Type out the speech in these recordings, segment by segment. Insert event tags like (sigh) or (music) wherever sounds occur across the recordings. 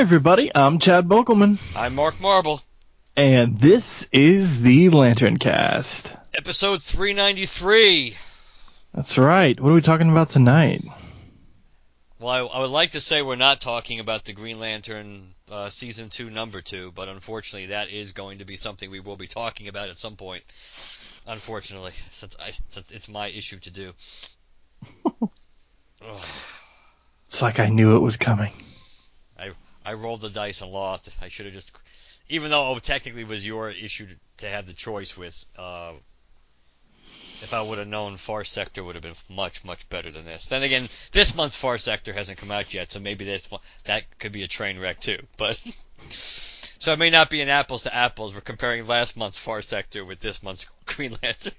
Hi, everybody. I'm Chad Bokelman, I'm Mark Marble. and this is the LanternCast. Episode 393. That's right. What are we talking about tonight? Well, I, I would like to say we're not talking about the Green Lantern uh, season two, number two, but unfortunately, that is going to be something we will be talking about at some point. Unfortunately, since I since it's my issue to do. (laughs) It's like I knew it was coming. I rolled the dice and lost. I should have just, even though it technically it was your issue to, to have the choice with. Uh, if I would have known Far Sector would have been much, much better than this. Then again, this month's Far Sector hasn't come out yet, so maybe this that could be a train wreck too. But (laughs) so it may not be an apples to apples. We're comparing last month's Far Sector with this month's (laughs) Green Lantern.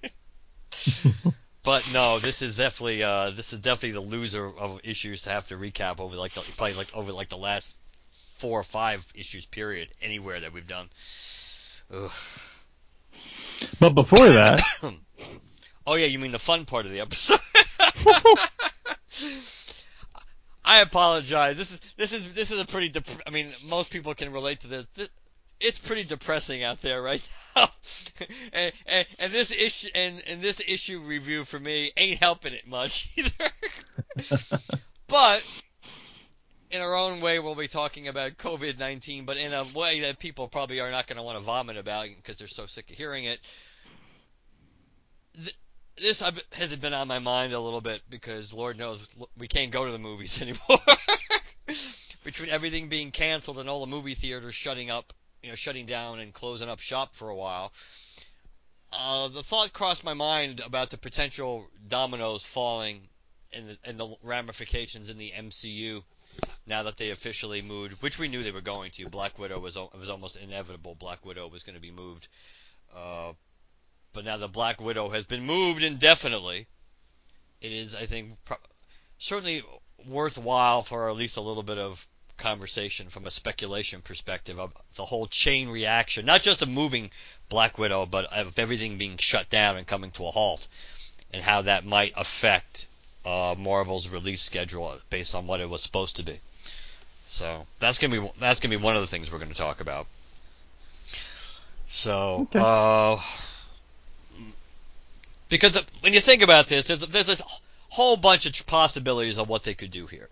(laughs) but no, this is definitely uh, this is definitely the loser of issues to have to recap over like the, probably like over like the last four or five issues period anywhere that we've done. Ugh. But before that, (coughs) Oh yeah, you mean the fun part of the episode? (laughs) I apologize. This is this is this is a pretty. Dep- I mean, most people can relate to this. This- It's pretty depressing out there right (laughs) now, and, and, and this issue and, and this issue review for me ain't helping it much (laughs) either. but in our own way, we'll be talking about COVID nineteen, but in a way that people probably are not going to want to vomit about because they're so sick of hearing it this has been on my mind a little bit because Lord knows we can't go to the movies (laughs) anymore. Between everything being canceled and all the movie theaters shutting up, you know, shutting down and closing up shop for a while, uh, the thought crossed my mind about the potential dominoes falling and the, and the ramifications in the MCU now that they officially moved, which we knew they were going to. Black Widow was was almost inevitable. Black Widow was going to be moved. Uh, but now the Black Widow has been moved indefinitely. It is, I think, pro- certainly worthwhile for at least a little bit of conversation from a speculation perspective of the whole chain reaction, not just of moving Black Widow, but of everything being shut down and coming to a halt, and how that might affect uh, Marvel's release schedule based on what it was supposed to be. So that's gonna be that's gonna be one of the things we're gonna talk about. So, Okay. uh, because when you think about this, there's there's a whole bunch of possibilities of what they could do here.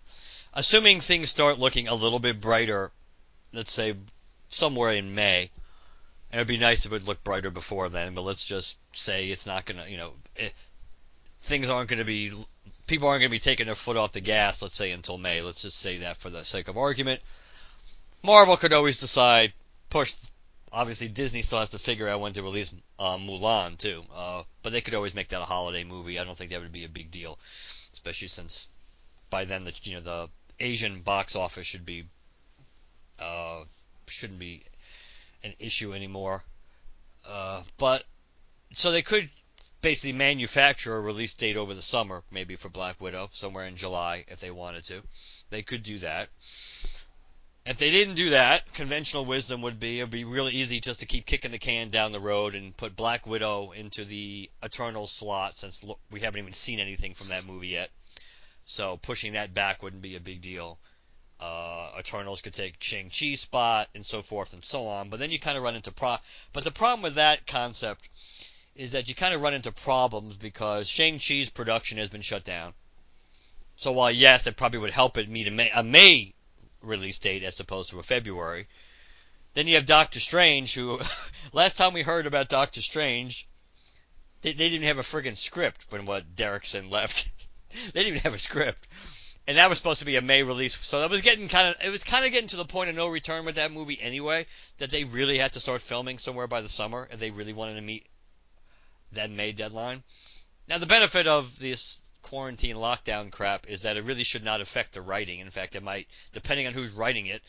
Assuming things start looking a little bit brighter, let's say somewhere in May, and it'd be nice if it would look brighter before then. But let's just say it's not gonna, you know, it, things aren't gonna be, people aren't gonna be taking their foot off the gas. Let's say until May. Let's just say that for the sake of argument. Marvel could always decide push obviously Disney still has to figure out when to release uh, Mulan too. Uh, but they could always make that a holiday movie. I don't think that would be a big deal, especially since by then the you know the Asian box office should be uh, shouldn't be an issue anymore. Uh, but so they could basically manufacture a release date over the summer, maybe for Black Widow, somewhere in July if they wanted to. They could do that. If they didn't do that, conventional wisdom would be it'd be really easy just to keep kicking the can down the road and put Black Widow into the Eternal slot since we haven't even seen anything from that movie yet. So pushing that back wouldn't be a big deal. Uh, Eternals could take Shang Chi spot and so forth and so on. But then you kind of run into pro. But the problem with that concept is that you kind of run into problems because Shang Chi's production has been shut down. So while yes, it probably would help it meet a May, a May release date as opposed to a February, Then you have Doctor Strange, who (laughs) last time we heard about Doctor Strange, they, they didn't have a friggin' script when what Derrickson (laughs) left. they didn't even have a script, and that was supposed to be a May release. So that was getting kind of it was kind of getting to the point of no return with that movie anyway. That they really had to start filming somewhere by the summer, and they really wanted to meet that May deadline. Now the benefit of this quarantine lockdown crap is that it really should not affect the writing. In fact, it might, depending on who's writing it,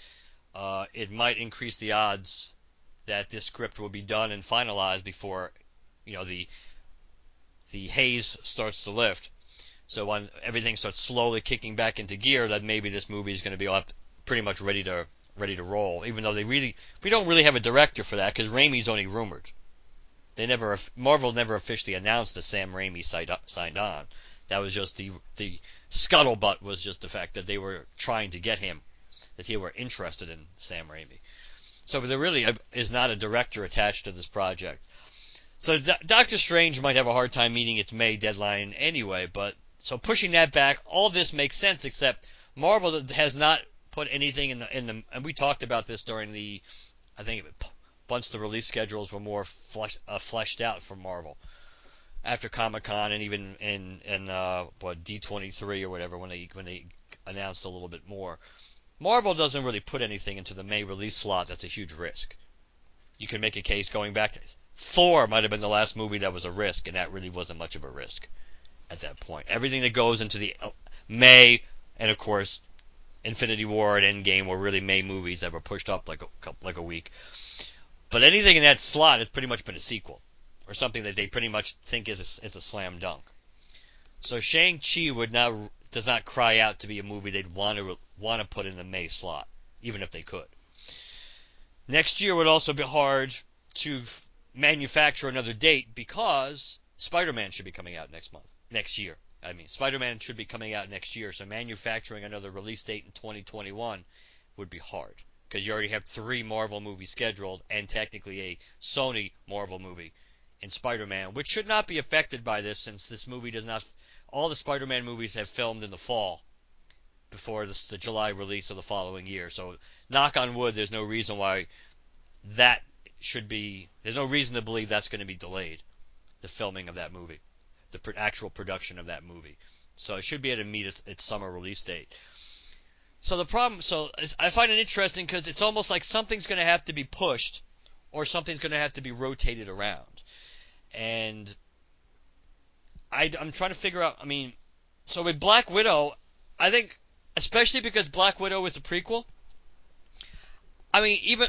uh, it might increase the odds that this script will be done and finalized before, you know, the the haze starts to lift. So when everything starts slowly kicking back into gear, that maybe this movie is going to be up pretty much ready to ready to roll. Even though they really, we don't really have a director for that because Raimi's only rumored. They never, Marvel never officially announced that Sam Raimi signed on. That was just the the scuttlebutt was just the fact that they were trying to get him, that they were interested in Sam Raimi. So there really uh, is not a director attached to this project. So D- Doctor Strange might have a hard time meeting its May deadline anyway, but so pushing that back, all this makes sense except Marvel has not put anything in the in the and we talked about this during the I think once the release schedules were more flesh, uh, fleshed out for Marvel after Comic Con and even in in uh, what D23 or whatever when they when they announced a little bit more. Marvel doesn't really put anything into the May release slot that's a huge risk. You can make a case going back to Thor might have been the last movie that was a risk, and that really wasn't much of a risk at that point. Everything that goes into the uh, May, and of course, Infinity War and Endgame were really May movies that were pushed up like a like a week. But anything in that slot has pretty much been a sequel, or something that they pretty much think is a, is a slam dunk. So Shang Chi would not does not cry out to be a movie they'd want to want to put in the May slot, even if they could. Next year would also be hard to manufacture another date because Spider-Man should be coming out next month, next year. I mean, Spider-Man should be coming out next year, so manufacturing another release date in 2021 would be hard because you already have three Marvel movies scheduled and technically a Sony Marvel movie in Spider-Man, which should not be affected by this since this movie does not. All the Spider-Man movies have filmed in the fall before the, July release of the following year. So, knock on wood, there's no reason why that should be there's no reason to believe that's going to be delayed, the filming of that movie, the actual production of that movie. So it should be able to meet its, its summer release date. So the problem, so I find it interesting because it's almost like something's going to have to be pushed, or something's going to have to be rotated around, and I, I'm trying to figure out. I mean, so with Black Widow, I think, especially because Black Widow is a prequel. I mean, even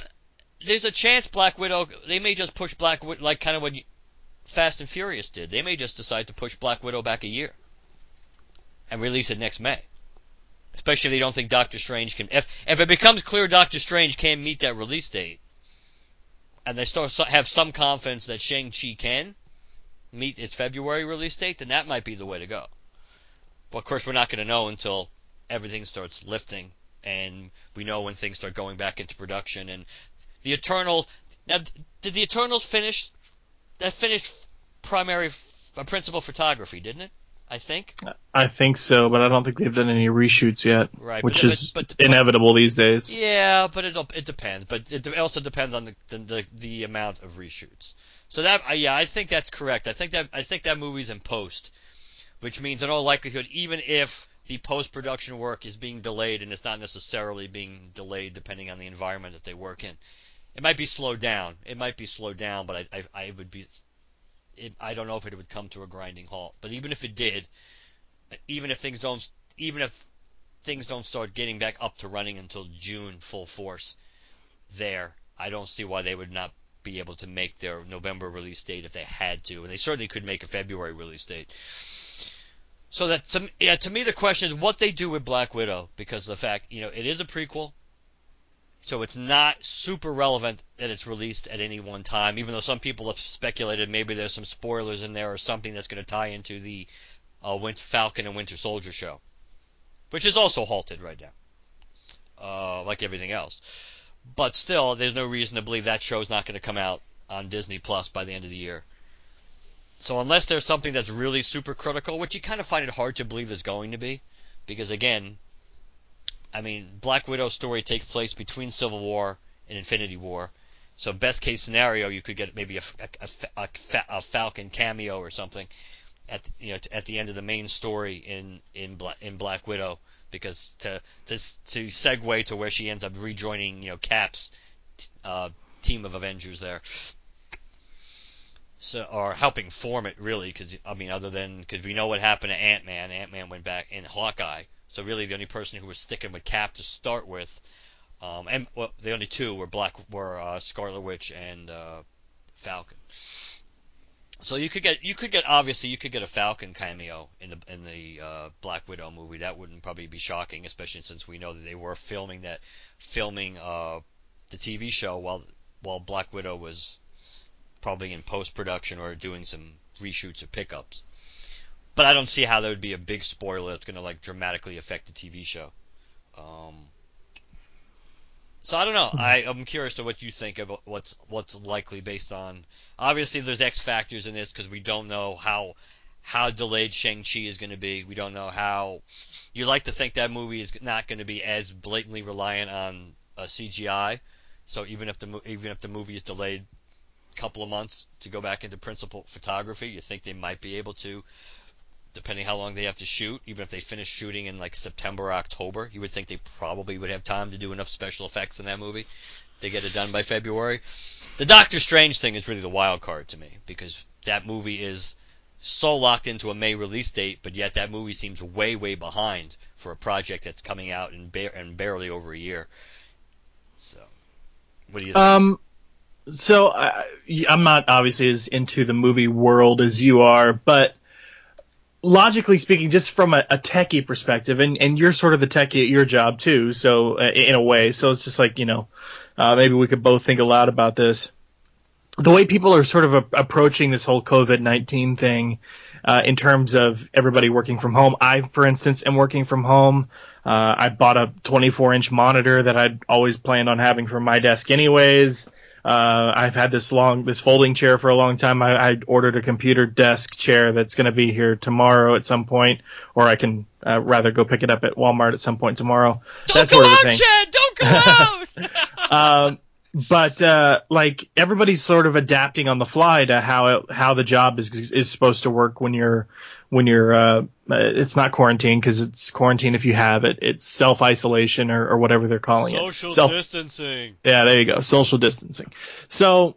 there's a chance Black Widow they may just push Black Widow like kind of what Fast and Furious did. They may just decide to push Black Widow back a year and release it next May. Especially if they don't think Doctor Strange can. If if it becomes clear Doctor Strange can't meet that release date, and they start have some confidence that Shang Chi can meet its February release date, then that might be the way to go. But of course, we're not going to know until everything starts lifting and we know when things start going back into production and the Eternals. Now, did the Eternals finish? That finished primary, uh, principal photography, didn't it? I think. I think so, but I don't think they've done any reshoots yet. Right, which but, is but, but, inevitable these days. Yeah, but it it depends. But it also depends on the, the the amount of reshoots. So that yeah, I think that's correct. I think that I think that movie's in post, which means in all likelihood, even if the post production work is being delayed, and it's not necessarily being delayed depending on the environment that they work in, it might be slowed down. It might be slowed down, but I, I, I would be. It, I don't know if it would come to a grinding halt. But even if it did, even if things don't, even if things don't start getting back up to running until June full force, there, I don't see why they would not be able to make their November release date if they had to, and they certainly could make a February release date. So that to, yeah, to me the question is what they do with Black Widow because the fact you know it is a prequel. So it's not super relevant that it's released at any one time, even though some people have speculated maybe there's some spoilers in there or something that's going to tie into the uh, Winter Falcon and Winter Soldier show, which is also halted right now, uh, like everything else. But still, there's no reason to believe that show's not going to come out on Disney Plus by the end of the year. So unless there's something that's really super critical, which you kind of find it hard to believe there's going to be, because again, I mean, Black Widow's story takes place between Civil War and Infinity War. So best case scenario, you could get maybe a, a, a, a Falcon cameo or something at you know at the end of the main story in in Black, in Black Widow because to to to segue to where she ends up rejoining you know Cap's uh, team of Avengers there. So, or helping form it really, because I mean, other than because we know what happened to Ant Man, Ant Man went back in Hawkeye, so really the only person who was sticking with Cap to start with, um, and well, the only two were Black were uh, Scarlet Witch and uh, Falcon. So you could get you could get obviously you could get a Falcon cameo in the in the uh, Black Widow movie. That wouldn't probably be shocking, especially since we know that they were filming that filming uh, the TV show while while Black Widow was probably in post production or doing some reshoots or pickups. But I don't see how that would be a big spoiler that's going to like dramatically affect the TV show. Um, so I don't know. I, I'm curious to what you think of what's what's likely based on. Obviously, there's X factors in this because we don't know how how delayed Shang Chi is going to be. We don't know how. You like to think that movie is not going to be as blatantly reliant on a CGI. So even if the even if the movie is delayed a couple of months to go back into principal photography, you think they might be able to depending how long they have to shoot, even if they finish shooting in like September or October, you would think they probably would have time to do enough special effects in that movie. They get it done by February. The Doctor Strange thing is really the wild card to me because that movie is so locked into a May release date, but yet that movie seems way way behind for a project that's coming out in, ba- in barely over a year. So, what do you think? Um, so I, I'm not obviously as into the movie world as you are, but logically speaking, just from a, a techie perspective, and, and you're sort of the techie at your job too, so uh, in a way, so it's just like you know, uh, maybe we could both think aloud about this. The way people are sort of a, approaching this whole COVID nineteen thing, uh, in terms of everybody working from home. I, for instance, am working from home. Uh, I bought a 24 inch monitor that I'd always planned on having for my desk, anyways. Uh, I've had this long, this folding chair for a long time. I, I ordered a computer desk chair that's going to be here tomorrow at some point, or I can uh, rather go pick it up at Walmart at some point tomorrow. Don't that go sort of out, thing. Chad! Don't go (laughs) out! um, but uh, like everybody's sort of adapting on the fly to how it, how the job is is supposed to work when you're when you're uh, it's not quarantine because it's quarantine if you have it. It's self isolation or, or whatever they're calling Social it. Self distancing. yeah, there you go. Social distancing. So,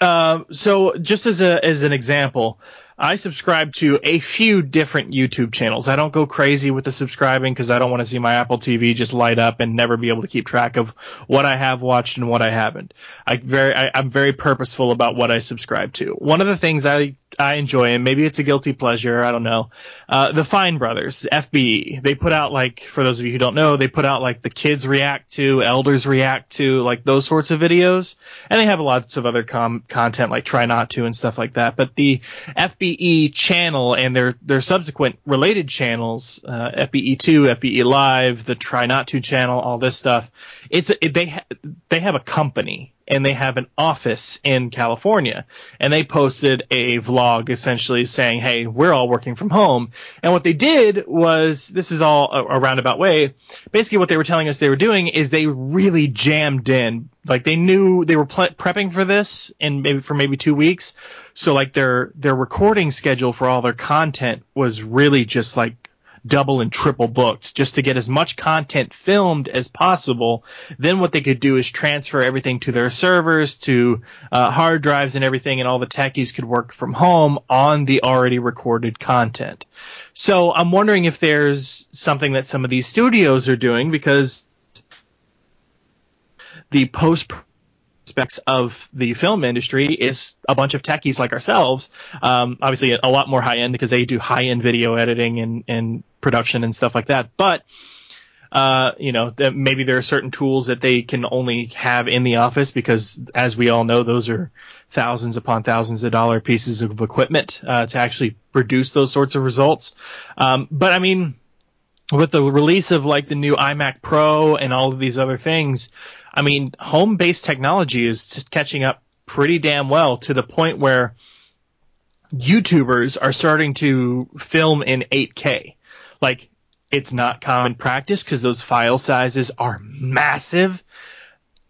uh, so just as a as an example, I subscribe to a few different YouTube channels. I don't go crazy with the subscribing because I don't want to see my Apple TV just light up and never be able to keep track of what I have watched and what I haven't. I very I, I'm very purposeful about what I subscribe to. One of the things I I enjoy, and maybe it's a guilty pleasure, I don't know. Uh, the Fine Brothers, FBE, they put out like, for those of you who don't know, they put out like the kids react to, elders react to, like those sorts of videos, and they have lots of other com- content like Try Not to and stuff like that. But the FBE channel and their their subsequent related channels, uh, FBE two, FBE Live, the Try Not to channel, all this stuff, it's it, they ha- they have a company and they have an office in California. And they posted a vlog essentially saying, Hey, we're all working from home. And what they did was, this is all a, a roundabout way. Basically what they were telling us they were doing is they really jammed in. Like they knew they were ple- prepping for this and maybe for maybe two weeks. So like their, their recording schedule for all their content was really just like double and triple booked just to get as much content filmed as possible. Then what they could do is transfer everything to their servers, to uh, hard drives and everything, and all the techies could work from home on the already recorded content. So I'm wondering if there's something that some of these studios are doing because the post aspects of the film industry is a bunch of techies like ourselves. Um, obviously, a lot more high end because they do high end video editing and, and production and stuff like that. But uh, you know, maybe there are certain tools that they can only have in the office because, as we all know, those are thousands upon thousands of dollar pieces of equipment uh, to actually produce those sorts of results. Um, but I mean, with the release of like the new iMac Pro and all of these other things, I mean, home based technology is catching up pretty damn well to the point where YouTubers are starting to film in 8K. Like, it's not common practice because those file sizes are massive.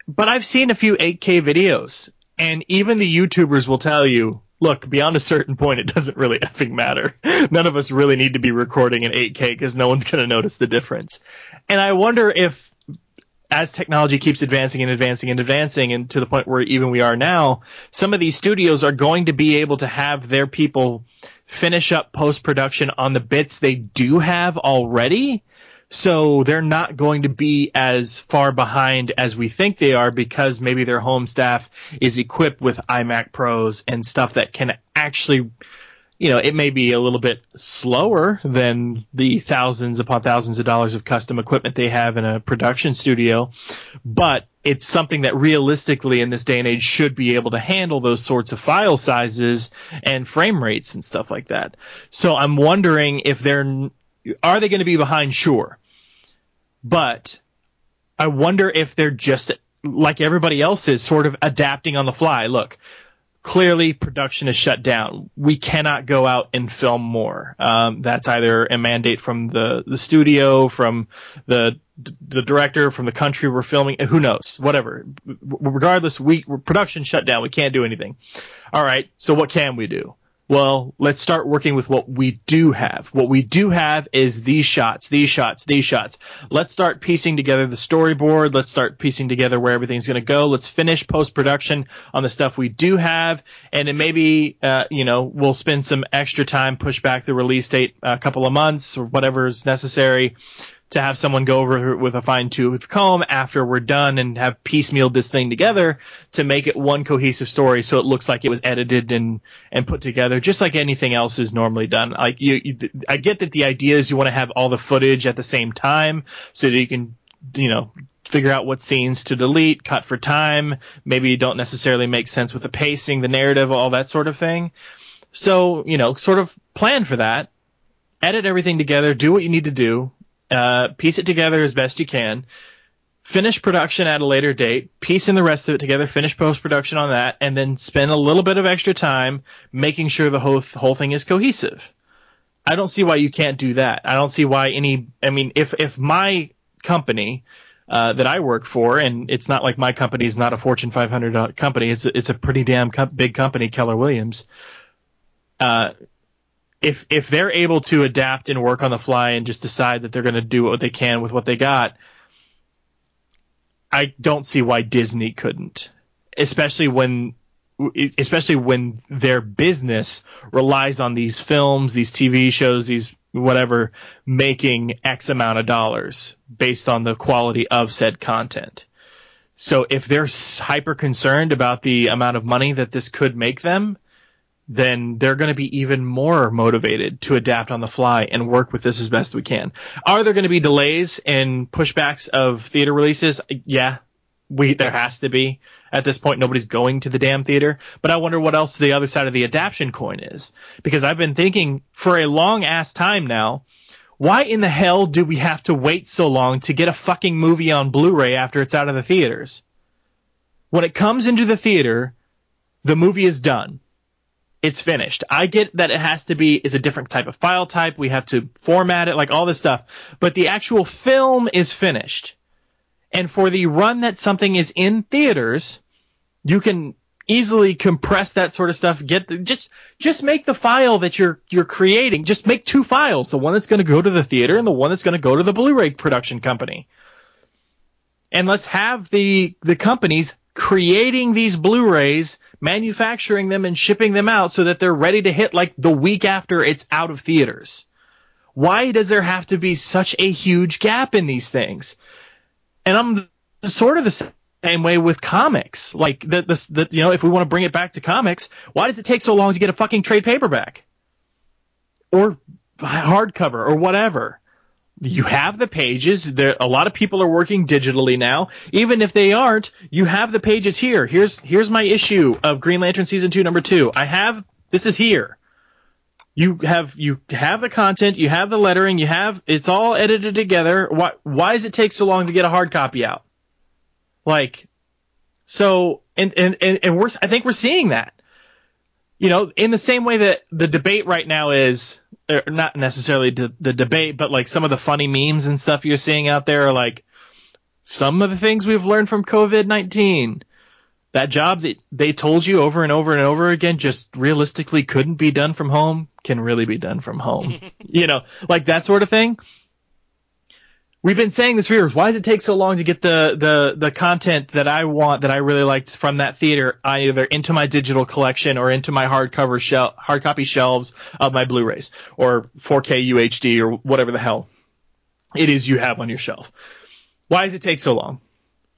but I've seen a few 8K videos, and even the YouTubers will tell you, look, beyond a certain point, it doesn't really effing matter. None of us really need to be recording in 8K because no one's going to notice the difference. And I wonder if, as technology keeps advancing and advancing and advancing, and to the point where even we are now, some of these studios are going to be able to have their people finish up post production on the bits they do have already. So they're not going to be as far behind as we think they are because maybe their home staff is equipped with iMac Pros and stuff that can actually, you know, it may be a little bit slower than the thousands upon thousands of dollars of custom equipment they have in a production studio, but it's something that realistically in this day and age should be able to handle those sorts of file sizes and frame rates and stuff like that. So I'm wondering if they're are they going to be behind? Sure. But I wonder if they're just like everybody else is sort of adapting on the fly. Look, clearly production is shut down. We cannot go out and film more. Um, that's either a mandate from the, the studio, from the the director, from the country we're filming. Who knows? Whatever. Regardless, we production shut down. We can't do anything. All right. So what can we do? Well, let's start working with what we do have. What we do have is these shots, these shots, these shots. Let's start piecing together the storyboard. Let's start piecing together where everything's going to go. Let's finish post production on the stuff we do have. And then maybe, uh, you know, we'll spend some extra time, push back the release date a couple of months or whatever is necessary to have someone go over with a fine tooth comb after we're done and have piecemealed this thing together to make it one cohesive story so it looks like it was edited and and put together just like anything else is normally done. Like you, you I get that the idea is you want to have all the footage at the same time so that you can you know figure out what scenes to delete cut for time maybe you don't necessarily make sense with the pacing the narrative all that sort of thing. So you know sort of plan for that edit everything together do what you need to do uh, piece it together as best you can, finish production at a later date, piece in the rest of it together, finish post production on that, and then spend a little bit of extra time making sure the whole whole thing is cohesive. I don't see why you can't do that. I don't see why any. I mean, if if my company uh, that I work for, and it's not like my company is not a Fortune 500 company. It's a, it's a pretty damn co- big company, Keller Williams. Uh, if if they're able to adapt and work on the fly and just decide that they're going to do what they can with what they got, I don't see why Disney couldn't, especially when especially when their business relies on these films, these TV shows, these whatever making X amount of dollars based on the quality of said content. So if they're hyper concerned about the amount of money that this could make them, then they're going to be even more motivated to adapt on the fly and work with this as best we can. Are there going to be delays and pushbacks of theater releases? Yeah, we there has to be. At this point, nobody's going to the damn theater. But I wonder what else the other side of the adaptation coin is, because I've been thinking for a long ass time now. Why in the hell do we have to wait so long to get a fucking movie on Blu-ray after it's out of the theaters? When it comes into the theater, the movie is done it's finished. I get that it has to be is a different type of file type. We have to format it, like all this stuff. But the actual film is finished. And for the run that something is in theaters, you can easily compress that sort of stuff. Get the, just just make the file that you're you're creating. Just make two files: the one that's going to go to the theater and the one that's going to go to the Blu-ray production company. And let's have the the companies creating these Blu-rays manufacturing them and shipping them out so that they're ready to hit like the week after it's out of theaters. Why does there have to be such a huge gap in these things? And I'm sort of the same way with comics. Like the, the, the you know, if we want to bring it back to comics, why does it take so long to get a fucking trade paperback? Or hardcover or whatever you have the pages. There, a lot of people are working digitally now. Even if they aren't, you have the pages here. Here's here's my issue of Green Lantern season two, number two. I have this is here. You have you have the content, you have the lettering, you have it's all edited together. Why why does it take so long to get a hard copy out? Like, so and and and, and we're I think we're seeing that. You know, in the same way that the debate right now is or not necessarily the, the debate, but like some of the funny memes and stuff you're seeing out there are like some of the things we've learned from COVID 19. That job that they told you over and over and over again just realistically couldn't be done from home can really be done from home. (laughs) you know, like that sort of thing. We've been saying this for years. Why does it take so long to get the, the, the content that I want, that I really liked from that theater, either into my digital collection or into my hardcover shell, hard copy shelves of my Blu-rays or 4K UHD or whatever the hell it is you have on your shelf? Why does it take so long?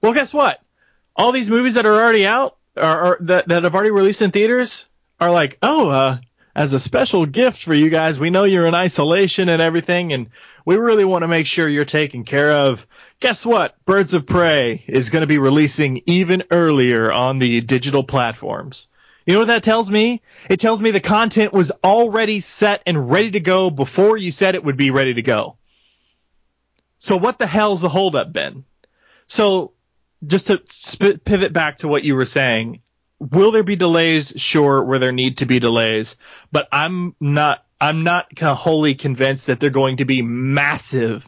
Well, guess what? All these movies that are already out or, that, that have already released in theaters are like, oh, uh, as a special gift for you guys, we know you're in isolation and everything, and we really want to make sure you're taken care of. Guess what? Birds of Prey is going to be releasing even earlier on the digital platforms. You know what that tells me? It tells me the content was already set and ready to go before you said it would be ready to go. So what the hell's the holdup been? So just to sp- pivot back to what you were saying, will there be delays? Sure, where there need to be delays, but I'm not. I'm not wholly convinced that they're going to be massive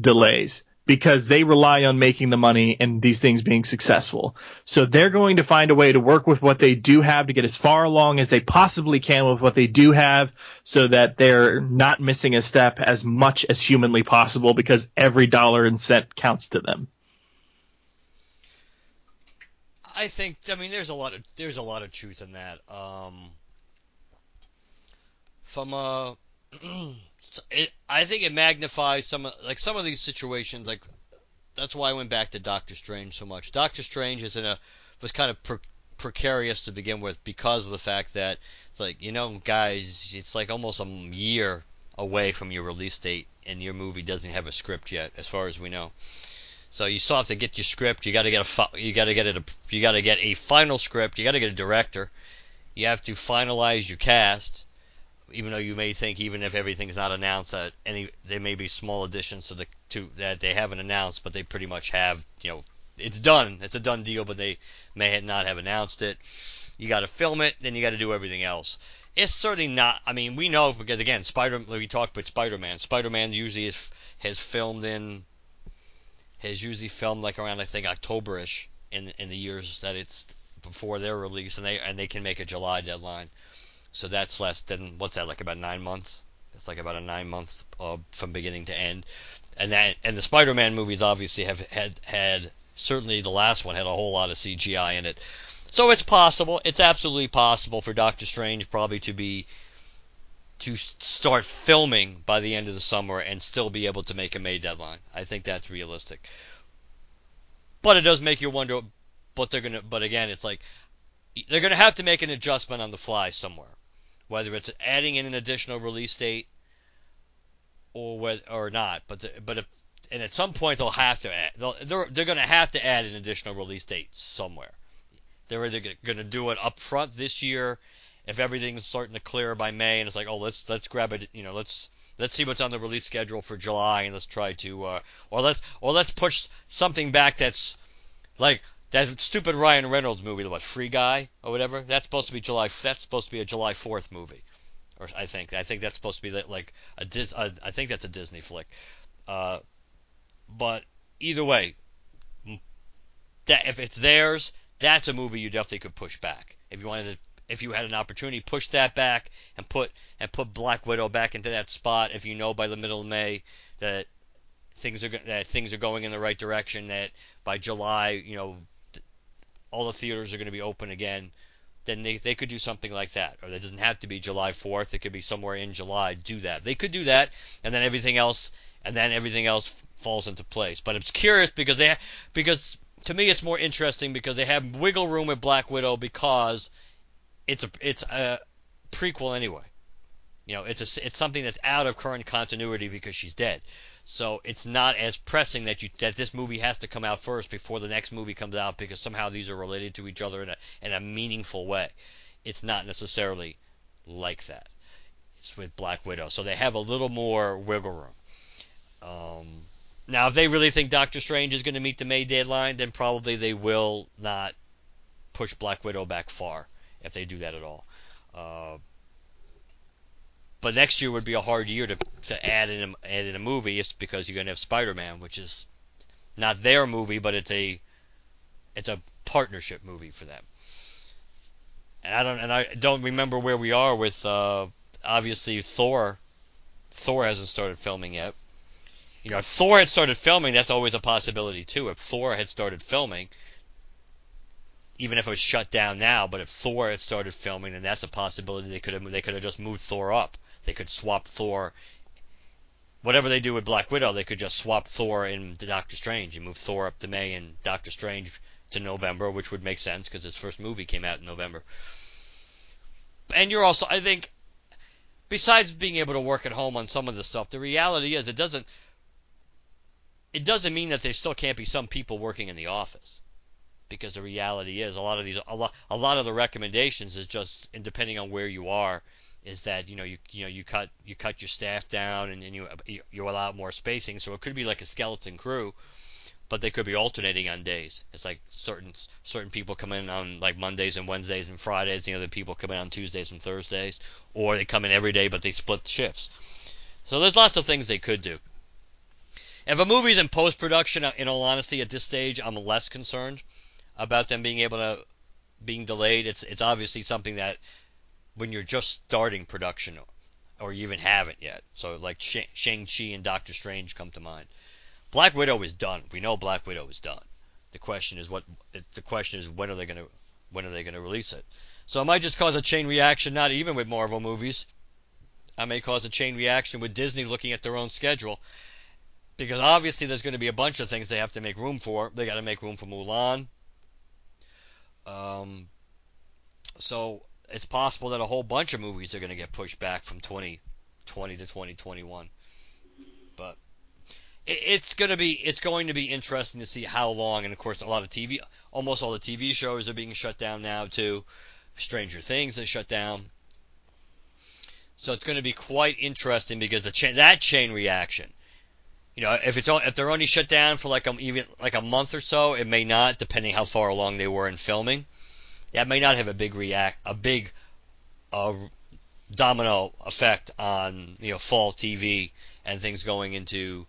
delays because they rely on making the money and these things being successful. So they're going to find a way to work with what they do have to get as far along as they possibly can with what they do have so that they're not missing a step as much as humanly possible because every dollar and cent counts to them. I think I mean there's a lot of there's a lot of truth in that. Um, from (clears throat) a it, I think it magnifies some like some of these situations. Like that's why I went back to Doctor Strange so much. Doctor Strange is in a was kind of pre- precarious to begin with because of the fact that it's like you know guys, it's like almost a year away from your release date, and your movie doesn't have a script yet, as far as we know. So you still have to get your script. You got to get a you got to get. A, you got to get a final script. You got to get a director. You have to finalize your cast even though you may think even if everything's not announced that any there may be small additions to the to that they haven't announced, but they pretty much have you know it's done. It's a done deal, but they may not have announced it. You got to film it, then you got to do everything else. It's certainly not. I mean, we know because again, Spider. We talked about Spider-Man. Spider-Man usually is, has filmed in has usually filmed like around I think Octoberish in in the years that it's before their release, and they and they can make a July deadline. So that's less than what's that like about nine months? That's like about a nine months uh, from beginning to end. And that and the Spider-Man movies obviously have had had certainly the last one had a whole lot of CGI in it. So it's possible. It's absolutely possible for Doctor Strange probably to be to start filming by the end of the summer and still be able to make a May deadline. I think that's realistic. But it does make you wonder what they're gonna. But again, it's like they're gonna have to make an adjustment on the fly somewhere whether it's adding in an additional release date or whether, or not. But the, but if, and at some point they'll have to add they're they're going to have to add an additional release date somewhere. They're either going to do it up front this year if everything's starting to clear by May and it's like oh let's let's grab it you know let's let's see what's on the release schedule for July and let's try to uh, or let's or let's push something back that's like that stupid Ryan Reynolds movie, what Free Guy or whatever. That's supposed to be July. That's supposed to be a July 4th movie, or I think. I think that's supposed to be like a Dis. I think that's a Disney flick. Uh, but either way, that if it's theirs, that's a movie you definitely could push back. If you wanted to, if you had an opportunity, push that back and put and put Black Widow back into that spot. If you know by the middle of May that things are that things are going in the right direction, that by July, you know, all the theaters are going to be open again, then they, they could do something like that. Or it doesn't have to be July 4th. It could be somewhere in July. Do that. They could do that, and then everything else, and then everything else falls into place. But it's curious because they, because to me it's more interesting because they have wiggle room with Black Widow because it's a it's a prequel anyway. You know, it's a it's something that's out of current continuity because she's dead. So it's not as pressing that you that this movie has to come out first before the next movie comes out because somehow these are related to each other in a in a meaningful way. It's not necessarily like that. It's with Black Widow, so they have a little more wiggle room. Um, now, if they really think Doctor Strange is going to meet the May deadline, then probably they will not push Black Widow back far if they do that at all. Uh, but next year would be a hard year to, to add in a, add in a movie, just because you're to have Spider-Man, which is not their movie, but it's a it's a partnership movie for them. And I don't and I don't remember where we are with uh, obviously Thor. Thor hasn't started filming yet. You know, if Thor had started filming, that's always a possibility too. If Thor had started filming, even if it was shut down now, but if Thor had started filming, then that's a possibility. They could have they could have just moved Thor up. They could swap Thor. Whatever they do with Black Widow, they could just swap Thor in Doctor Strange. and move Thor up to May and Doctor Strange to November, which would make sense because his first movie came out in November. And you're also, I think, besides being able to work at home on some of the stuff, the reality is it doesn't. It doesn't mean that there still can't be some people working in the office because the reality is a lot of these a lot a lot of the recommendations is just and depending on where you are is that you know you you know you cut you cut your staff down and, and you you allow more spacing. So it could be like a skeleton crew but they could be alternating on days. It's like certain certain people come in on like Mondays and Wednesdays and Fridays the other people come in on Tuesdays and Thursdays or they come in every day but they split shifts. So there's lots of things they could do. If a movie's in post production in all honesty at this stage I'm less concerned about them being able to being delayed. It's it's obviously something that when you're just starting production or you even haven't yet. So like Shang Chi and Doctor Strange come to mind. Black Widow is done. We know Black Widow is done. The question is what the question is when are they gonna when are they gonna release it? So it might just cause a chain reaction, not even with Marvel movies. I may cause a chain reaction with Disney looking at their own schedule. Because obviously there's going to be a bunch of things they have to make room for. They got to make room for Mulan. Um, so it's possible that a whole bunch of movies are going to get pushed back from 2020 to 2021. But it, it's going to be it's going to be interesting to see how long. And of course, a lot of TV, almost all the TV shows are being shut down now too. Stranger Things is shut down. So it's going to be quite interesting because the cha- that chain reaction. You know, if it's if they're only shut down for like a, even like a month or so, it may not, depending how far along they were in filming. That may not have a big react a big uh, domino effect on you know fall TV and things going into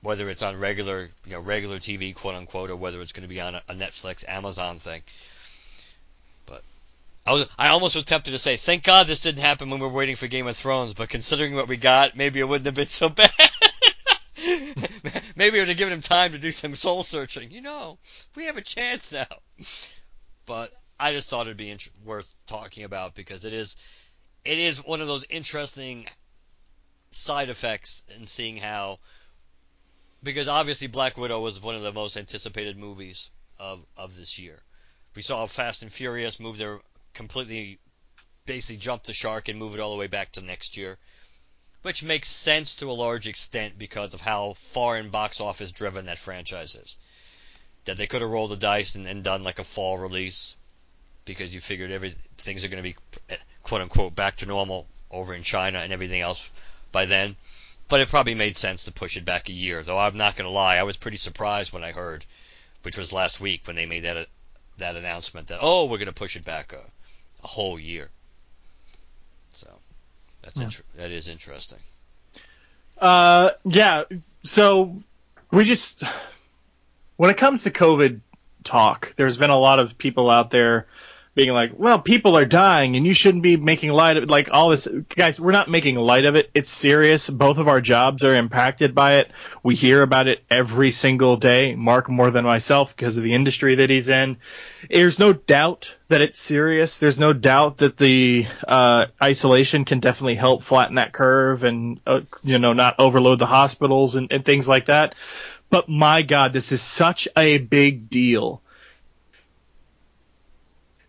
whether it's on regular you know regular TV quote unquote or whether it's going to be on a, a Netflix Amazon thing. But I was I almost was tempted to say thank God this didn't happen when we were waiting for Game of Thrones, but considering what we got, maybe it wouldn't have been so (laughs) bad. Maybe it would have given him time to do some soul searching. You know, we have a chance now. But I just thought it'd be int- worth talking about because it is it is one of those interesting side effects in seeing how because obviously Black Widow was one of the most anticipated movies of of this year. We saw Fast and Furious move their completely basically jump the shark and move it all the way back to next year, which makes sense to a large extent because of how far in box office driven that franchise is. That they could have rolled the dice and, and done like a fall release because you figured every things are going to be quote unquote back to normal over in China and everything else by then. But it probably made sense to push it back a year. Though I'm not going to lie, I was pretty surprised when I heard, which was last week when they made that that announcement that oh we're going to push it back a, a whole year. So that's yeah. inter- that is interesting. Uh, yeah. So we just when it comes to COVID talk, there's been a lot of people out there being like, well, people are dying and you shouldn't be making light of. Like all this, guys, we're not making light of it. It's serious. Both of our jobs are impacted by it. We hear about it every single day. Mark more than myself because of the industry that he's in. There's no doubt that it's serious. There's no doubt that the uh, isolation can definitely help flatten that curve and uh, you know not overload the hospitals and, and things like that. But my God, this is such a big deal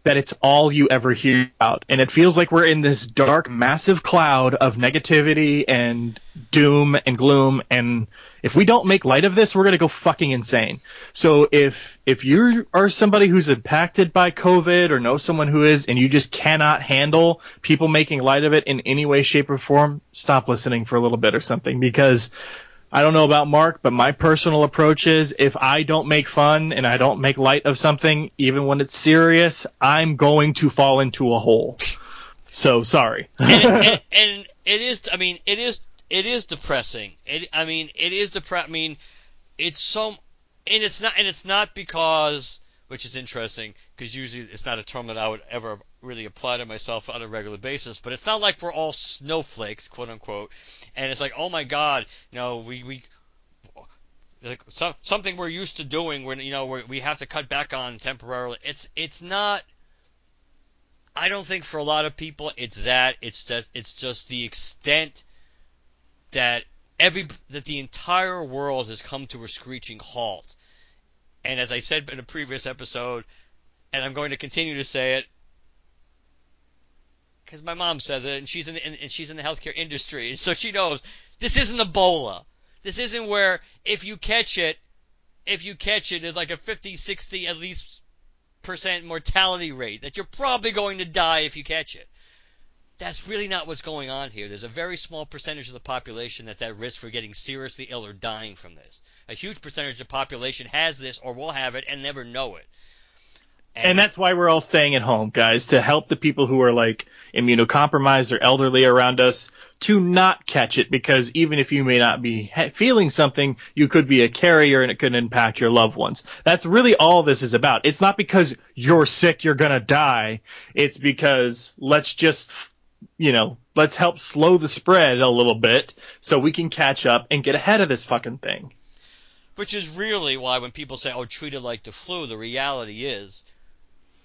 that it's all you ever hear about. And it feels like we're in this dark, massive cloud of negativity and doom and gloom. And if we don't make light of this, we're going to go fucking insane. So if, if you are somebody who's impacted by COVID or know someone who is, and you just cannot handle people making light of it in any way, shape, or form, stop listening for a little bit or something because I don't know about Mark, but my personal approach is if I don't make fun and I don't make light of something, even when it's serious, I'm going to fall into a hole. So sorry. (laughs) and, and, (laughs) and, it is, I mean, it is, it is depressing. It, I mean, it is depressing. I mean, it's so, and it's not and it's not because which is interesting because usually it's not a term that I would ever really apply to myself on a regular basis. But it's not like we're all snowflakes, quote unquote, and it's like, oh my God, you know, we we like some, something we're used to doing when you know we we have to cut back on temporarily. It's it's not. I don't think for a lot of people it's that. It's just it's just the extent that every that the entire world has come to a screeching halt. And as I said in a previous episode, and I'm going to continue to say it because my mom says it, and she's in, the, and she's in the healthcare industry, so she knows this isn't Ebola. This isn't where if you catch it, if you catch it, there's like a 50, 60 at least percent mortality rate that you're probably going to die if you catch it. That's really not what's going on here. There's a very small percentage of the population that's at risk for getting seriously ill or dying from this. A huge percentage of the population has this or will have it and never know it. And, and that's why we're all staying at home, guys, to help the people who are like immunocompromised or elderly around us to not catch it because even if you may not be feeling something, you could be a carrier and it could impact your loved ones. That's really all this is about. It's not because you're sick, you're gonna die. It's because let's just, you know, let's help slow the spread a little bit so we can catch up and get ahead of this fucking thing. Which is really why when people say, oh, treat it like the flu, the reality is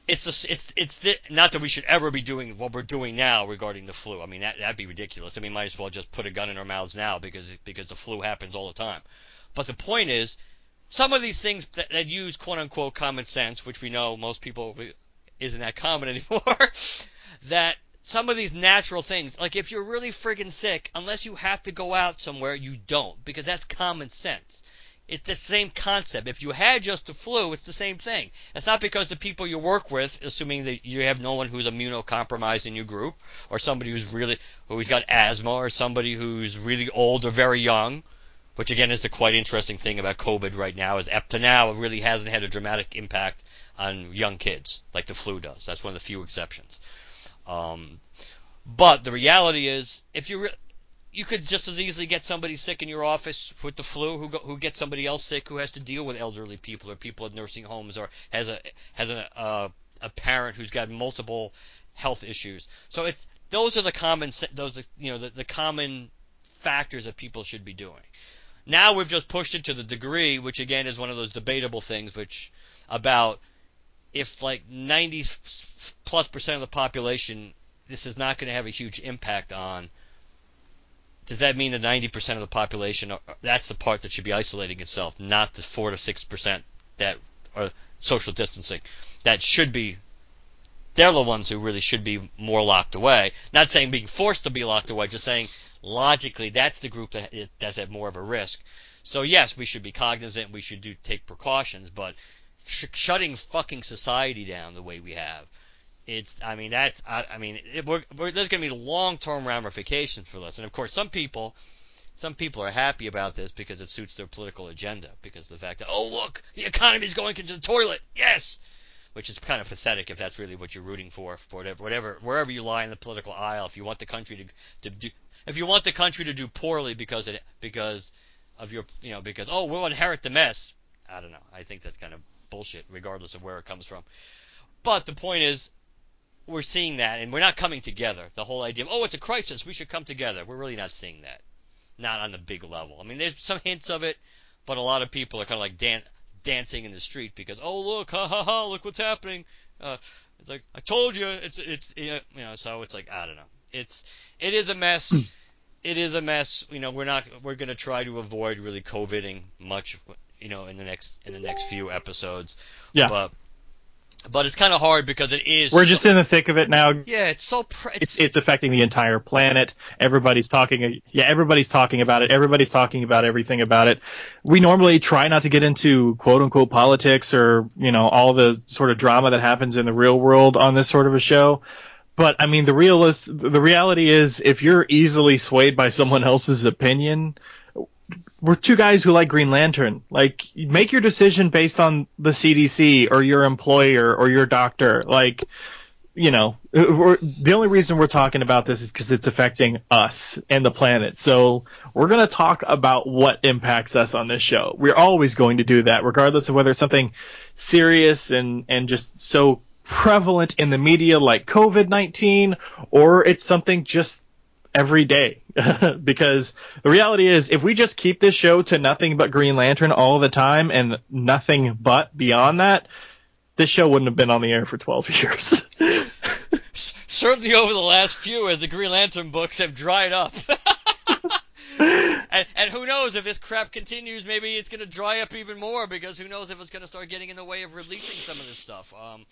it's the, it's it's the, not that we should ever be doing what we're doing now regarding the flu. I mean that that'd be ridiculous. I mean, might as well just put a gun in our mouths now because because the flu happens all the time. But the point is, some of these things that, that use quote unquote common sense, which we know most people isn't that common (laughs) anymore, that some of these natural things, like if you're really friggin' sick, unless you have to go out somewhere, you don't because that's common sense. It's the same concept. If you had just the flu, it's the same thing. It's not because the people you work with, assuming that you have no one who's immunocompromised in your group, or somebody who's really who's got asthma, or somebody who's really old or very young, which again is the quite interesting thing about COVID right now, is up to now it really hasn't had a dramatic impact on young kids like the flu does. That's one of the few exceptions. Um, but the reality is, if you re- you could just as easily get somebody sick in your office with the flu who go, who gets somebody else sick who has to deal with elderly people or people at nursing homes or has a has a uh, a parent who's got multiple health issues. So it's those are the common those you know the, the common factors that people should be doing. Now we've just pushed it to the degree, which again is one of those debatable things, which about if like 90 plus percent of the population, this is not going to have a huge impact on does that mean that 90% of the population, that's the part that should be isolating itself, not the 4 to 6% that are social distancing? That should be, they're the ones who really should be more locked away. Not saying being forced to be locked away, just saying logically that's the group that that's at more of a risk. So yes, we should be cognizant, we should do take precautions, but sh- shutting fucking society down the way we have it's I mean that's I, I mean it, we're, we're, there's going to be long-term ramifications for this, and of course some people some people are happy about this because it suits their political agenda. Because the fact that oh look the economy's going into the toilet. Yes! Which is kind of pathetic if that's really what you're rooting for for whatever whatever wherever you lie in the political aisle. If you want the country to to do if you want the country to do poorly because it because of your you know because oh we'll inherit the mess. I don't know. I think that's kind of bullshit regardless of where it comes from. But the point is we're seeing that, and we're not coming together. The whole idea of oh, it's a crisis, we should come together. We're really not seeing that, not on the big level. I mean, there's some hints of it, but a lot of people are kind of like dan- dancing in the street because oh look, ha ha ha, look what's happening. Uh, it's like I told you, it's it's you know, so it's like I don't know. It's it is a mess. Hmm. it is a mess. You know, we're not we're gonna try to avoid really COVIDing much. You know, in the next in the next few episodes. Yeah. But but it's kind of hard because it is. We're just in the thick of it now. Yeah, it's so. Pre- it's, it's, it's affecting the entire planet. Everybody's talking. Yeah, everybody's talking about it. Everybody's talking about everything about it. We normally try not to get into quote unquote politics or you know all the sort of drama that happens in the real world on this sort of a show. But I mean, the realist, the reality is, if you're easily swayed by someone else's opinion, we're two guys who like Green Lantern. Like, make your decision based on the CDC or your employer or your doctor. Like, you know, the only reason we're talking about this is because it's affecting us and the planet. So we're going to talk about what impacts us on this show. We're always going to do that, regardless of whether it's something serious and, and just so prevalent in the media like COVID-19 or it's something just every day. (laughs) because the reality is if we just keep this show to nothing but Green Lantern all the time and nothing but beyond that, this show wouldn't have been on the air for 12 (laughs) years. Certainly over the last few, as the Green Lantern books have dried up. (laughs) and, and who knows if this crap continues, maybe it's going to dry up even more because who knows if it's going to start getting in the way of releasing some of this stuff. Um,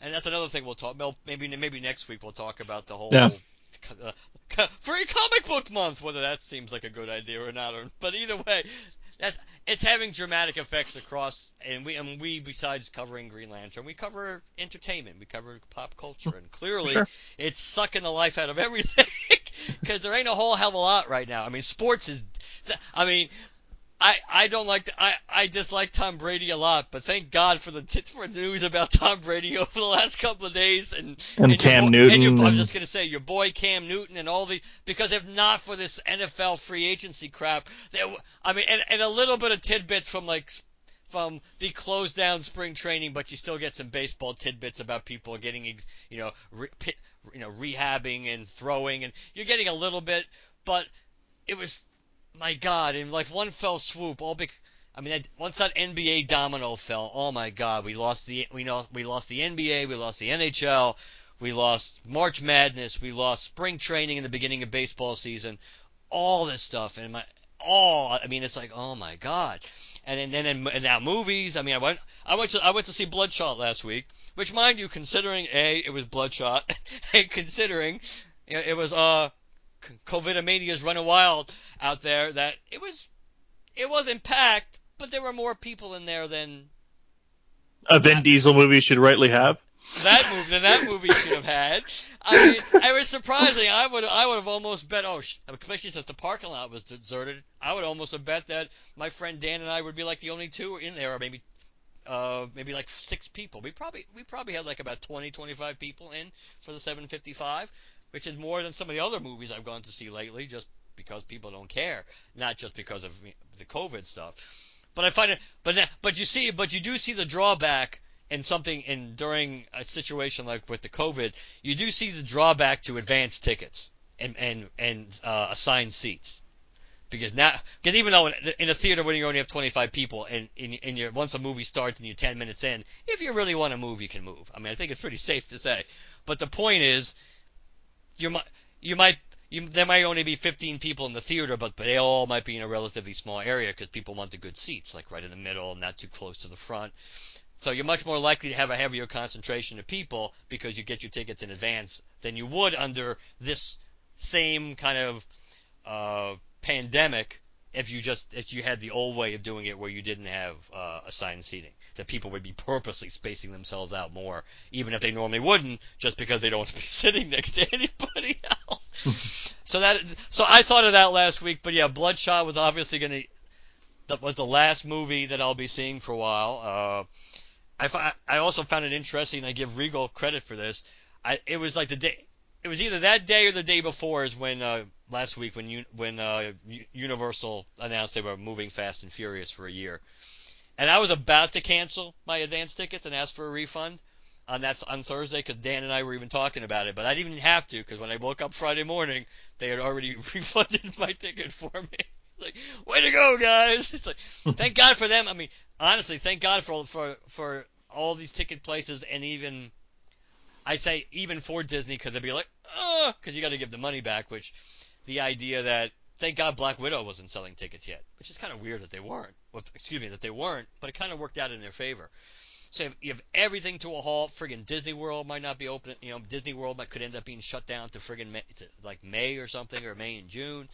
and that's another thing we'll talk. Maybe maybe next week we'll talk about the whole yeah. (laughs) free comic book month. Whether that seems like a good idea or not, but either way, that's it's having dramatic effects across and we and we besides covering Green Lantern, we cover entertainment, we cover pop culture, and clearly sure. it's sucking the life out of everything (laughs) because there ain't a whole hell of a lot right now. I mean, sports is, I mean. I, I don't like to, I, I dislike Tom Brady a lot, but thank God for the t- for news about (laughs) Tom Brady over the last couple of days and and, and Cam Newton. And your, I was just gonna say your boy Cam Newton and all the because if not for this NFL free agency crap, there I mean and, and a little bit of tidbits from like from the closed down spring training, but you still get some baseball tidbits about people getting you know re, you know rehabbing and throwing and you're getting a little bit, but it was my God, in like one fell swoop, all big. I mean, once that NBA domino fell, oh my God, we lost the we know we lost the NBA, we lost the NHL, we lost March Madness, we lost spring training in the beginning of baseball season, all this stuff, and my all. I mean, it's like, oh my God, and then and, and now movies. I mean, I went I went to I went to see Bloodshot last week, which mind you, considering a it was Bloodshot, (laughs) and considering it was uh COVID mania's running wild out there that it was it wasn't packed, but there were more people in there than a Vin Diesel movie should rightly have. That movie than that movie should have had. I mean, it was surprising. I would I would have almost bet. Oh, especially since the parking lot was deserted, I would almost have bet that my friend Dan and I would be like the only two in there, or maybe uh, maybe like six people. We probably we probably had like about 20, 25 people in for the 755 which is more than some of the other movies I've gone to see lately, just because people don't care, not just because of the COVID stuff. But I find it, but but you see, but you do see the drawback in something in during a situation like with the COVID, you do see the drawback to advance tickets and and and uh, assigned seats. Because now, because even though in, in, a theater when you only have 25 people and in, in your once a movie starts and you're 10 minutes in, if you really want to move, you can move. I mean, I think it's pretty safe to say. But the point is, you might you might you, there might only be 15 people in the theater, but, they all might be in a relatively small area because people want the good seats, like right in the middle, not too close to the front. So you're much more likely to have a heavier concentration of people because you get your tickets in advance than you would under this same kind of uh, pandemic if you just if you had the old way of doing it where you didn't have uh, assigned seating that people would be purposely spacing themselves out more even if they normally wouldn't just because they don't want to be (laughs) sitting next to anybody else. So that so I thought of that last week but yeah Bloodshot was obviously going to that was the last movie that I'll be seeing for a while. Uh, I I also found it interesting I give Regal credit for this I it was like the day it was either that day or the day before is when uh, last week when you when uh, Universal announced they were moving Fast and Furious for a year, and I was about to cancel my advance tickets and ask for a refund on that on Thursday because Dan and I were even talking about it, but I didn't even have to because when I woke up Friday morning, they had already (laughs) refunded my ticket for me. It's like, way to go, guys! It's like, thank God for them. I mean, honestly, thank God for for for all these ticket places and even I say even for Disney because they'd be like, oh, because you got to give the money back. Which the idea that thank God Black Widow wasn't selling tickets yet, which is kind of weird that they weren't. Well, excuse me, that they weren't, but it kind of worked out in their favor. So if you have everything to a halt, friggin' Disney World might not be open. You know, Disney World might could end up being shut down to friggin' May, to like May or something, or May and June.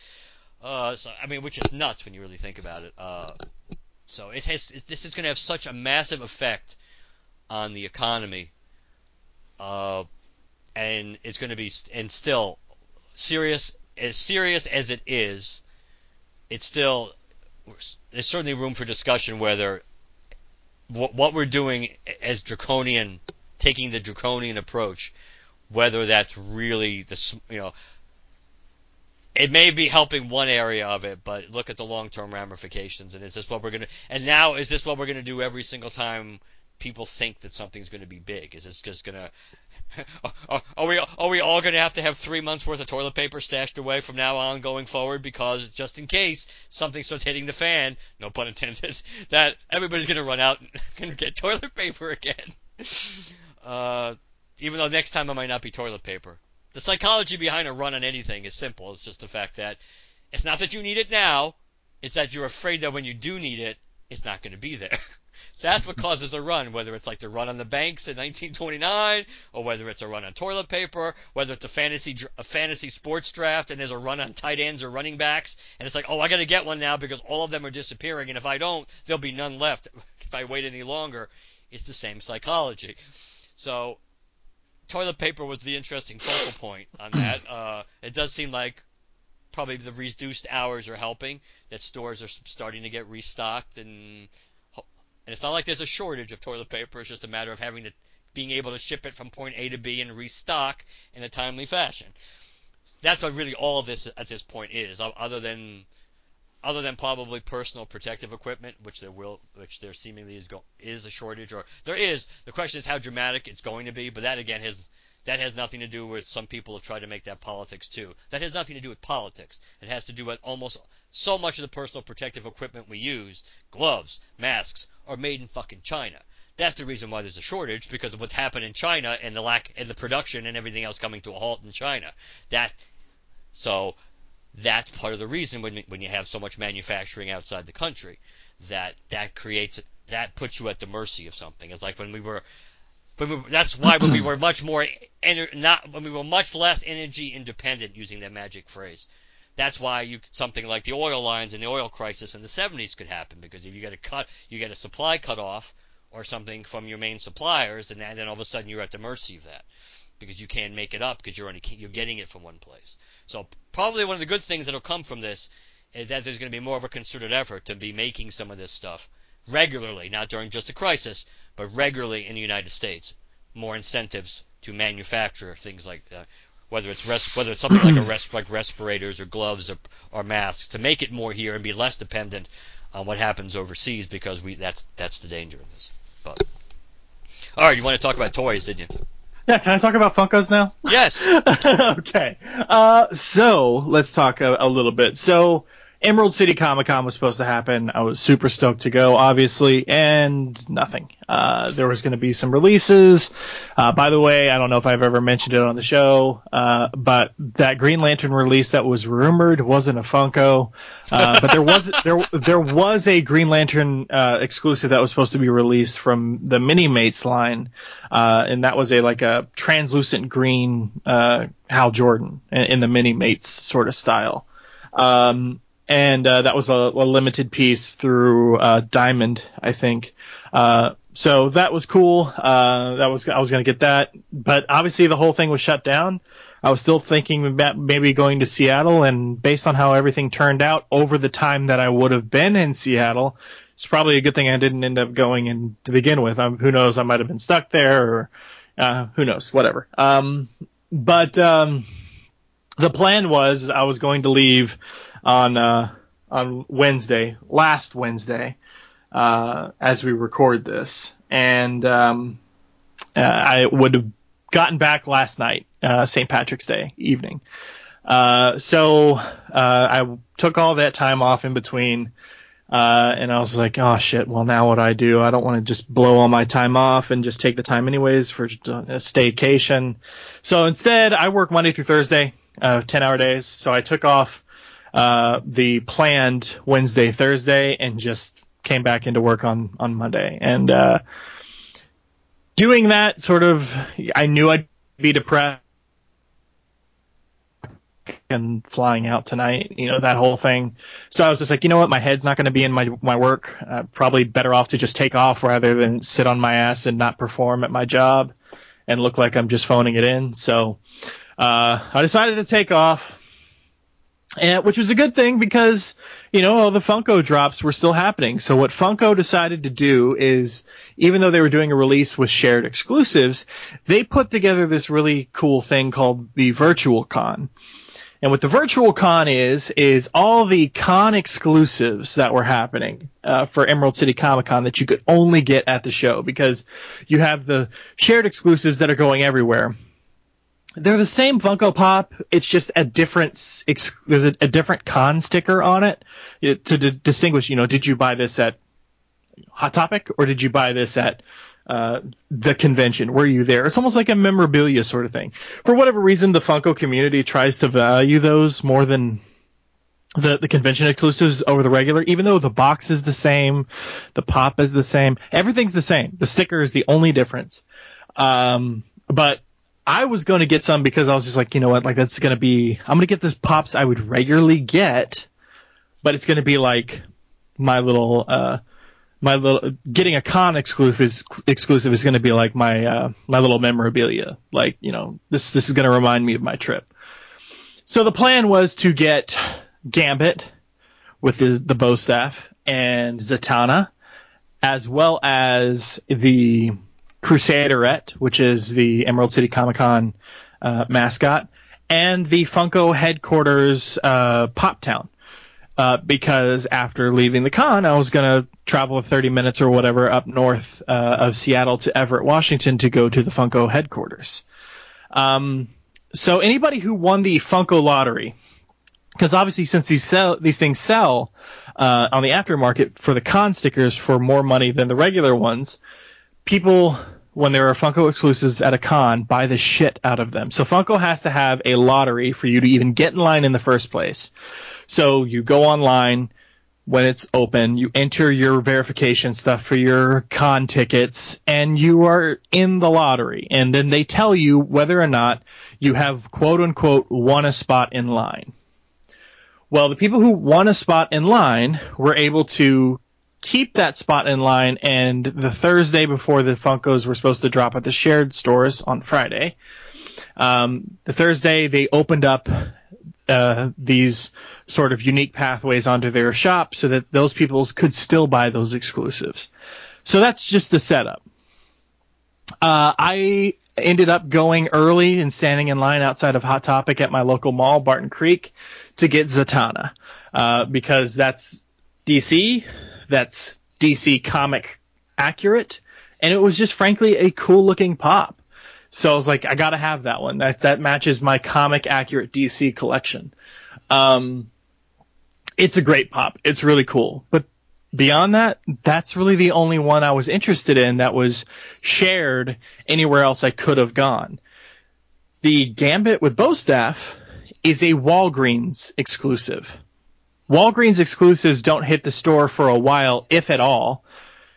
Uh, so I mean, which is nuts when you really think about it. Uh, so it has. It, this is going to have such a massive effect on the economy uh, and it's going to be and still serious as serious as it is. It's still there's certainly room for discussion whether what, what we're doing as draconian, taking the draconian approach, whether that's really the you know it may be helping one area of it, but look at the long-term ramifications. And is this what we're gonna? And now is this what we're gonna do every single time people think that something's gonna be big? Is this just gonna? (laughs) Are we are we all gonna have to have three months worth of toilet paper stashed away from now on going forward because just in case something starts hitting the fan, no pun intended, (laughs) that everybody's gonna run out and (laughs) get toilet paper again. Uh, even though next time it might not be toilet paper. The psychology behind a run on anything is simple. It's just the fact that it's not that you need it now, it's that you're afraid that when you do need it, it's not going to be there. That's what causes a run, whether it's like the run on the banks in 1929, or whether it's a run on toilet paper, whether it's a fantasy a fantasy sports draft and there's a run on tight ends or running backs, and it's like, oh, I got to get one now because all of them are disappearing, and if I don't, there'll be none left (laughs) if I wait any longer. It's the same psychology. So toilet paper was the interesting focal point on (clears throat) that. Uh, it does seem like probably the reduced hours are helping. That stores are starting to get restocked, and and it's not like there's a shortage of toilet paper. It's just a matter of having to being able to ship it from point A to B and restock in a timely fashion. That's what really all of this at this point is, other than other than probably personal protective equipment, which there will, which there seemingly is go, is a shortage, or there is. The question is how dramatic it's going to be, but that again has that has nothing to do with some people have tried to make that politics too. That has nothing to do with politics. It has to do with almost so much of the personal protective equipment we use, gloves, masks, are made in fucking China. That's the reason why there's a shortage because of what's happened in China and the lack and the production and everything else coming to a halt in China. That so that's part of the reason when when you have so much manufacturing outside the country that that creates that puts you at the mercy of something. It's like when we were but we, that's why when we (clears throat) were much more ener- not when we were much less energy independent using that magic phrase. That's why you something like the oil lines and the oil crisis in the 70s could happen because if you get a cut, you get a supply cut off or something from your main suppliers, and then all of a sudden you're at the mercy of that because you can't make it up because you're only you're getting it from one place. So probably one of the good things that'll come from this is that there's going to be more of a concerted effort to be making some of this stuff regularly, not during just a crisis, but regularly in the United States. More incentives to manufacture things like that, whether it's res- whether it's something like a (clears throat) res- like respirators or gloves or, or masks to make it more here and be less dependent on what happens overseas because we that's that's the danger of this. But all right, you want to talk about toys, didn't you? Yeah, can I talk about Funkos now? Yes. (laughs) okay. Uh, so let's talk a, a, little bit. So Emerald City Comic Con was supposed to happen. I was super stoked to go, obviously, and nothing. Uh, there was going to be some releases. Uh, by the way, I don't know if I've ever mentioned it on the show, uh, but that Green Lantern release that was rumored wasn't a Funko. Uh, (laughs) but there was there there was a Green Lantern uh, exclusive that was supposed to be released from the Mini Mates line, uh, and that was a like a translucent green Hal Jordan in, in, the Mini Mates sort of style. Um, and uh, that was a, a, limited piece through uh, Diamond, I think. Uh, so that was cool. Uh, that was I was gonna get that, but obviously the whole thing was shut down. I was still thinking about maybe going to Seattle, and based on how everything turned out over the time that I would have been in Seattle, it's probably a good thing I didn't end up going in to begin with. Um, who knows? I might have been stuck there, or uh, who knows? Whatever. Um, but um, the plan was I was going to leave on uh, on Wednesday, last Wednesday, uh, as we record this, and um, uh, I would have gotten back last night, uh, St. Patrick's Day evening. Uh, so I took all that time off in between. Uh, and I was like, oh shit, well now what do I do? I don't want to just blow all my time off and just take the time anyways for a staycation. So instead, I work Monday through Thursday, uh, 10 hour days. So I took off uh, the planned Wednesday, Thursday, and just came back into work on on Monday. And uh, doing that, sort of, I knew I'd be depressed and flying out tonight, you know, that whole thing. So I was just like, you know what, my head's not going to be in my my work. Uh, probably better off to just take off rather than sit on my ass and not perform at my job and look like I'm just phoning it in. So uh, I decided to take off and, which was a good thing because you know all the Funko drops were still happening. So what Funko decided to do is, even though they were doing a release with shared exclusives, they put together this really cool thing called the Virtual Con. And what the Virtual Con is is all the con exclusives that were happening uh, for Emerald City Comic Con that you could only get at the show because you have the shared exclusives that are going everywhere they're the same Funko Pop. It's just a different. Ex- there's a, a, different con sticker on it, it to d- distinguish. You know, did you buy this at Hot Topic or did you buy this at uh, the convention? Were you there? It's almost like a memorabilia sort of thing. For whatever reason, the Funko community tries to value those more than the the convention exclusives over the regular, even though the box is the same, the pop is the same, everything's the same. The sticker is the only difference. Um, but I was going to get some because I was just like, you know what, like that's going to be, I'm going to get this pops I would regularly get, but it's going to be like my little, uh, my little getting a con exclusive is exclusive is going to be like my uh, my little memorabilia. Like you know this this is going to remind me of my trip. So the plan was to get Gambit with the, the bow staff and Zatanna, as well as the Crusaderette, which is the Emerald City Comic Con uh, mascot, and the Funko headquarters uh, Pop Town. Uh, because after leaving the con, I was going to travel 30 minutes or whatever up north uh, of Seattle to Everett, Washington to go to the Funko headquarters. Um, so anybody who won the Funko lottery, because obviously since these sell these things sell uh, on the aftermarket for the con stickers for more money than the regular ones, people when there are Funko exclusives at a con, buy the shit out of them. So Funko has to have a lottery for you to even get in line in the first place. So you go online when it's open, you enter your verification stuff for your con tickets, and you are in the lottery. And then they tell you whether or not you have quote unquote won a spot in line. Well, the people who won a spot in line were able to keep that spot in line. And the Thursday before the Funkos were supposed to drop at the shared stores on Friday, um, the Thursday they opened up uh, these sort of unique pathways onto their shop so that those people could still buy those exclusives. So that's just the setup. Uh, I ended up going early and standing in line outside of Hot Topic at my local mall, Barton Creek, to get Zatanna, uh, because that's DC that's DC comic accurate, and it was just frankly a cool looking pop. So I was like, I gotta have that one. That that matches my comic accurate DC collection. Um, it's a great pop. It's really cool. But beyond that, that's really the only one I was interested in that was shared anywhere else I could have gone. The Gambit with Bowstaff is a Walgreens exclusive. Walgreens exclusives don't hit the store for a while, if at all.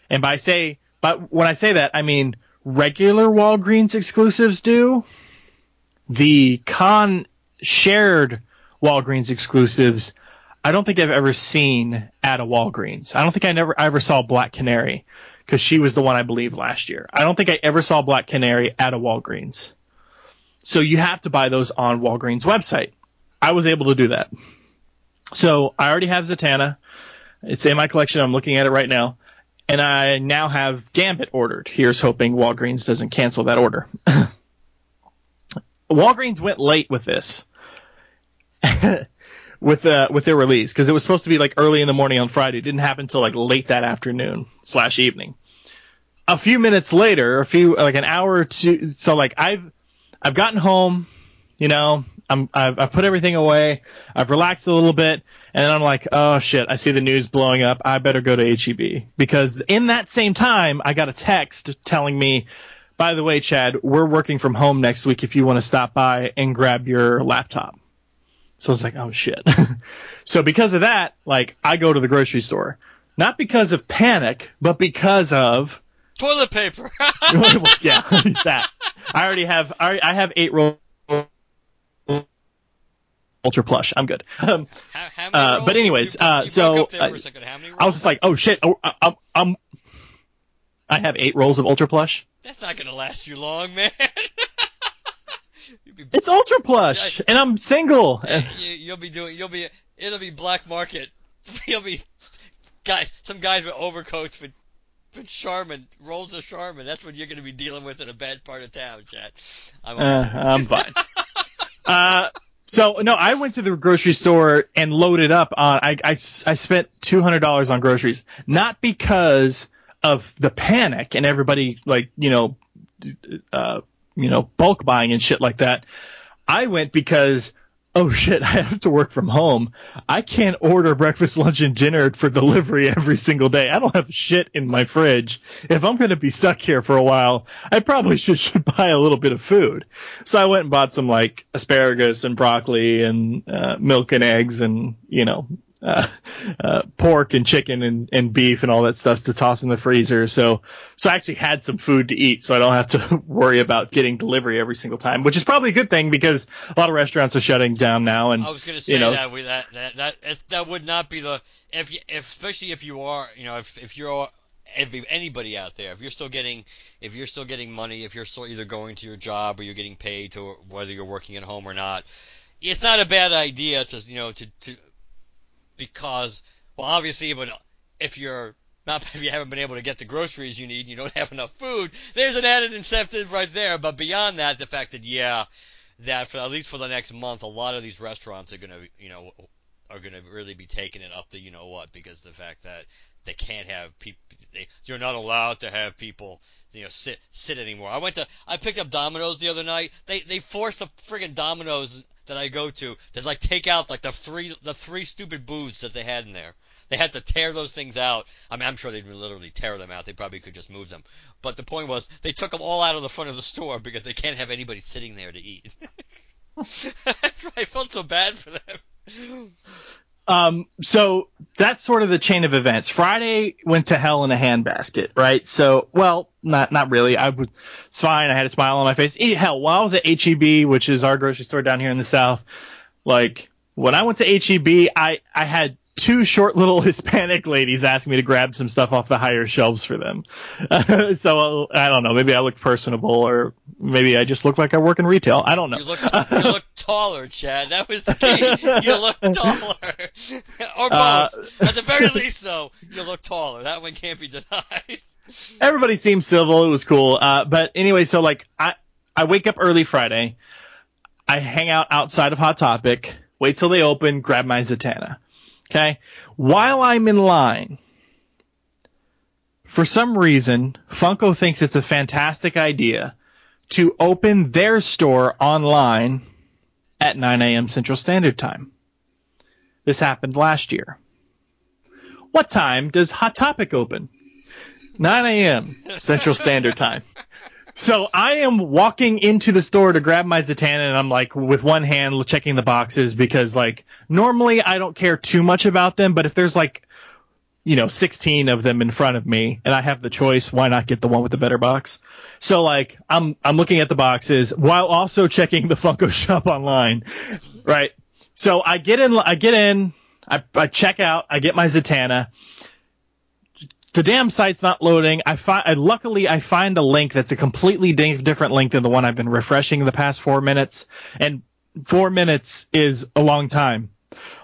And by say, but when I say that, I mean regular Walgreens exclusives do. The con shared Walgreens exclusives, I don't think I've ever seen at a Walgreens. I don't think I never I ever saw Black Canary because she was the one I believe last year. I don't think I ever saw Black Canary at a Walgreens. So you have to buy those on Walgreens website. I was able to do that. So I already have Zatanna. It's in my collection. I'm looking at it right now. And I now have Gambit ordered. Here's hoping Walgreens doesn't cancel that order. (laughs) Walgreens went late with this. (laughs) with uh, with their release because it was supposed to be like early in the morning on Friday. It didn't happen until like late that afternoon slash evening. A few minutes later, a few like an hour or two. So like I've I've gotten home, you know, I'm I've, I've put everything away. I've relaxed a little bit, and I'm like, oh shit! I see the news blowing up. I better go to HEB because in that same time, I got a text telling me, by the way, Chad, we're working from home next week. If you want to stop by and grab your laptop. So I was like, oh shit. (laughs) so because of that, like I go to the grocery store, not because of panic, but because of toilet paper. (laughs) (laughs) yeah, that. I already have. I I have eight rolls ultra plush. I'm good. (laughs) Um, how, how uh, but anyways, you, uh, you so uh, I was just like, oh shit, oh, I, I'm, I'm, I have eight rolls of ultra plush. That's not gonna last you long, man. (laughs) be, It's ultra plush, and I'm single. you, you'll be doing. You'll be. It'll be black market. (laughs) You'll be guys. Some guys with overcoats with with Charmin rolls of Charmin. That's what you're going to be dealing with in a bad part of town, Chad. I'm, Uh, I'm fine. uh, so no, I went to the grocery store and loaded up on. I I, I spent two hundred dollars on groceries, not because of the panic and everybody like you know, uh, you know, bulk buying and shit like that. I went because oh shit, I have to work from home. I can't order breakfast, lunch, and dinner for delivery every single day. I don't have shit in my fridge. If I'm going to be stuck here for a while, I probably should, (laughs) should buy a little bit of food. So I went and bought some like asparagus and broccoli and uh, milk and eggs and, you know, uh, uh, pork and chicken and, and beef and all that stuff to toss in the freezer. So, so I actually had some food to eat, so I don't have to (laughs) worry about getting delivery every single time, which is probably a good thing because a lot of restaurants are shutting down now. And I was going to say you know, that we, that that that that would not be the if, you, if especially if you are you know if if you're if anybody out there if you're still getting if you're still getting money if you're still either going to your job or you're getting paid to whether you're working at home or not it's not a bad idea to you know to to because well obviously but if you're not (laughs) if you haven't been able to get the groceries you need you don't have enough food there's an added incentive right there. But beyond that the fact that yeah that for at least for the next month a lot of these restaurants are to you know are going to really be taking it up to you know what because the fact that they can't have people you're not allowed to have people you know sit sit anymore i went to i picked up domino's the other night they they forced the friggin' domino's that i go to to like take out like the three the three stupid booths that they had in there they had to tear those things out. I mean, I'm sure they didn't literally tear them out. They probably could just move them. But the point was, they took them all out of the front of the store because they can't have anybody sitting there to eat. (laughs) That's right. I felt so bad for them. Um, so that's sort of the chain of events. Friday went to hell in a handbasket, right? So, well, not not really. I was it's fine. I had a smile on my face. Hell, while I was at HEB, which is our grocery store down here in the south, like when I went to HEB, I I had two short little (laughs) Hispanic ladies ask me to grab some stuff off the higher shelves for them. (laughs) so I don't know. Maybe I look personable, or maybe I just look like I work in retail. I don't know. You look you look (laughs) taller, Chad. That was the key. You look taller, or both. Uh, At the very least, though, you look taller. That one can't be denied. everybody seemed civil. It was cool. Uh, but anyway, so like I, I wake up early Friday. I hang out outside of Hot Topic, wait till they open, grab my Zatanna. Okay. While I'm in line, for some reason, Funko thinks it's a fantastic idea to open their store online at 9 a.m. Central Standard Time. This happened last year. What time does Hot Topic open? 9 a.m. Central Standard Time. So I am walking into the store to grab my Zatanna and I'm like with one hand checking the boxes because like normally I don't care too much about them, but if there's like you know 16 of them in front of me and I have the choice, why not get the one with the better box? So like I'm I'm looking at the boxes while also checking the Funko Shop online, right? So I get in I get in, I, I check out, I get my Zatanna the damn site's not loading. I find, I, luckily, I find a link that's a completely di- different link than the one I've been refreshing the past four minutes. And four minutes is a long time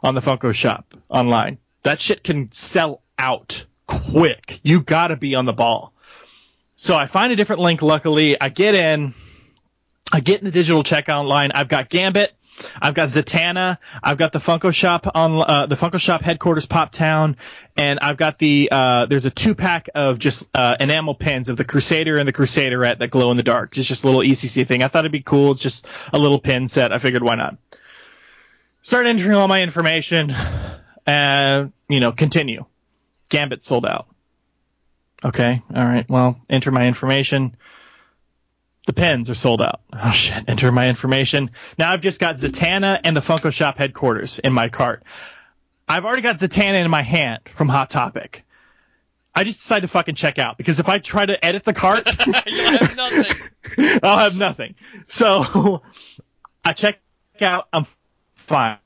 on the Funko Shop online. That shit can sell out quick. You gotta be on the ball. So I find a different link. Luckily, I get in. I get in the digital checkout line. I've got Gambit. I've got Zatanna. I've got the Funko Shop on uh, the Funko Shop headquarters Pop Town, and I've got the uh, there's a two pack of just uh, enamel pins of the Crusader and the Crusaderette that glow in the dark. It's just a little ECC thing. I thought it'd be cool, just a little pin set. I figured why not. Start entering all my information, and you know continue. Gambit sold out. Okay, all right. Well, enter my information. The pens are sold out. Oh shit, enter my information. Now I've just got Zatanna and the Funko Shop headquarters in my cart. I've already got Zatanna in my hand from Hot Topic. I just decided to fucking check out because if I try to edit the cart, (laughs) have nothing. (laughs) I'll have nothing. So (laughs) I check out. I'm fine.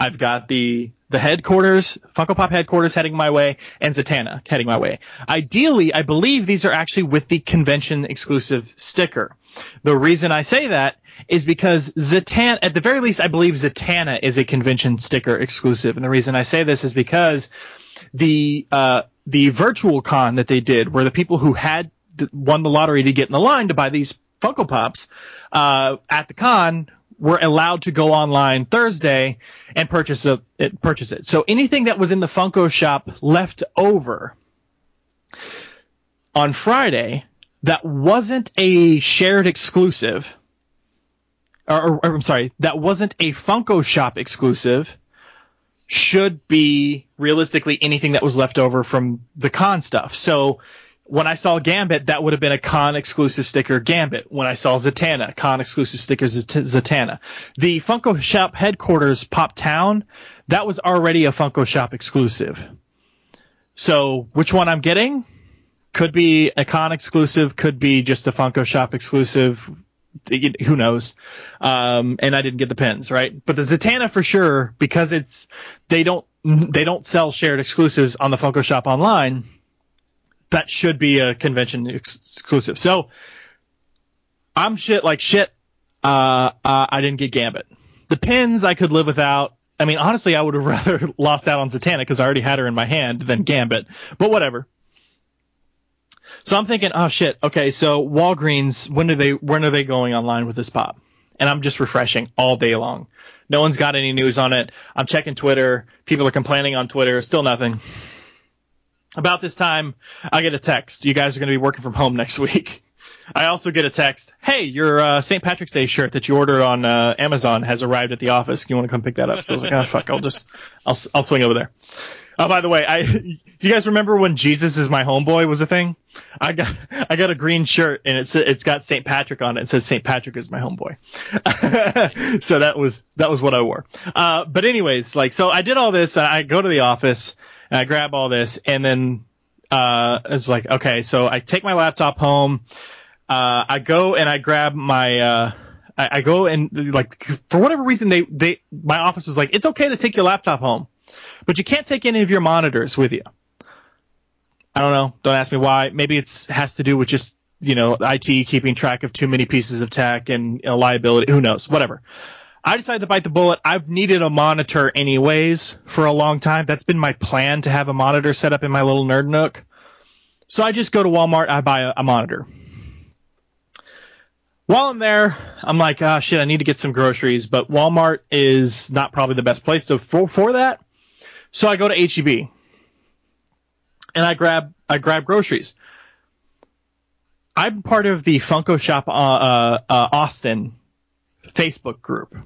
I've got the the headquarters, Funko Pop headquarters heading my way, and Zatanna heading my way. Ideally, I believe these are actually with the convention exclusive sticker. The reason I say that is because Zatanna, at the very least, I believe Zatanna is a convention sticker exclusive. And the reason I say this is because the, uh, the virtual con that they did where the people who had won the lottery to get in the line to buy these Funko Pops, uh, at the con were allowed to go online Thursday and purchase it, purchase it. So anything that was in the Funko shop left over on Friday that wasn't a shared exclusive, or, or, I'm sorry, that wasn't a Funko shop exclusive, should be realistically anything that was left over from the con stuff. So when I saw Gambit, that would have been a con exclusive sticker Gambit. When I saw Zatanna, con exclusive sticker Zatanna. The Funko Shop headquarters Pop Town, that was already a Funko Shop exclusive. So which one I'm getting? Could be a con exclusive, could be just a Funko Shop exclusive. Who knows? Um, and I didn't get the pins, right? But the Zatanna for sure, because it's, they don't, they don't sell shared exclusives on the Funko Shop online that should be a convention ex- exclusive. So I'm shit like shit. Uh, uh, I didn't get Gambit. The pins I could live without. I mean, honestly, I would have (laughs) rather lost out on Zatanna because I already had her in my hand than Gambit. But whatever. So I'm thinking, oh shit. Okay, so Walgreens, when are they when are they going online with this pop? And I'm just refreshing all day long. No one's got any news on it. I'm checking Twitter. People are complaining on Twitter. Still nothing about this time, I get a text. You guys are going to be working from home next week. I also get a text. Hey, your uh, St. Patrick's Day shirt that you ordered on uh, Amazon has arrived at the office. You want to come pick that up? So I was like, oh fuck, I'll just, I'll, I'll swing over there. Oh, by the way, I, you guys remember when Jesus is my homeboy was a thing? I got, I got a green shirt and it's, it's got St. Patrick on it. It says St. Patrick is my homeboy. (laughs) so that was, that was what I wore. Uh, but anyways, like, so I did all this. I go to the office and I grab all this, and then uh, it's like, okay, so I take my laptop home. Uh, I go and I grab my. Uh, I, I go and like for whatever reason they they my office was like, it's okay to take your laptop home, but you can't take any of your monitors with you. I don't know. Don't ask me why. Maybe it's has to do with just you know IT keeping track of too many pieces of tech and you know, liability. Who knows? Whatever. I decided to bite the bullet. I've needed a monitor anyways for a long time. That's been my plan to have a monitor set up in my little nerd nook. So I just go to Walmart, I buy a, a monitor. While I'm there, I'm like, ah, oh, shit, I need to get some groceries, but Walmart is not probably the best place to for, for that. So I go to HEB and I grab I grab groceries. I'm part of the Funko Shop uh, uh, uh, Austin Facebook group.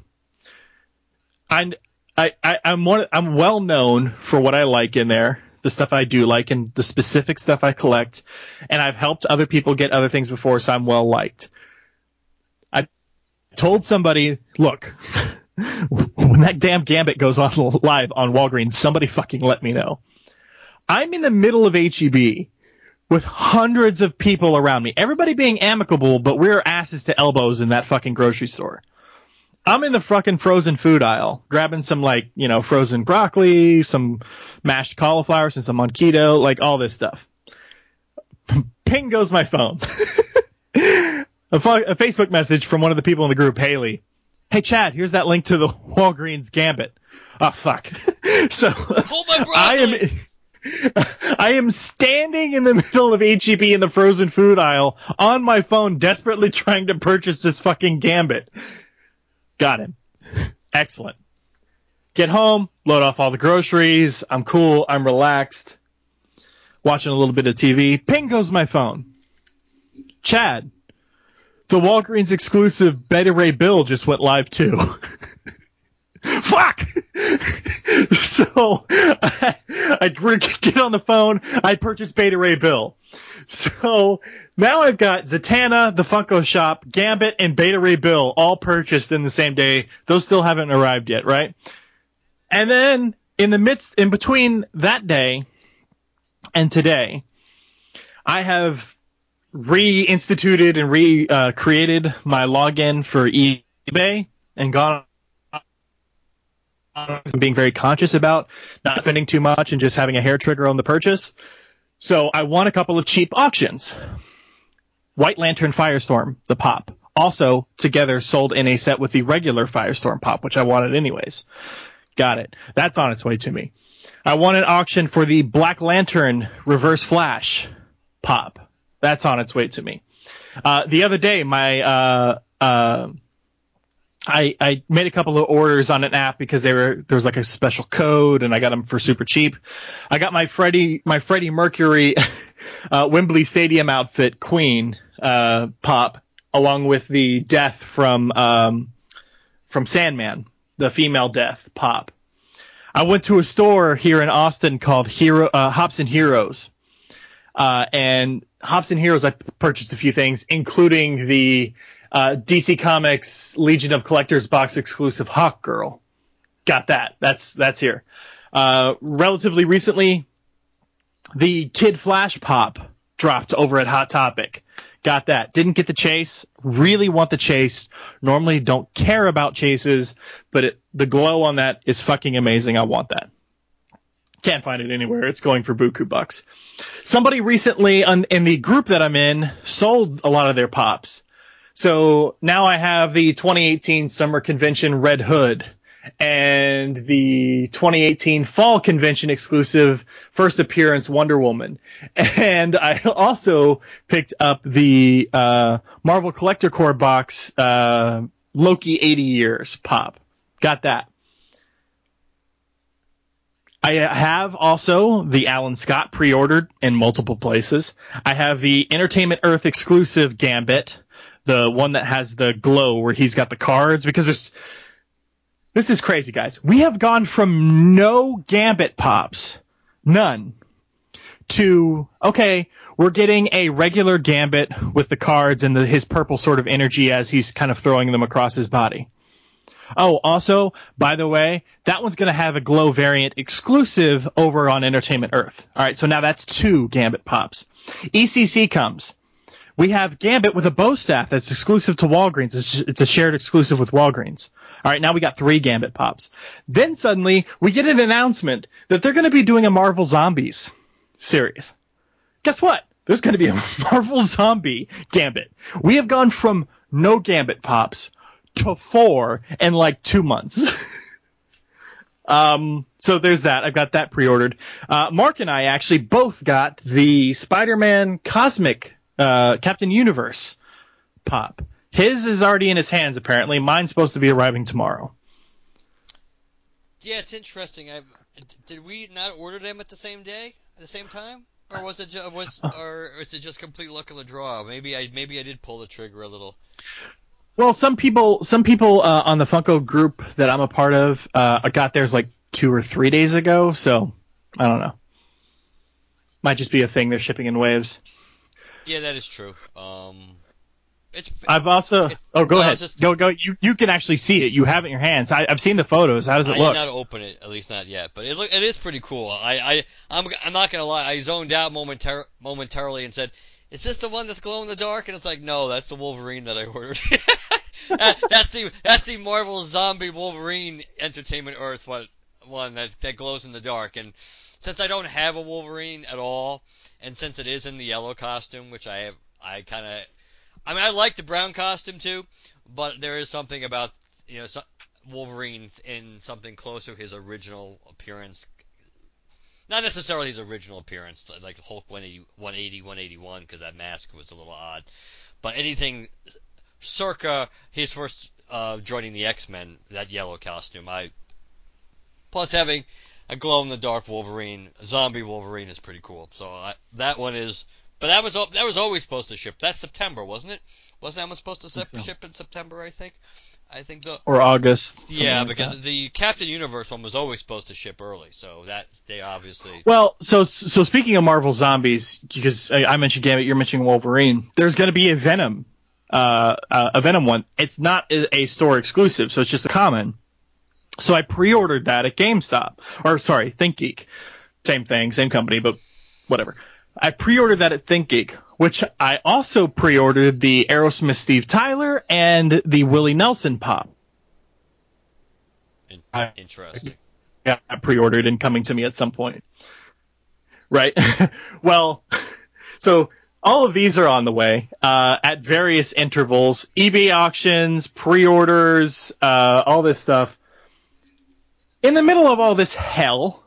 And I, I, I'm one, I'm well known for what I like in there, the stuff I do like, and the specific stuff I collect. And I've helped other people get other things before, so I'm well liked. I told somebody, look, (laughs) when that damn Gambit goes on (laughs) live on Walgreens, somebody fucking let me know. I'm in the middle of HEB with hundreds of people around me, everybody being amicable, but we're asses to elbows in that fucking grocery store. I'm in the fucking frozen food aisle, grabbing some like, you know, frozen broccoli, some mashed cauliflower since I'm on keto, like all this stuff. (laughs) Ping goes my phone. (laughs) a, a Facebook message from one of the people in the group, Haley. Hey Chad, here's that link to the (laughs) Walgreens Gambit. Oh fuck. so I am I am standing in the middle of HEB in the frozen food aisle on my phone, desperately trying to purchase this fucking Gambit. Got him. Excellent. Get home, load off all the groceries. I'm cool. I'm relaxed. Watching a little bit of TV. Ping goes my phone. Chad, the Walgreens exclusive Beta Ray Bill just went live too. (laughs) Fuck! (laughs) so (laughs) I, I get on the phone. I purchase Beta Ray Bill. (laughs) So now I've got Zatanna, the Funko Shop, Gambit, and Beta Ray Bill all purchased in the same day. Those still haven't arrived yet, right? And then in the midst, in between that day and today, I have reinstituted and recreated uh, my login for eBay and gone I'm being very conscious about not spending too much and just having a hair trigger on the purchase. So I won a couple of cheap auctions. White Lantern Firestorm, the pop. Also, together sold in a set with the regular Firestorm pop, which I wanted anyways. Got it. That's on its way to me. I won an auction for the Black Lantern Reverse Flash pop. That's on its way to me. Uh, the other day, my uh, uh, I, I made a couple of orders on an app because they were there was like a special code and I got them for super cheap. I got my Freddie my Freddie Mercury (laughs) uh, Wembley Stadium outfit Queen uh, pop along with the Death from um, from Sandman, the female Death pop. I went to a store here in Austin called Hero uh, Hobson Heroes, uh, and Hobson Heroes I purchased a few things, including the uh, DC Comics Legion of Collectors box exclusive Hawk Girl. Got that. That's that's here. Uh, relatively recently, the Kid Flash pop dropped over at Hot Topic. Got that. Didn't get the chase. Really want the chase. Normally don't care about chases, but it, the glow on that is fucking amazing. I want that. Can't find it anywhere. It's going for buku bucks. Somebody recently on, in the group that I'm in sold a lot of their pops. So now I have the 2018 Summer Convention Red Hood and the 2018 Fall Convention exclusive first appearance Wonder Woman. (laughs) And I also picked up the uh, Marvel Collector Corps box uh, Loki 80 Years pop. Got that. I have also the Alan Scott pre-ordered in multiple places. I have the Entertainment Earth exclusive Gambit the one that has the glow where he's got the cards because there's this is crazy guys. We have gone from no gambit pops none to okay we're getting a regular gambit with the cards and the, his purple sort of energy as he's kind of throwing them across his body. Oh also by the way that one's going to have a glow variant exclusive over on entertainment earth. All right so now that's two gambit pops. ECCC comes we have Gambit with a bow staff that's exclusive to Walgreens. It's, it's a shared exclusive with Walgreens. All right, now we got three Gambit pops. Then suddenly we get an announcement that they're going to be doing a Marvel Zombies series. Guess what? There's going to be a (laughs) Marvel Zombie Gambit. We have gone from no Gambit pops to four in like two months. (laughs) um, so there's that. I've got that pre-ordered. Uh, Mark and I actually both got the Spider-Man Cosmic uh, Captain Universe pop. His is already in his hands apparently. Mine's supposed to be arriving tomorrow. Yeah, it's interesting. I did we not order them at the same day, at the same time, or was it just, was or is it just complete luck of the draw? Maybe I maybe I did pull the trigger a little. Well, some people some people uh, on the Funko group that I'm a part of uh, got theirs like two or three days ago, so I don't know. Might just be a thing they're shipping in waves. Yeah, that is true. Um, it's. I've also. it- oh, go no, ahead. just- go go. You you can actually see it. You have it in your hands. I, I've seen the photos. How does it I look? I did not open it, at least not yet. But it look it is pretty cool. I I I'm I'm not gonna lie. I zoned out momentar- momentarily and said, "Is this the one that's glow in the dark?" And it's like, no, that's the Wolverine that I ordered. (laughs) That- that's the that's the Marvel Zombie Wolverine Entertainment Earth one one that that glows in the dark. And since I don't have a Wolverine at all, and since it is in the yellow costume, which I have, I kind of, I mean, I like the brown costume too, but there is something about you know Wolverine in something close to his original appearance. Not necessarily his original appearance, like Hulk 180, 180 181, because that mask was a little odd. But anything circa his first uh, joining the X Men, that yellow costume, I. Plus having a glow in the dark Wolverine, zombie Wolverine is pretty cool. So I, that one is, but that was that was always supposed to ship. That's September, wasn't it? Wasn't that one supposed to ship, so. ship in September? I think. I think the or August. yeah, because the Captain Universe one was always supposed to ship early, so that they obviously. Well, so so speaking of Marvel zombies, because I, I mentioned Gambit, you're mentioning Wolverine. There's going to be a Venom, uh, uh, a Venom one. It's not a, a store exclusive, so it's just a common. So I pre-ordered that at GameStop, or sorry, ThinkGeek. Same thing, same company, but whatever. I pre-ordered that at ThinkGeek, which I also pre-ordered the Aerosmith Steve Tyler and the Willie Nelson pop. Interesting. got pre-ordered and coming to me at some point. Right. (laughs) well, (laughs) so all of these are on the way uh, at various intervals. eBay auctions, pre-orders, uh, all this stuff. In the middle of all this hell,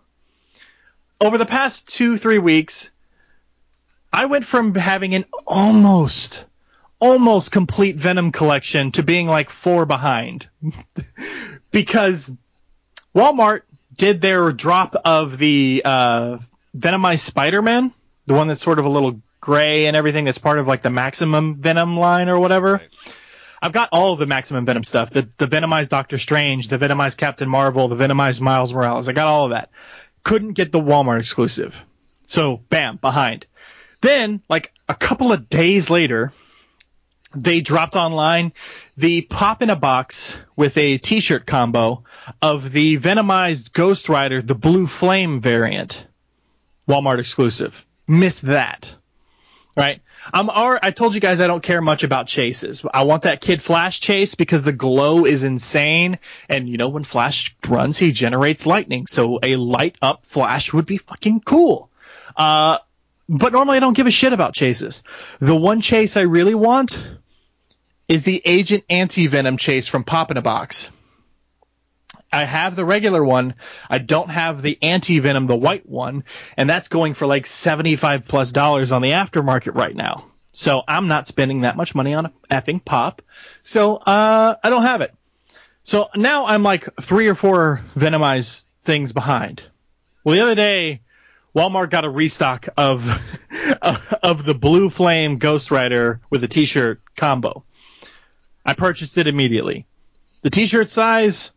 over the past two three weeks, I went from having an almost almost complete Venom collection to being like four behind (laughs) because Walmart did their drop of the uh, Venomized Spider-Man, the one that's sort of a little gray and everything. That's part of like the Maximum Venom line or whatever. Right. I've got all of the Maximum Venom stuff. The the Venomized Doctor Strange, the Venomized Captain Marvel, the Venomized Miles Morales. I got all of that. Couldn't get the Walmart exclusive. So bam, behind. Then, like a couple of days later, they dropped online the pop in a box with a t-shirt combo of the Venomized Ghost Rider, the Blue Flame variant. Walmart exclusive. Missed that. Right? I'm I told you guys I don't care much about chases. I want that Kid Flash chase because the glow is insane. And you know, when Flash runs, he generates lightning. So a light up Flash would be fucking cool. Uh, but normally I don't give a shit about chases. The one chase I really want is the Agent Anti Venom chase from Pop in a Box. I have the regular one. I don't have the Anti Venom, the white one, and that's going for like seventy-five plus dollars on the aftermarket right now. So I'm not spending that much money on a effing pop. So uh, I don't have it. So now I'm like three or four Venomized things behind. Well, the other day, Walmart got a restock of (laughs) of the Blue Flame Ghost Rider with a T-shirt combo. I purchased it immediately. The T-shirt size,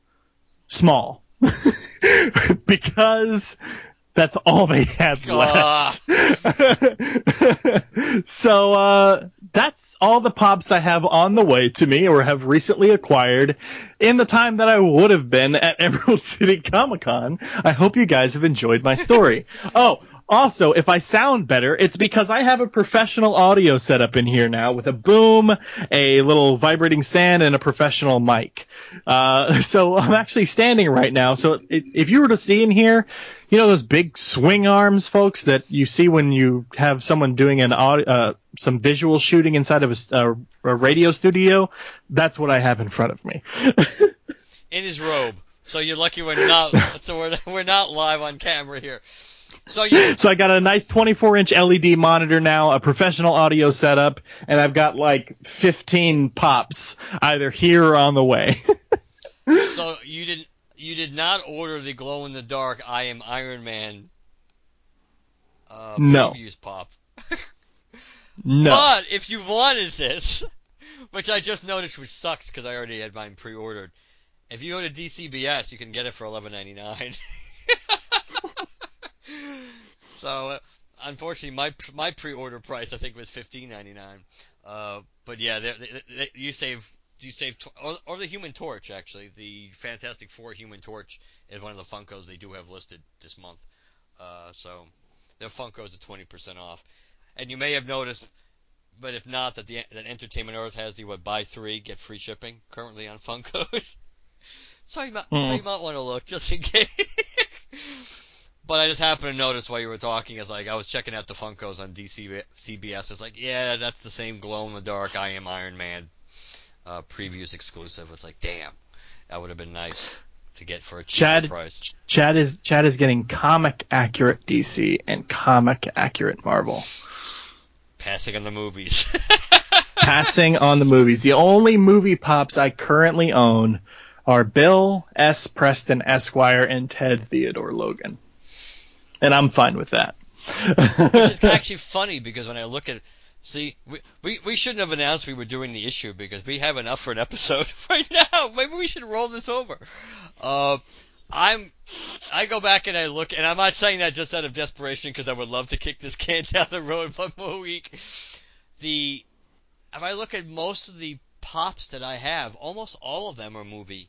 small, (laughs) because that's all they had left. (laughs) so uh, that's all the pops I have on the way to me or have recently acquired in the time that I would have been at (laughs) Emerald City Comic Con. I hope you guys have enjoyed my story. oh, also, if I sound better, it's because I have a professional audio setup in here now with a boom, a little vibrating stand, and a professional mic. Uh, (laughs) so I'm actually standing right now. So i if you were to see in here, you know those big swing arms, folks, that you see when you have someone doing an audio, uh, some visual shooting inside of a radio studio. That's what I have in front of me. (laughs) In his robe. So you're lucky we're not. (laughs) so we're we're not live on camera here. So you So I got a nice 24 inch LED monitor now, a professional audio setup, and I've got like 15 pops either here or on the way. (laughs) so you did you did not order the glow in the dark I am Iron Man uh, No. previews pop. no. But if you wanted this, which I just noticed, which sucks because I already had mine pre-ordered. If you go to DCBS, you can get it for eleven ninety nine. (laughs) so, uh, unfortunately, my my pre-order price I think was fifteen ninety nine. Uh, but yeah, they, they, they, you save you save tw- or, or the Human Torch actually. The Fantastic Four Human Torch is one of the Funkos they do have listed this month. Uh, so their Funkos are twenty percent off. And you may have noticed, but if not, that the that Entertainment Earth has the what buy three get free shipping currently on (laughs) Funkos. so you might so Hmm. you might want to look just in case. (laughs) But I just happened to notice while you were talking, as like I was checking out the Funkos on DC CBS. It's like, yeah, that's the same glow in the dark I am Iron Man uh, previews exclusive. It's like, damn, that would have been nice to get for a cheaper Chad- price. Chad is Chad is getting comic accurate DC and comic accurate Marvel. Passing on the movies. (laughs) Passing on the movies. The only movie pops I currently own are Bill S. Preston Esquire and Ted Theodore Logan. And I'm fine with that. Which is (laughs) actually funny because when I look at see we, we we shouldn't have announced we were doing the issue because we have enough for an episode (laughs) right now. Maybe we should roll this over. Uh, I'm I go back and I look and I'm not saying that just out of desperation because I would love to kick this (laughs) can down the road one more week. The if I look at most of the pops that I have, almost all of them are movie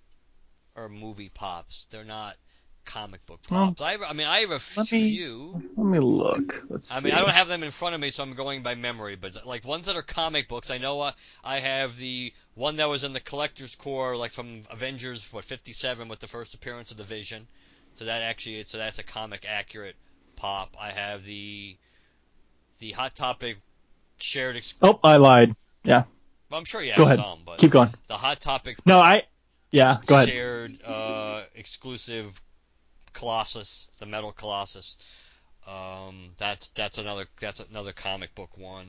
or movie pops. They're not comic book Well, pops. I, have, I mean, I have a let me- few. Let me look. Let's I see. mean, I don't have them in front of me, so I'm going by memory. But like ones that are comic books, I know uh, I have the one that was in the collector's Corps, like from Avengers, what 57, with the first appearance of the Vision. So that actually, so that's a comic accurate pop. I have the the Hot Topic shared. Ex- Oh, I lied. Yeah. well, I'm sure you have Go ahead. some, but Keep going. the Hot Topic No, I. Yeah. Go ahead. shared uh, exclusive Colossus, the Metal Colossus. Um, that's that's another that's another comic book one.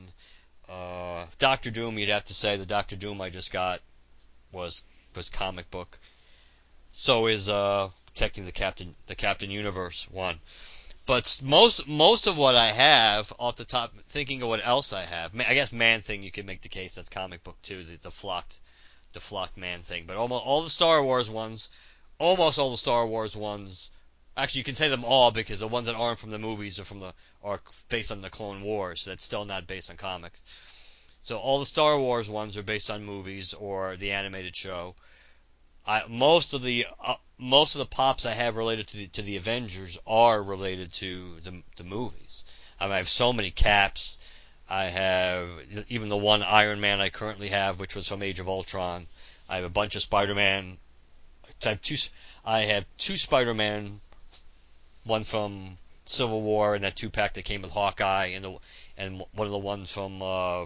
Uh, Doctor Doom, you'd have to say the Doctor Doom I just got was was comic book. So is uh technically the Captain the Captain Universe one. But most most of what I have off the top, thinking of what else I have, I guess Man Thing you could make the case that's comic book too, the, the flocked the flocked Man Thing. But almost all the Star Wars ones, almost all the Star Wars ones. Actually, you can say them all because the ones that aren't from the movies are from the are based on the Clone Wars. So that's still not based on comics. So all the Star Wars ones are based on movies or the animated show. I, most of the uh, most of the pops I have related to the to the Avengers are related to the the movies. I, mean, I have so many caps. I have even the one Iron Man I currently have, which was from Age of Ultron. I have a bunch of Spider-Man. I have two. I have two Spider-Man. One from Civil War and that two pack that came with Hawkeye, and the, and one of the ones from uh,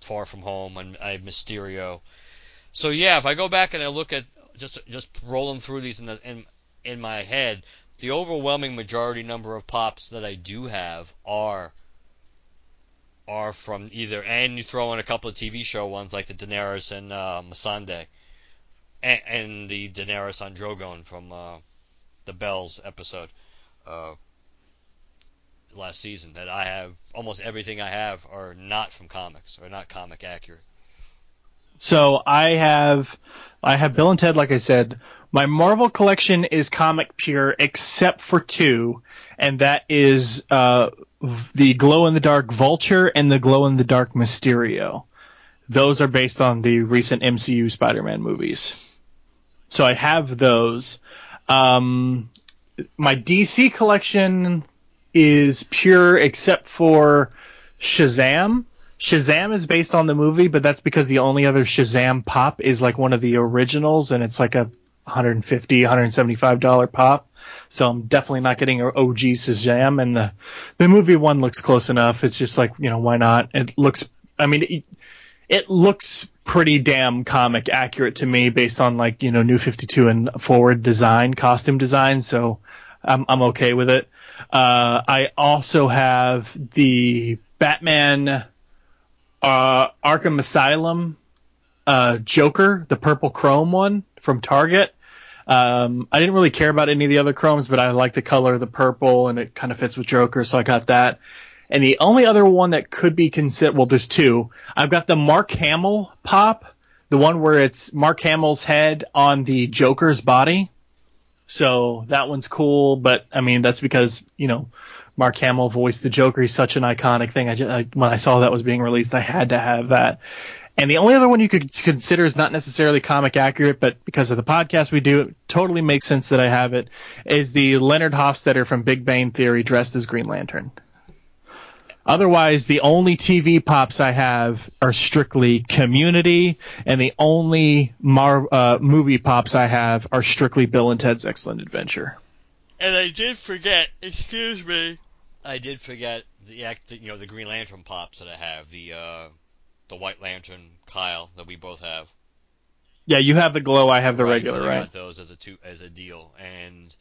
Far From Home, and I have Mysterio. So yeah, if I go back and I look at just just rolling through these in the in in my head, the overwhelming majority number of pops that I do have are are from either and you throw in a couple of TV show ones like the Daenerys and uh, Missandei, and, and the Daenerys on Drogon from uh, the Bells episode uh, last season. That I have almost everything I have are not from comics or not comic accurate. So I have, I have Bill and Ted. Like I said, my Marvel collection is comic pure, except for two, and that is uh, the glow in the dark Vulture and the glow in the dark Mysterio. Those are based on the recent MCU Spider-Man movies. So I have those. Um, my DC collection is pure except for Shazam. Shazam is based on the movie, but that's because the only other Shazam pop is like one of the originals, and it's like a 150 175 dollar pop. So I'm definitely not getting an OG Shazam, and the the movie one looks close enough. It's just like you know why not? It looks, I mean, it, it looks pretty damn comic accurate to me based on like you know New 52 and forward design, costume design. So I'm I'm okay with it. Uh, I also have the Batman uh, Arkham Asylum uh, Joker, the purple chrome one from Target. Um, I didn't really care about any of the other chromes, but I like the color of the purple and it kind of fits with Joker, so I got that. And the only other one that could be considered, well, there's two. I've got the Mark Hamill pop, the one where it's Mark Hamill's head on the Joker's body. So that one's cool, but I mean that's because you know Mark Hamill voiced the Joker. He's such an iconic thing. I, just, I when I saw that was being released, I had to have that. And the only other one you could consider is not necessarily comic accurate, but because of the podcast we do, it totally makes sense that I have it. Is the Leonard Hofstadter from Big Bang Theory dressed as Green Lantern? Otherwise, the only TV pops I have are strictly Community, and the only Mar- uh, movie pops I have are strictly Bill and Ted's Excellent Adventure. And I did forget, excuse me, I did forget the act, you know, the Green Lantern pops that I have, the uh, the White Lantern Kyle that we both have. Yeah, you have the glow, I have the regular, Right, regular, I right? got those as a two as a deal, and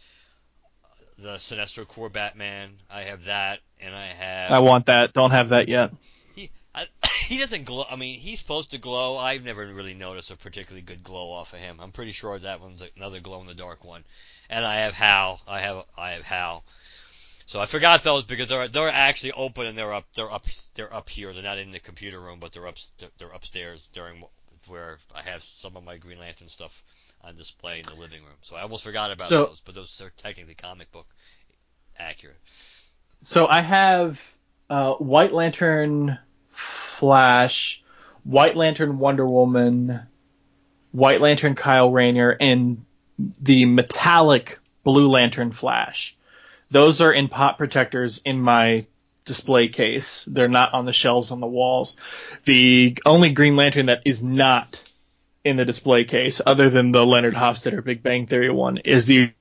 the Sinestro Corps Batman, I have that, and I have. I want that. Don't have that yet. He I, (laughs) he doesn't glow. I mean, he's supposed to glow. I've never really noticed a particularly good glow off of him. I'm pretty sure that one's another glow in the dark one. And I have Hal. I have I have Hal. So I forgot those because they're they're actually open and they're up they're up they're up here. They're not in the computer room, but they're up they're upstairs during where I have some of my Green Lantern stuff on display in the living room. So I almost forgot about So- those, but those are technically comic book accurate. So I have uh, White Lantern, Flash, White Lantern, Wonder Woman, White Lantern, Kyle Rayner, and the metallic Blue Lantern Flash. Those are in pop protectors in my display case. They're not on the shelves on the walls. The only Green Lantern that is not in the display case, other than the Leonard Hofstadter Big Bang Theory one, is the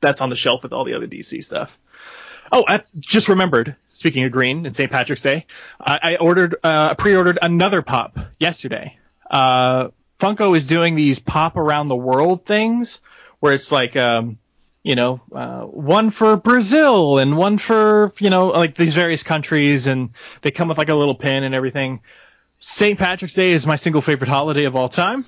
that's on the shelf with all the other DC stuff. Oh, I just remembered. Speaking of green and St. Patrick's Day, I, I ordered, uh, pre-ordered another pop yesterday. Uh, Funko is doing these pop around the world things where it's like, um, you know, uh, one for Brazil and one for, you know, like these various countries and they come with like a little pin and everything. St. Patrick's Day is my single favorite holiday of all time.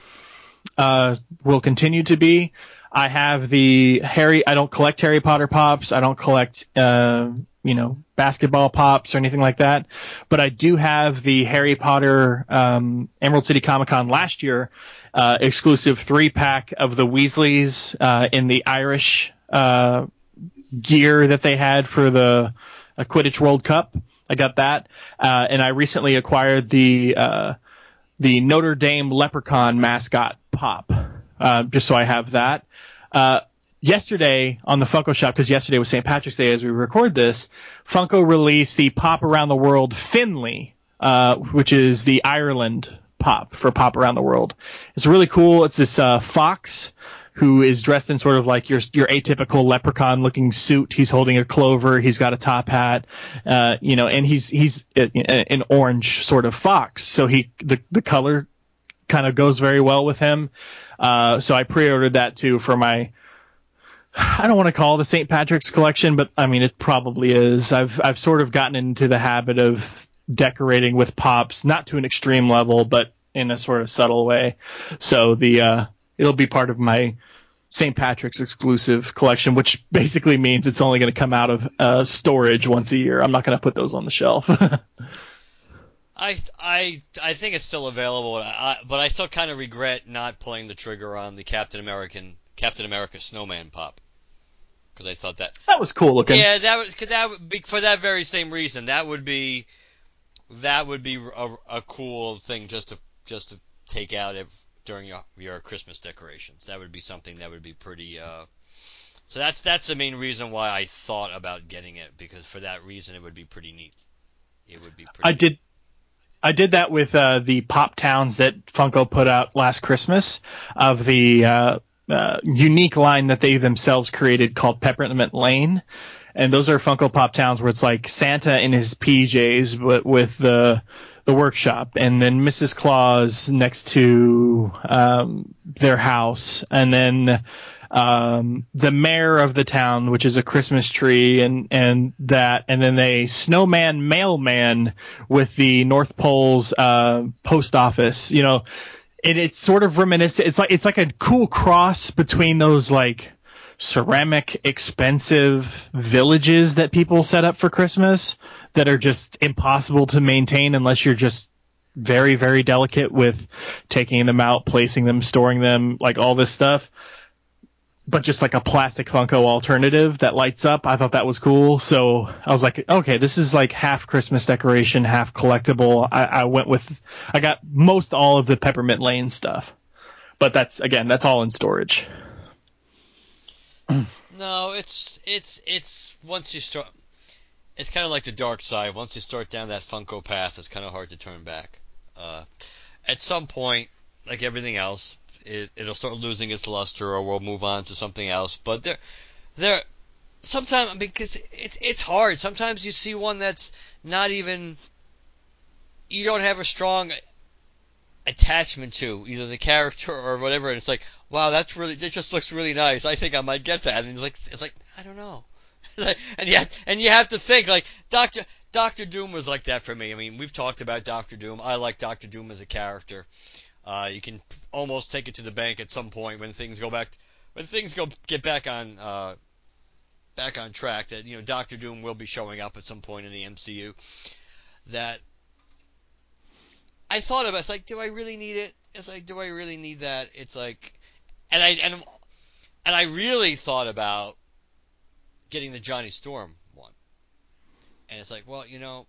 Uh, will continue to be. I have the Harry. I don't collect Harry Potter pops. I don't collect, uh, you know, basketball pops or anything like that. But I do have the Harry Potter um, Emerald City Comic Con last year uh, exclusive three pack of the Weasleys uh, in the Irish uh, gear that they had for the uh, Quidditch World Cup. I got that, uh, and I recently acquired the the Notre Dame Leprechaun mascot pop, uh, just so I have that. Uh, yesterday on the Funko Shop, because yesterday was St. Patrick's Day as we record this, Funko released the Pop Around the World Finley, uh, which is the Ireland pop for Pop Around the World. It's really cool. It's this uh, fox who is dressed in sort of like your your atypical leprechaun looking suit. He's holding a clover. He's got a top hat, uh, you know, and he's he's an orange sort of fox. So he the the color kind of goes very well with him. Uh, so I pre-ordered that too for my. I don't want to call it a St. Patrick's collection, but I mean it probably is. I've I've sort of gotten into the habit of decorating with pops, not to an extreme level, but in a sort of subtle way. So the uh, it'll be part of my St. Patrick's exclusive collection, which basically means it's only going to come out of uh, storage once a year. I'm not going to put those on the shelf. (laughs) I I I think it's still available, I, but I still kind of regret not pulling the trigger on the Captain American Captain America Snowman pop because I thought that that was cool looking. Yeah, that was that would be for that very same reason. That would be that would be a, a cool thing just to just to take out if, during your, your Christmas decorations. That would be something that would be pretty. Uh, so that's that's the main reason why I thought about getting it because for that reason it would be pretty neat. It would be pretty. I neat. did. I did that with uh, the pop towns that Funko put out last Christmas of the uh, uh, unique line that they themselves created called Peppermint Lane and those are Funko Pop towns where it's like Santa in his PJs, but with the the workshop, and then Mrs. Claus next to um, their house, and then um, the mayor of the town, which is a Christmas tree, and and that, and then a snowman mailman with the North Pole's uh, post office. You know, and it's sort of reminiscent. It's like it's like a cool cross between those like ceramic expensive villages that people set up for Christmas that are just impossible to maintain unless you're just very very delicate with taking them out, placing them, storing them, like all this stuff. But just like a plastic Funko alternative that lights up, I thought that was cool. So I was like, okay, this is like half Christmas decoration, half collectible. I, I went with, I got most all of the Peppermint Lane stuff, but that's again, that's all in storage. no, it's it's it's once you start, it's kind of like the dark side. Once you start down that Funko path, it's kind of hard to turn back. Uh, at some point, like everything else, it it'll start losing its luster, or we'll move on to something else. But there, there, sometimes because it's it's hard. Sometimes you see one that's not even you don't have a strong attachment to either the character or whatever. And it's like wow that's really it just looks really nice. I think i might get that. And it's like it's like i don't know. (laughs) And have, and you have to think like doctor doctor doom was like that for me. I mean we've talked about doctor doom. I like doctor doom as a character uh, you can almost take it to the bank at some point when things go back when things go get back on uh, back on track that you know doctor doom will be showing up at some point in the mcu that I thought about it. It's like, do I really need it? It's like, do I really need that? It's like, and I and and I really thought about getting the Johnny Storm one. And it's like, well, you know,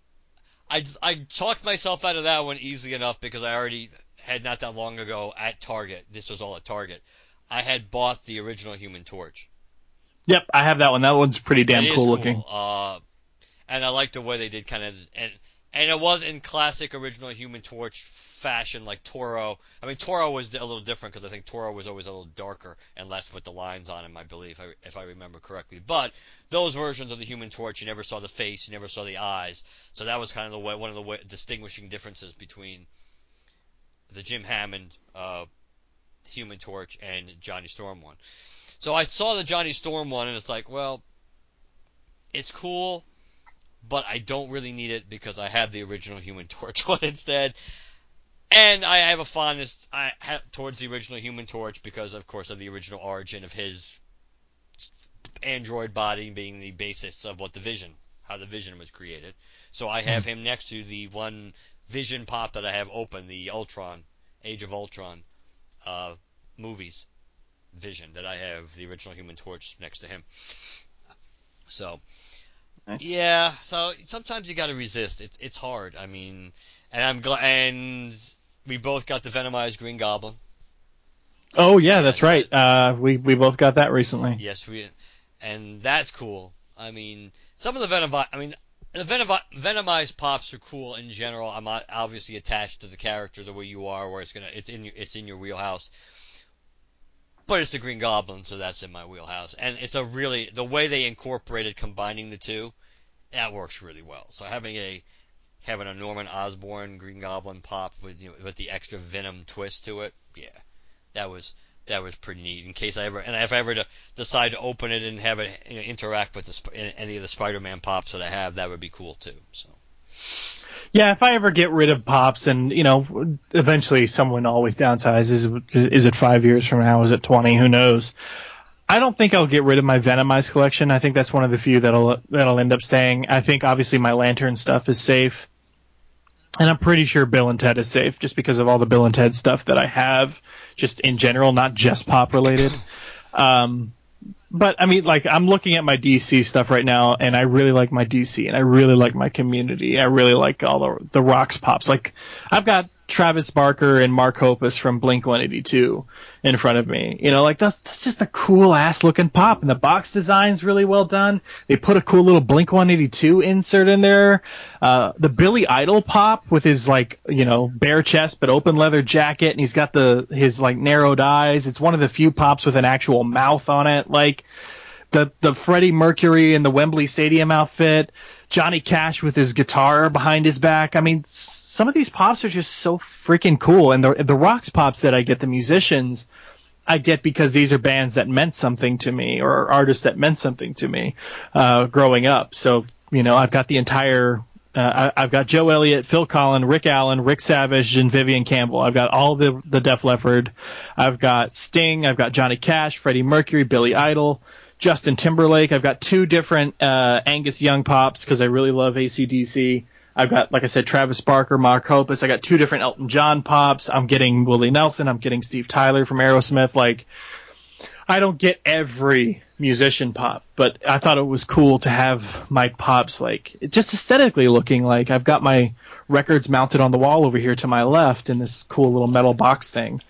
I I talked myself out of that one easily enough because I already had not that long ago at Target. This was all at Target. I had bought the original Human Torch. Yep, I have that one. That one's pretty damn is cool, looking. Uh, and I like the way they did kind of and and it was in classic original Human Torch fashion, like Toro. I mean, Toro was a little different because I think Toro was always a little darker and less with the lines on him, I believe, if I remember correctly. But those versions of the Human Torch, you never saw the face, you never saw the eyes, so that was kind of the way, one of the way, distinguishing differences between the Jim Hammond uh, Human Torch and Johnny Storm one. So I saw the Johnny Storm one, and it's like, well, it's cool, but I don't really need it because I have the original Human (laughs) Torch one instead. And I have a fondness I have towards the original Human Torch because, of course, of the original origin of his android body being the basis of what the Vision, how the Vision was created. So I have him next to the one Vision pop that I have open, the Ultron, Age of Ultron uh, movies Vision that I have the original Human Torch next to him. So Nice. yeah, so sometimes you got to resist. It's it's hard. I mean, and I'm glad and we both got the Venomized Green Goblin. Oh yeah, that's right. Uh, we we both got that recently. Yes, we and that's cool. I mean, some of the Venom I mean, the Venom Venomized pops are cool in general. I'm not obviously attached to the character the way you are, where it's gonna it's in your it's in your wheelhouse. But it's the Green Goblin, so that's in my wheelhouse. And it's a really the way they incorporated combining the two, that works really well. So having a having a Norman Osborn Green Goblin pop with you know, with the extra Venom twist to it, yeah, that was that was pretty neat. In case I ever and if I ever decide to open it and have it you know, interact with the, any of the Spider-Man pops that I have, that would be cool too. So Yeah, if I ever get rid of pops, and you know, eventually someone always downsizes. Is it five years from now? Is it twenty? Who knows? I don't think I'll get rid of my Venomized collection. I think that's one of the few that'll that'll end up staying. I think obviously my Lantern stuff is safe, and I'm pretty sure Bill and Ted is safe just because of all the Bill and Ted stuff that I have, just in general, not just pop related. Um, but I mean, like I'm looking at my DC stuff right now, and I really like my DC, and I really like my community. I really like all the the rocks pops. Like I've got Travis Barker and Mark Hoppus from Blink 182 in front of me. You know, like that's that's just a cool ass looking pop, and the box design's really well done. They put a cool little Blink 182 insert in there. Uh, the Billy Idol pop with his like you know bare chest but open leather jacket, and he's got the his like narrowed eyes. It's one of the few pops with an actual mouth on it. Like the the Freddie Mercury in the Wembley Stadium outfit, Johnny Cash with his guitar behind his back. I mean, some of these pops are just so freaking cool, and the the rocks pops that I get, the musicians. I get because these are bands that meant something to me or artists that meant something to me uh, growing up. So you know, I've got the entire. Uh, I, I've got Joe Elliott, Phil Collen, Rick Allen, Rick Savage, and Vivian Campbell. I've got all the the Def Leppard. I've got Sting. I've got Johnny Cash, Freddie Mercury, Billy Idol, Justin Timberlake. I've got two different uh, Angus Young pops because I really love ACDC. I've got, like I said, Travis Barker, Mark Hoppus. I got two different Elton John pops. I'm getting Willie Nelson. I'm getting Steve Tyler from Aerosmith. Like, I don't get every musician pop, but I thought it was cool to have my pops like just aesthetically looking like I've got my records mounted on the wall over here to my left in this cool little metal box thing.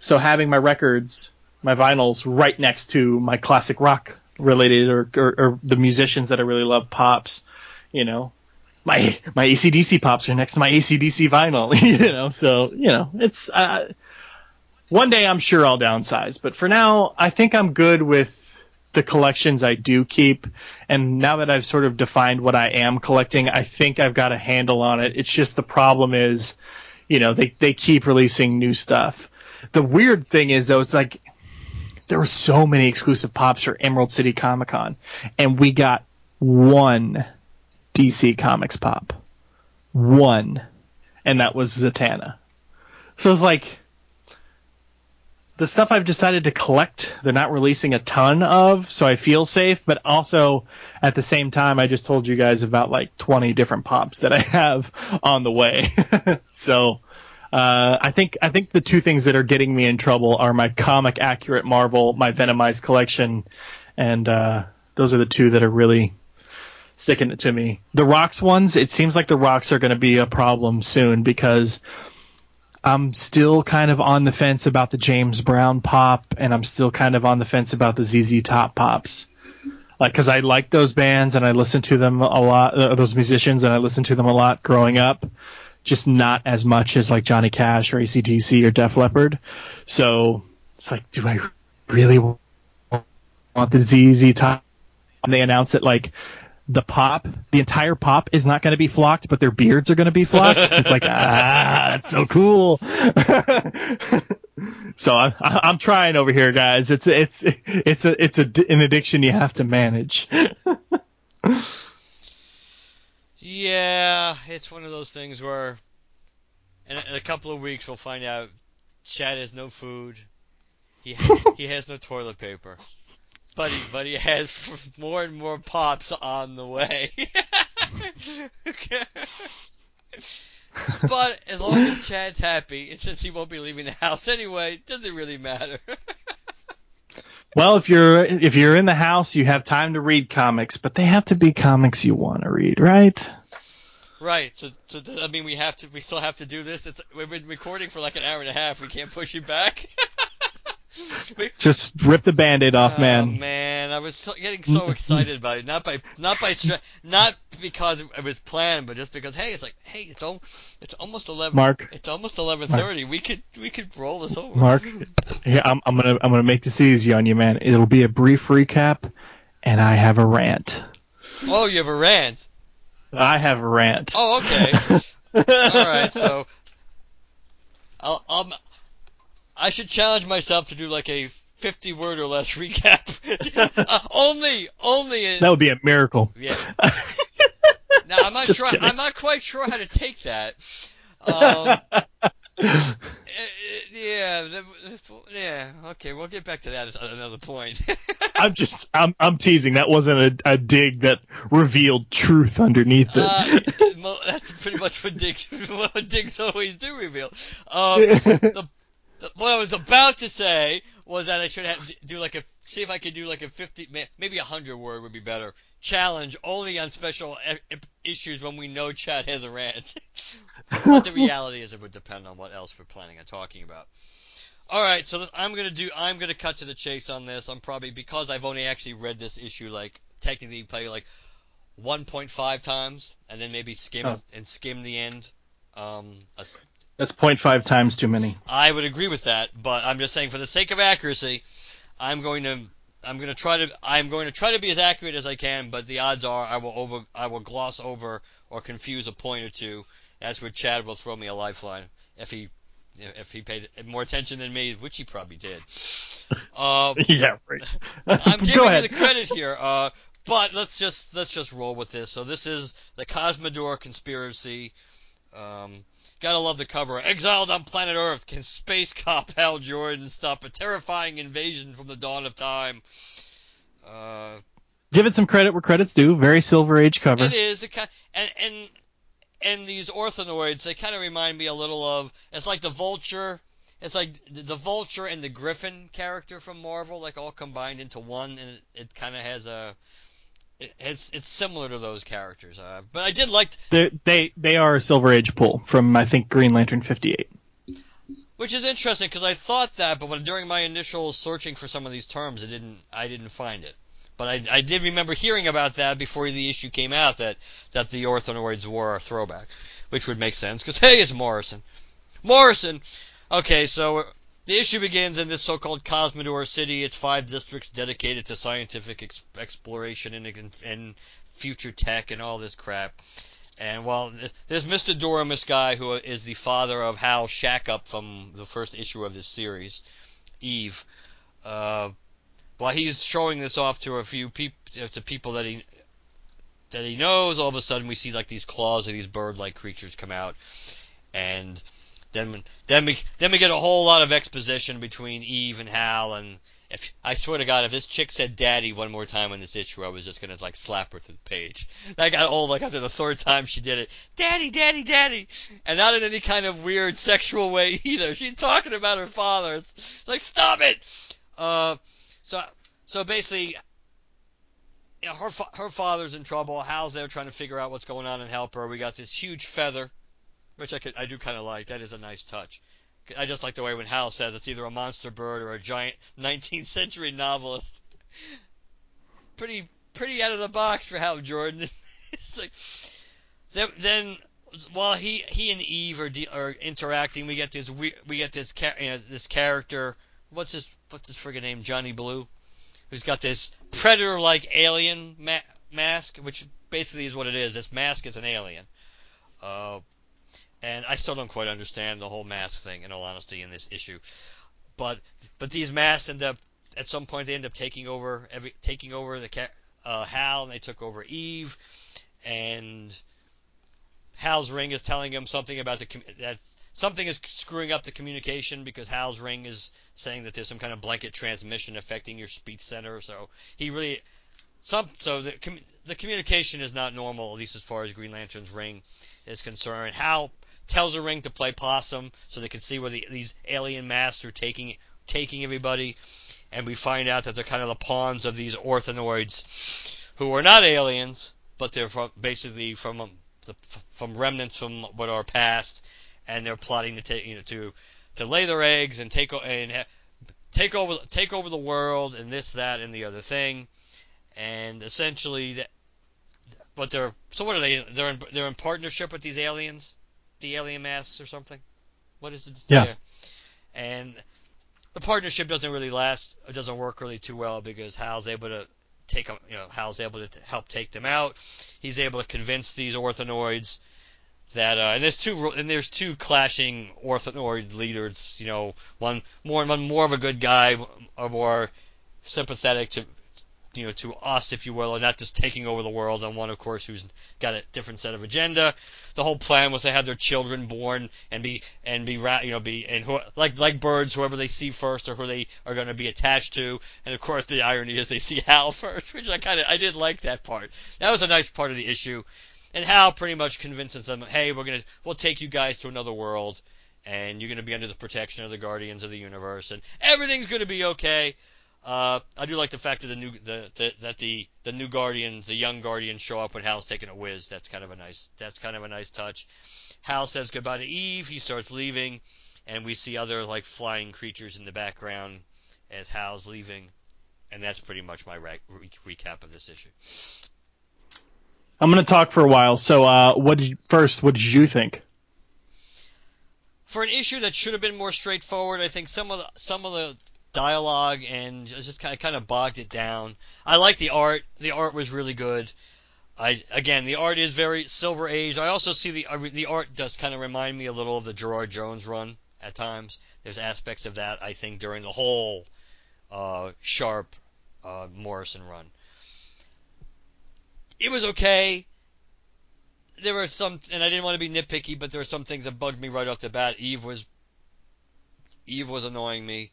So having my records, my vinyls right next to my classic rock related or, or, or the musicians that I really love pops, you know, my my ACDC pops are next to my ACDC vinyl, (laughs) you know. So you know, it's uh, one day I'm sure I'll downsize, but for now I think I'm good with the collections I do keep. And now that I've sort of defined what I am collecting, I think I've got a handle on it. It's just the problem is, you know, they they keep releasing new stuff. The weird thing is though, it's like there were so many exclusive pops for Emerald City Comic Con, and we got one DC Comics pop. One. And that was Zatanna. So it's like the stuff I've decided to collect, they're not releasing a ton of, so I feel safe, but also at the same time I just told you guys about like 20 different pops that I have on the way. (laughs) so uh, I think I think the two things that are getting me in trouble are my comic accurate Marvel, my Venomized collection, and uh, those are the two that are really sticking it to me. The rocks ones, it seems like the rocks are going to be a problem soon because I'm still kind of on the fence about the James Brown pop, and I'm still kind of on the fence about the ZZ Top pops. Like, cause I like those bands and I listen to them a lot, uh, those musicians, and I listen to them a lot growing up. Just not as much as like Johnny Cash or ACDC or Def Leppard. So it's like, do I really want the ZZ Top? And they announce it like the pop, the entire pop is not going to be flocked, but their beards are going to be flocked. (laughs) it's like, ah, that's so cool. (laughs) so I'm, I'm trying over here, guys. It's, it's, it's a, it's a, an addiction you have to manage. yeah, it's one of those things where in a, in a couple of weeks we'll find out Chad has no food. He, he has no toilet paper but he, but he has (laughs) more and more pops on the way. (laughs) but as long as Chad's happy, and since he won't be leaving the house anyway, doesn't really matter. (laughs) well, if you're if you're in the house, you have time to read comics, but they have to be comics you want to read, right? Right. So, so I mean, we have to. We still have to do this. It's we've been recording for like an hour and a half. We can't push it back. (laughs) Just rip the band-aid off, oh, man. man, I was so, getting so excited about it. Not by not by not because it was planned, but just because hey, it's like hey, it's al- it's almost eleven. Mark, it's almost eleven thirty. We could we could roll this over. Mark, (laughs) yeah, I'm I'm gonna I'm gonna make this easy on you, man. It'll be a brief recap, and I have a rant. Oh, you have a rant. I have a rant. Oh, okay. (laughs) All right, so I'll, I'll I should challenge myself to do like a 50 word or less (laughs) recap. uh, only, only. In, that would be a miracle. Yeah. (laughs) now I'm not sure. Kidding. I'm not quite sure how to take that. (laughs) Um, yeah, yeah. Okay, we'll get back to that at another point. I'm just, I'm, I'm teasing. That wasn't a, a dig that revealed truth underneath it. Uh, that's pretty much what digs, what digs always do reveal. Um, the what I was about to say was that I should have do like a see if I could do like a 50 maybe a 100 word would be better challenge only on special issues when we know Chad has a rant. (laughs) but the reality is it would depend on what else we're planning on talking about. All right, so I'm gonna do. I'm gonna cut to the chase on this. I'm probably because I've only actually read this issue like technically probably like 1.5 times, and then maybe skim oh. and skim the end. Um, a, that's 0.5 times too many. I would agree with that, but I'm just saying for the sake of accuracy, I'm going to I'm going to try to I'm going to try to be as accurate as I can, but the odds are I will over I will gloss over or confuse a point or two. That's where Chad will throw me a lifeline if he if he paid more attention than me, which he probably did. Um, (laughs) yeah, right. I'm (laughs) giving you the credit here, uh, but let's just let's just roll with this. So this is the Cosmodor conspiracy. Um, Gotta love the cover. Exiled on planet Earth, can space cop (laughs) Hal Jordan stop a terrifying invasion from the dawn of time? Uh, Give it some credit where credit's due. Very Silver Age cover. It is. It kind and and and these orthanoids, they kind of remind me a little of. It's like the Vulture. It's like the Vulture and the Griffin character from Marvel, like all combined into one, and it, it kind of has a it's it's similar to those characters. Uh, but I did like they they they are a Silver Age pull from I think Green Lantern 58. Which is interesting because I thought that, but when during my initial searching for some of these terms, I didn't I didn't find it. But I, I did remember hearing about that before the issue came out that that the Orthonoids were a throwback, which would make sense because (laughs) hey, it's Morrison. Morrison. Okay, so the issue begins in this so-called Cosmodor city. It's five districts dedicated to scientific ex- exploration and, and future tech and all this crap. And while there's Mr. Doremus guy who is the father of Hal Shackup from the first issue of this series, Eve. Uh, while he's showing this off to a few people, to people that he that he knows, all of a sudden we see like these claws of these bird-like creatures come out, and then then we then we get a whole lot of exposition between Eve and Hal and if I swear to God, if this chick said "daddy" one more time in this issue, I was just gonna like slap her through the page. And I got old like after the third time she did it, "Daddy, daddy, daddy," and not in any kind of weird sexual way (laughs) either. She's talking about her father. It's like, stop it. Uh, so so basically, you know, her her father's in trouble. Hal's there trying to figure out what's going on and help her. We got this huge feather which I could, I do kind of like. That is a nice touch. I just like the way when Hal says it's either a monster bird or a giant (laughs) 19th century novelist. Pretty pretty out of the box for Hal Jordan. (laughs) it's like then, then while he he and Eve are de- are interacting, we get this we we get this you know, this character. What's his what's his friggin' name? Johnny Blue, who's got this predator-like alien ma- mask, which basically is what it is. This mask is an alien. Uh, and I still don't quite understand the whole mask thing, in all honesty, in this issue. But but these masks end up at some point they end up taking over every taking over the uh, Hal, and they took over Eve, and Hal's ring is telling him something about the that something is screwing up the communication because Hal's ring is saying that there's some kind of blanket transmission affecting your speech center. So he really some so the the communication is not normal at least as far as Green Lantern's ring is concerned. Hal tells the ring to play possum so they can see where the, these alien masks are taking taking everybody, and we find out that they're kind of the pawns of these orthanoids who are not aliens, but they're from, basically from um, the, from remnants from what are past, and they're plotting to take you know to to lay their eggs and take and take over take over the world and this that and the other thing, and essentially that. But they're so what are they? They're in, they're in partnership with these aliens, the alien masks or something. What is it? Yeah. And the partnership doesn't really last. It doesn't work really too well because Hal's able to take them, you know, Hal's able to help take them out. He's able to convince these orthanoids that uh, and there's two and there's two clashing orthanoid leaders. You know, one more and one more of a good guy, or more sympathetic to you know to us, if you will, and not just taking over the world. And one, of course, who's got a different set of agenda. The whole plan was to have their children born and be and be you know be and who, like like birds, whoever they see first or who they are going to be attached to. And of course, the irony is they (laughs) see Hal first, which I kind of I did like that part. That was a nice part of the issue. And Hal pretty much convinces them, hey, we're gonna we'll take you guys to another world, and you're gonna be under the protection of the Guardians of the Universe, and everything's gonna be okay. Uh, I do like the fact that the new the, the, that the the new Guardians, the young Guardians, show up when Hal's taking a whiz. That's kind of a nice that's kind of a nice touch. Hal says goodbye to Eve. He starts leaving, and we see other like flying creatures in the background as Hal's leaving, and that's pretty much my re- re- recap of this issue. I'm going to talk for a while. So, uh, what did you, first? What did you think? For an issue that should have been more straightforward, I think some of the some of the dialogue and just kind of kind of bogged it down. I like the art. The art was really good. I again, the art is very Silver Age. I also see the the art does kind of remind me a little of the Gerard Jones run at times. There's aspects of that I think during the whole uh, Sharp uh, Morrison run. It was okay. There were some, and I didn't want to be nitpicky, but there were some things that bugged me right off the bat. Eve was Eve was annoying me.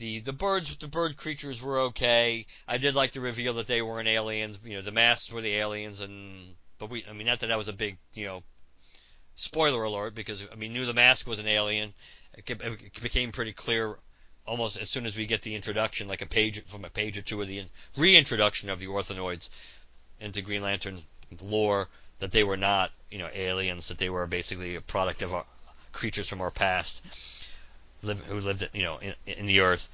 The the birds, the bird creatures were okay. I did like to reveal that they weren't aliens. You know, the masks were the aliens, and but we, I mean, not that that was a big, you know, spoiler alert because I mean, knew the mask was an alien. It, it became pretty clear almost as soon as we get the introduction, like a page from a page or two of the reintroduction of the orthanoids into Green Lantern lore, that they were not, you know, aliens, that they were basically a product of our, creatures from our past live, who lived, you know, in, in the earth.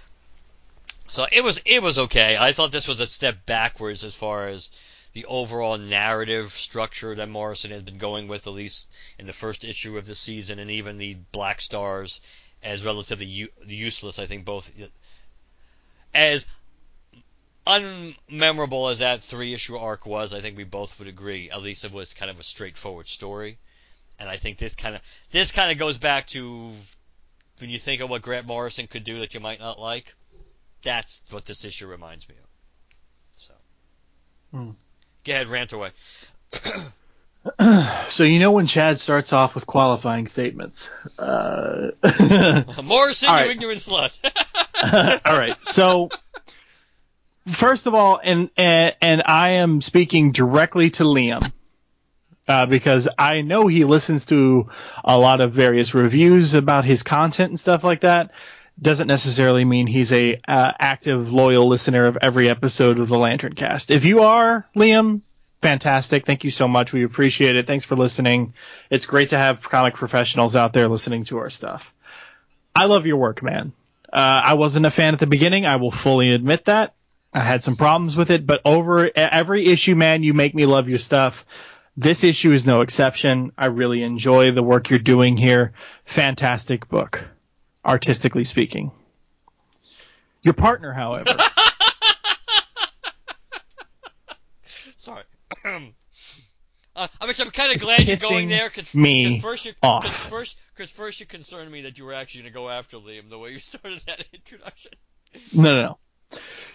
So it was it was okay. I thought this was a step backwards as far as the overall narrative structure that Morrison has been going with, at least in the first issue of the season, and even the Blackstars as relatively u- useless. I think both as unmemorable as that three issue arc was. I think we both would agree. At least it was kind of a straightforward story, and I think this kind of this kind of goes back to when you think of what Grant Morrison could do that you might not like, that's what this issue reminds me of. So, Hmm. go ahead, rant away. (clears throat) so you know when Chad starts off with qualifying statements. Uh, (laughs) Morrison, All you right. ignorant slut. (laughs) all right. So first of all, and, and and I am speaking directly to Liam. Uh, because I know he listens to a lot of various reviews about his content and stuff like that. Doesn't necessarily mean he's a uh, active, loyal listener of every episode of the Lantern Cast. If you are, Liam, fantastic. Thank you so much. We appreciate it. Thanks for listening. It's great to have comic professionals out there listening to our stuff. I love your work, man. Uh, I wasn't a fan at the beginning. I will fully admit that. I had some problems with it, but over every issue, man, you make me love your stuff. This issue is no exception. I really enjoy the work you're doing here. Fantastic book, artistically speaking. Your partner, however. (laughs) Sorry. (clears throat) Uh, I mean, I'm kind of glad you're going there because first you cause first because first you concerned me that you were actually going to go after Liam the way you started that (laughs) introduction. No, no, no.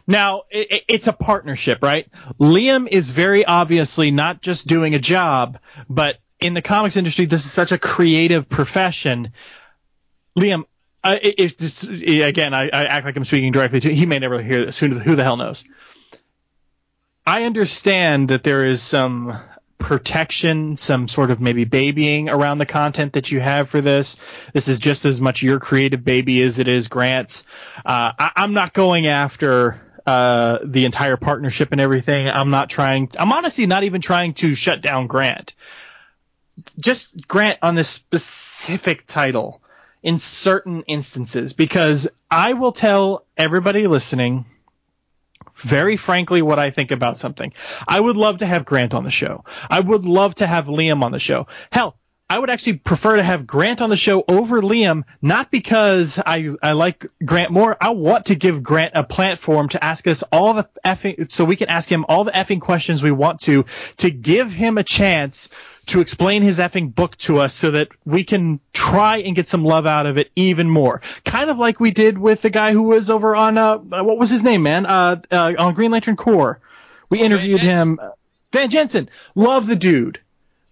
Now it, it's a partnership, right? Liam is very obviously not just doing a job, but in the comics industry, this is such a creative profession. Liam, uh, it's just again, I, I, act like I'm speaking directly to. He may never hear this. Who, who the hell knows? I understand that there is some protection, some sort of maybe babying around the content that you have for this. This is just as much your creative baby as it is Grant's. Uh, I, am not going after uh, the entire partnership and everything. I'm not trying. I'm honestly not even trying to shut down Grant. Just Grant on this specific title in certain instances because I will tell everybody listening very frankly what I think about something. I would love to have Grant on the show. I would love to have Liam on the show. Hell, I would actually prefer to have Grant on the show over Liam, not because I, I like Grant more. I want to give Grant a platform to ask us all the effing, so we can ask him all the effing questions we want to, to give him a chance to explain his effing book to us so that we can try and get some love out of it even more. Kind of like we did with the guy who was over on, uh, what was his name, man? Uh, uh on Green Lantern Corps. We oh, interviewed him. Van Jensen. Love the dude.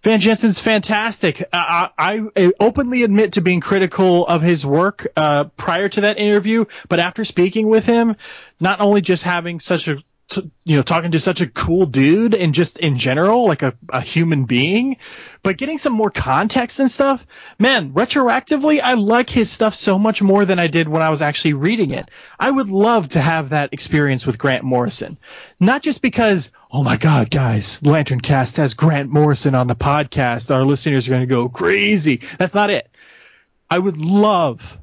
Van Jensen's fantastic. I, I, openly admit to being critical of his work uh, prior to that interview, but after speaking with him, not only just having such a you know, talking to such a cool dude and just in general, like a, a human being, but getting some more context and stuff, man, retroactively, I like his stuff so much more than I did when I was actually reading it. I would love to have that experience with Grant Morrison. Not just because, oh my God, guys, Lantern Cast has Grant Morrison on the podcast. Our listeners are going to go crazy. That's not it. I would love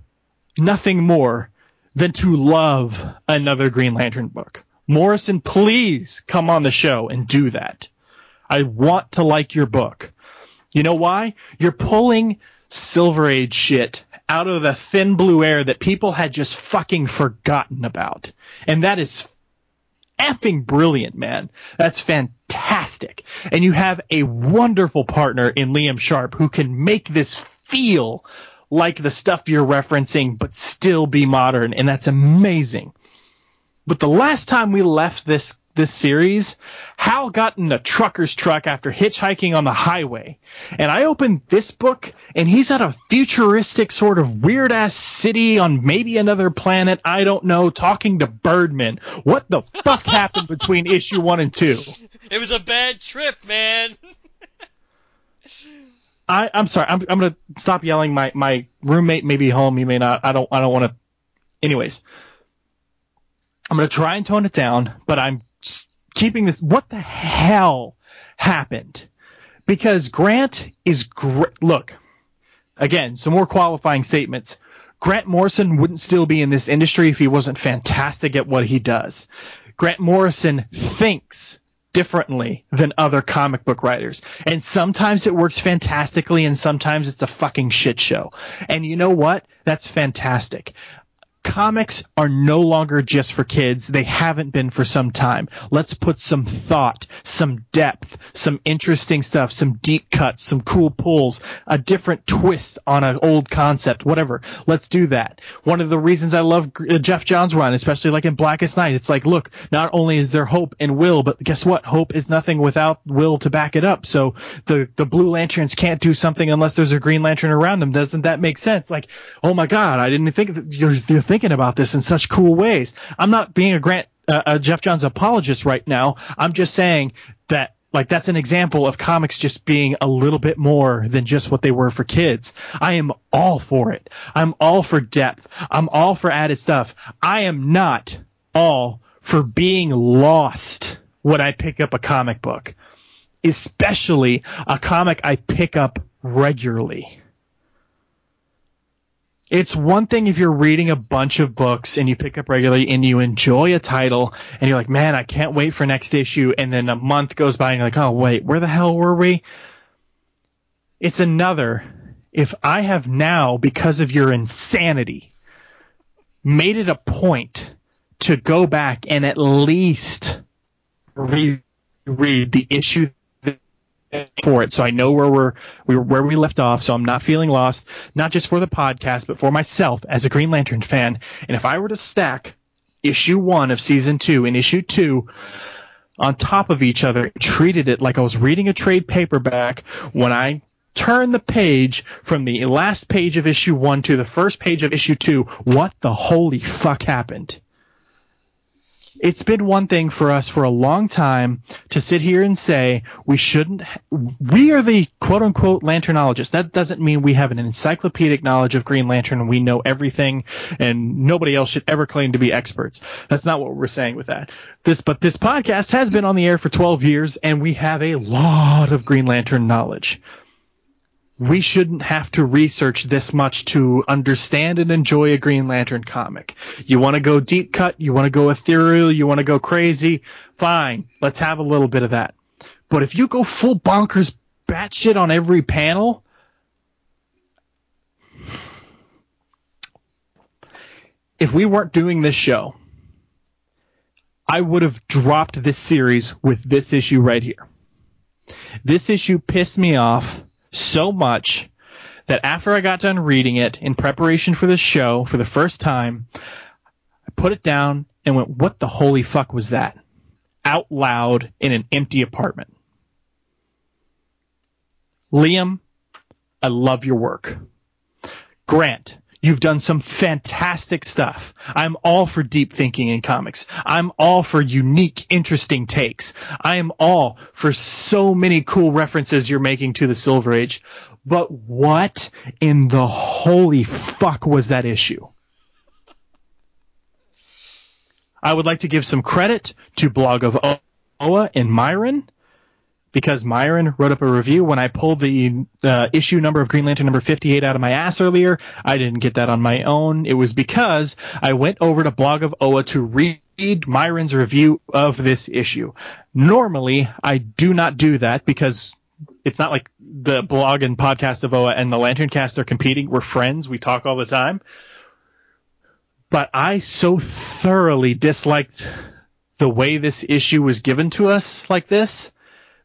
nothing more than to love another Green Lantern book. Morrison, please come on the show and do that. I want to like your book. You know why? You're pulling Silver Age shit out of the thin blue air that people had just fucking forgotten about. And that is effing brilliant, man. That's fantastic. And you have a wonderful partner in Liam Sharp who can make this feel like the stuff you're referencing, but still be modern. And that's amazing. But the last time we left this this series, Hal got in a trucker's truck after hitchhiking on the highway. And I opened this book and he's at a futuristic sort of weird ass city on maybe another planet, I don't know, talking to Birdman. What the fuck (laughs) happened between issue 1 and 2? It was a bad trip, man. I, I'm sorry. I'm, I'm gonna stop yelling. My my roommate may be home. He may not. I don't. I don't want to. Anyways, I'm going to try and tone it down, but I'm keeping this. What the hell happened? Because Grant is great. Look, again, some more qualifying statements. Grant Morrison wouldn't still be in this industry if he wasn't fantastic at what he does. Grant Morrison thinks differently than other comic book writers. And sometimes it works fantastically and sometimes it's a fucking shit show. And you know what? That's fantastic comics are no longer just for kids. They haven't been for some time. Let's put some thought, some depth, some interesting stuff, some deep cuts, some cool pulls, a different twist on an old concept, whatever. Let's do that. One of the reasons I love uh, Jeff Geoff Johns' run, especially like in Blackest Night, it's like, look, not only is there hope and will, but guess what? Hope is nothing without will to back it up. So the, the Blue Lanterns can't do something unless there's a Green Lantern around them. Doesn't that make sense? Like, oh my God, I didn't think that you're, you're thinking thinking about this in such cool ways. I'm not being a Grant uh, a Geoff Johns apologist right now. I'm just saying that like that's an example of comics just being a little bit more than just what they were for kids. I am all for it. I'm all for depth. I'm all for added stuff. I am not all for being lost when I pick up a comic book. especially a comic I pick up regularly. It's one thing if you're reading a bunch of books and you pick up regularly and you enjoy a title and you're like, man, I can't wait for next issue. And then a month goes by and you're like, oh, wait, where the hell were we? It's another if I have now, because of your insanity, made it a point to go back and at least reread the issue for it. So I know where we're we where we left off so I'm not feeling lost not just for the podcast but for myself as a Green Lantern fan. And if I were to stack issue 1 of season 2 and issue 2 on top of each other treated it like I was reading a trade paperback when I turn the page from the last page of issue 1 to the first page of issue 2 what the holy fuck happened it's been one thing for us for a long time to sit here and say we shouldn't we are the quote unquote lanternologists. That doesn't mean we have an encyclopedic knowledge of green lantern and we know everything and nobody else should ever claim to be experts. That's not what we're saying with that. This but this podcast has been on the air for 12 years and we have a lot of green lantern knowledge we shouldn't have to research this much to understand and enjoy a Green Lantern comic. You want to go deep cut, you want to go ethereal, you want to go crazy, fine. Let's have a little bit of that. But if you go full bonkers batshit on every panel, if we weren't doing this show, I would have dropped this series with this issue right here. This issue pissed me off so much that after I got done reading it in preparation for the show for the first time, I put it down and went, what the holy fuck was that? Out loud in an empty apartment. Liam, I love your work. Grant, You've done some fantastic stuff. I'm all for deep thinking in comics. I'm all for unique, interesting takes. I am all for so many cool references you're making to the Silver Age. But what in the holy fuck was that issue? I would like to give some credit to Blog of Oa and Myron because Myron wrote up a review when I pulled the uh, issue number of Green Lantern number 58 out of my ass earlier. I didn't get that on my own. It was because I went over to Blog of Oa to read Myron's review of this issue. Normally, I do not do that because it's not like the blog and podcast of Oa and the Lantern Cast are competing. We're friends. We talk all the time. But I so thoroughly disliked the way this issue was given to us like this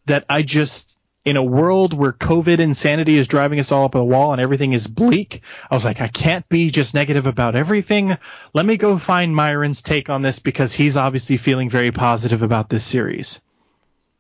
that I just in a world where COVID insanity is driving us all up a wall and everything is bleak, I was like, I can't be just negative about everything. Let me go find Myron's take on this because he's obviously feeling very positive about this series.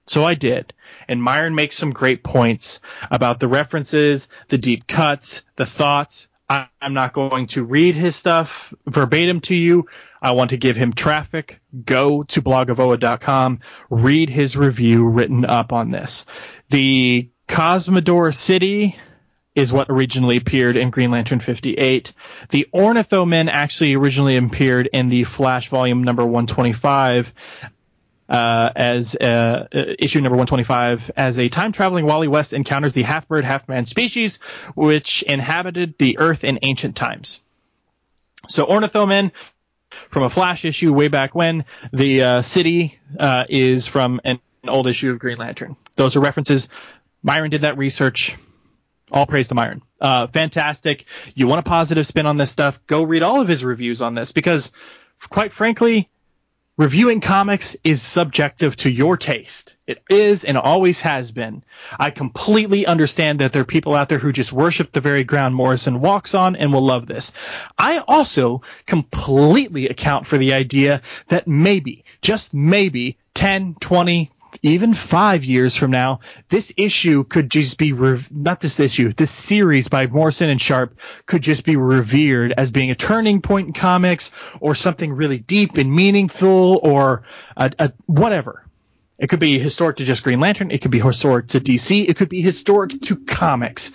So I did. And Myron makes some great points about the references, the deep cuts, the thoughts. I, am not going to read his stuff verbatim to you. I want to give him traffic. Go to blogofoa.com, read his review written up on this. The Cosmodor City is what originally appeared in Green Lantern 58. The Ornithomen actually originally appeared in the Flash volume number 125. Uh, as uh, issue number 125, as a time traveling Wally West encounters the half bird, half man species, which inhabited the Earth in ancient times. So Ornithomen from a Flash issue way back when. The uh, city uh, is from an, an, old issue of Green Lantern. Those are references. Myron did that research. All praise to Myron. Uh, fantastic. You want a positive spin on this stuff? Go read all of his reviews on this because, quite frankly, Reviewing comics is subjective to your taste. It is and always has been. I completely understand that there are people out there who just worship the very ground Morrison walks on and will love this. I also completely account for the idea that maybe, just maybe, 10, 20, even five years from now, this issue could just be re- not this issue, this series by Morrison and Sharp could just be revered as being a turning point in comics or something really deep and meaningful or a, a, whatever. It could be historic to just Green Lantern. It could be historic to DC. It could be historic to comics.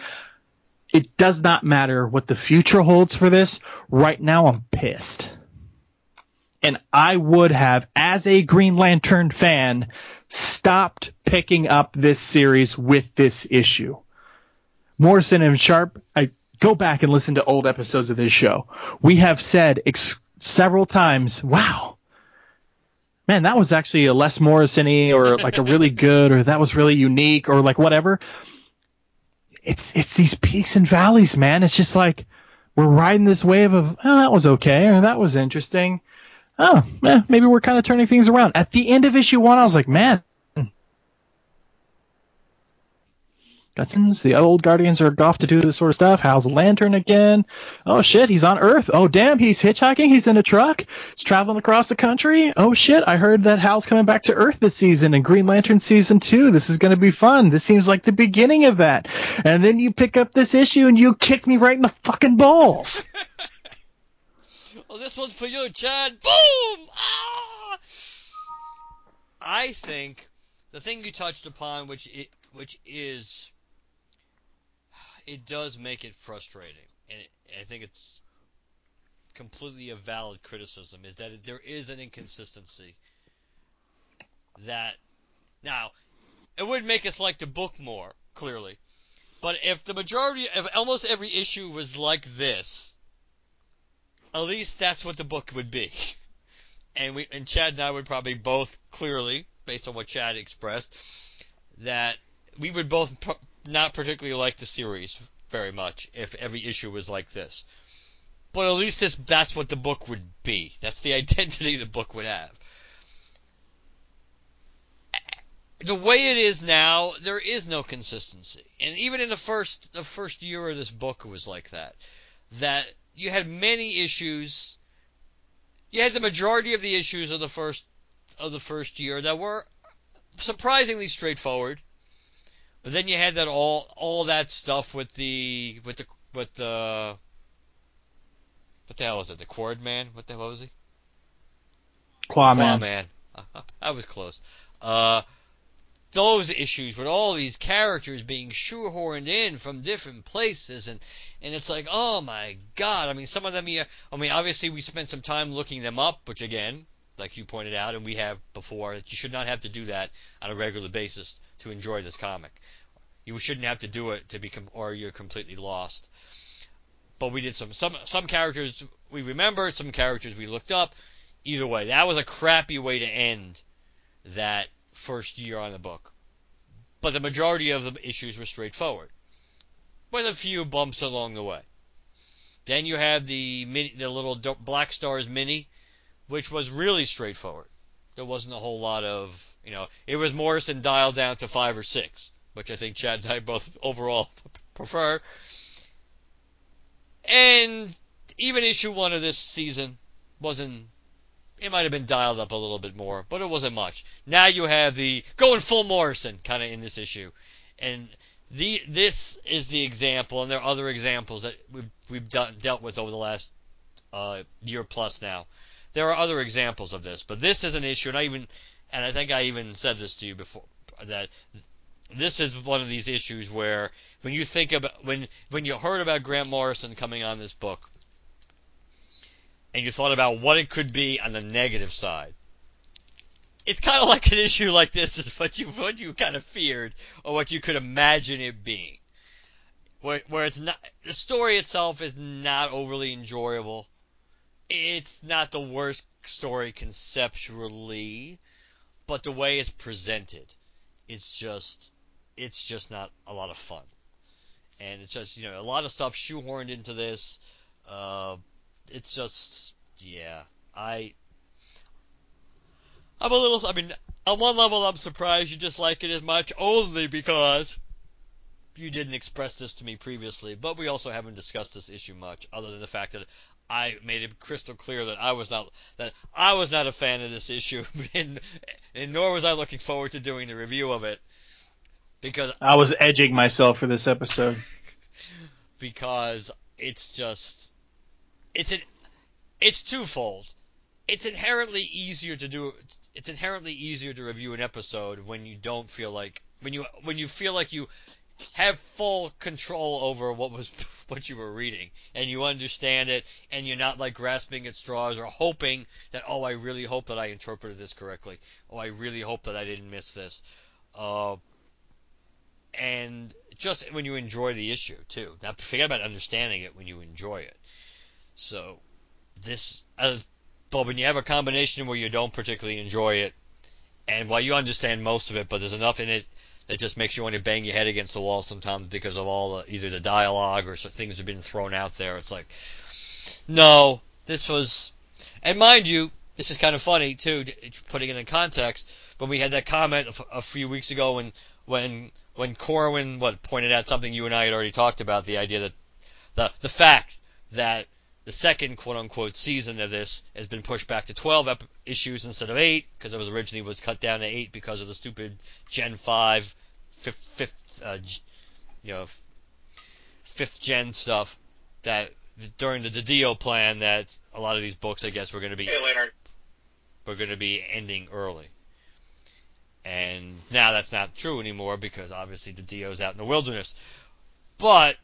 It does not matter what the future holds for this. Right now, I'm pissed. And I would have, as a Green Lantern fan, stopped picking up this series with this issue. Morrison and Sharp, I go back and listen to old episodes of this show. We have said ex- several times, wow, man, that was actually a less Morrison-y or like a really (laughs) good or that was really unique or like whatever. It's it's these peaks and valleys, man. It's just like we're riding this wave of oh that was okay or that was interesting. Oh, eh, maybe we're kind of turning things around. At the end of issue one, I was like, man, Gutsons, the old Guardians are off to do this sort of stuff. How's lantern again. Oh shit, he's on Earth. Oh damn, he's hitchhiking. He's in a truck. He's traveling across the country. Oh shit, I heard that Hal's coming back to Earth this season in Green Lantern season two. This is going to be fun. This seems like the beginning of that. And then you pick up this issue and you kicked me right in the fucking balls. (laughs) oh, this one's for you, Chad. Boom! Ah! I think the thing you touched upon, which it, which is it does make it frustrating, and it, I think it's completely a valid criticism is that there is an inconsistency that now it would make us like the book more clearly but if the majority if almost every issue was like this at least that's what the book would be and we and Chad and I would probably both clearly based on what Chad expressed that we would both not particularly like the series very much if every issue was like this. But at least this, that's what the book would be. That's the (laughs) identity the book would have. The way it is now, there is no consistency. And even in the first the first year of this book it was like that. That you had many issues you had the majority of the issues of the first of the first year that were surprisingly straightforward but then you had that all all that stuff with the with the with the what the hell was it? The Quad Man? What the hell was he? Qwa-Man. Qwa-Man. (laughs) I was close. Uh, those issues with all these characters being shoehorned in from different places and and it's like oh my god i mean some of them yeah i mean obviously we spent some time looking them up which again like you pointed out and we have before that you should not have to do that on a regular basis to enjoy this comic you shouldn't have to do it to be, or you're completely lost. But we did some some some characters we remember, some characters we looked up. Either way, that was a crappy way to end that first year on the book. But the majority of the issues were straightforward, with a few bumps along the way. Then you have the mini, the little Blackstars mini, which was really straightforward. There wasn't a whole lot of, you know, it was Morrison dialed down to five or six which I think Chad and I both overall (laughs) prefer. And even issue one of this season wasn't. It might have been dialed up a little bit more, but it wasn't much. Now you have the going full Morrison kind of in this issue, and the this is the example, and there are other examples that we've we've done, dealt with over the last uh, year plus now. There are other examples of this, but this is an issue, and I even and I think I even said this to you before that this is one of these issues where when you think about when when you heard about Grant Morrison coming on this book and you thought about what it could be on the negative side it's kind of like an issue like this is what you what you kind of feared or what you could imagine it being where where it's not the story itself is not overly enjoyable it's not the worst story conceptually but the way it's presented it's just it's just not a lot of fun. And it's just, you know, a lot of stuff shoehorned into this. Uh, it's just, yeah, I, I'm a little, I mean, on one level, I'm surprised you dislike it as much, only because you didn't express this to me previously, but we also haven't discussed this issue much, other than the fact that I made it crystal clear that I was not that I was not a fan of this issue, (laughs) and, and nor was I looking forward to doing the review of it because I was edging myself for this episode. (laughs) Because it's just it's an it's twofold. It's inherently easier to do it's inherently easier to review an episode when you don't feel like when you when you feel like you have full control over what was (laughs) what you were reading and you understand it and you're not like grasping at straws or hoping that oh I really hope that I interpreted this correctly. Oh I really hope that I didn't miss this. Uh, and just when you enjoy the issue too. Now forget about understanding it when you enjoy it so this uh, as but when you have a combination where you don't particularly enjoy it and while you understand most of it but there's enough in it that just makes you want to bang your head against the wall sometimes because of all the, either the dialogue or things have been thrown out there. It's like, no, this was, and mind you, this is kind of funny too, putting it in context. When we had that comment a, a few weeks ago when when when Corwin what pointed out something you and I had already talked about the idea that the the fact that the second quote unquote season of this has been pushed back to 12 ep- issues instead of 8 because it was originally was cut down to 8 because of the stupid Gen 5 fifth, fifth uh, you know fifth gen stuff that during the DiDio plan that a lot of these books I guess were going to be were going to be ending early. And now that's not true anymore because obviously DiDio's out in the wilderness. But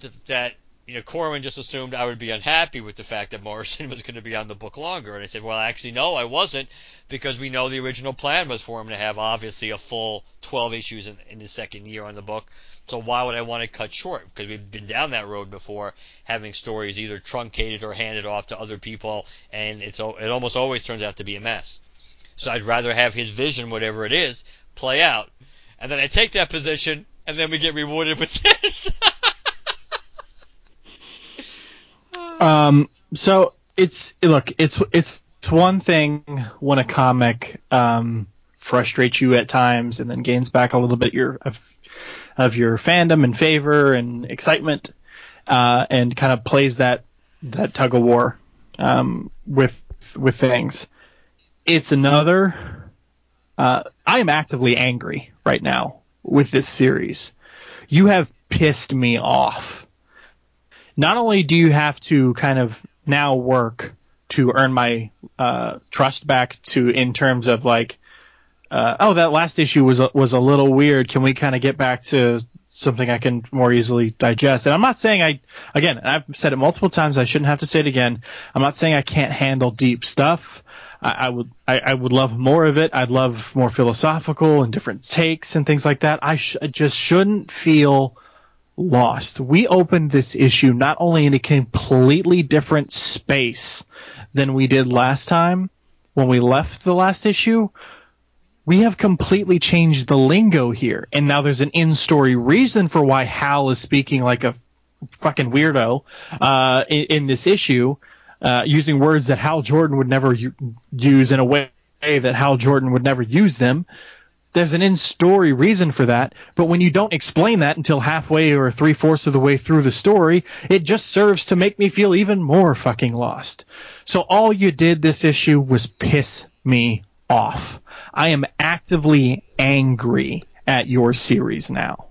th- that you know, Corwin just assumed I would be unhappy with the fact that Morrison (laughs) was going to be on the book longer. And I said, well, actually, no, I wasn't, because we know the original plan was for him to have obviously a full 12 issues in, in the second year on the book. So why would I want to cut short? Because we've been down that road before, having stories either truncated or handed off to other people, and it's it almost always turns out to be a mess. So I'd rather have his vision, whatever it is, play out. And then I take that position, and then we get rewarded with (laughs) this. Um, so it's look, it's it's one thing when a comic um, frustrates you at times and then gains back a little bit your of, of your fandom and favor and excitement, uh, and kind of plays that that tug of war um, with with things. It's another. Uh, I am actively angry right now with this series. You have pissed me off not only do you have to kind of now work to earn my uh, trust back to in terms of like, uh, oh, that last issue was was a little weird. Can we kind of get back to something I can more easily digest? And I'm not saying I, again, I've said it multiple times. I shouldn't have to say it again. I'm not saying I can't handle deep stuff. I, I would, I, I, would love more of it. I'd love more philosophical and different takes and things like that. I, sh- I just shouldn't feel lost. We opened this issue not only in a completely different space than we did last time when we left the last issue, we have completely changed the lingo here. And now there's an in-story reason for why Hal is speaking like a fucking weirdo uh, in, in, this issue, uh, using words that Hal Jordan would never u- use in a way that Hal Jordan would never use them there's an in-story reason for that, but when you don't explain that until halfway or three-fourths of the way through the story, it just serves to make me feel even more fucking lost. So all you did this issue was piss me off. I am actively angry at your series now.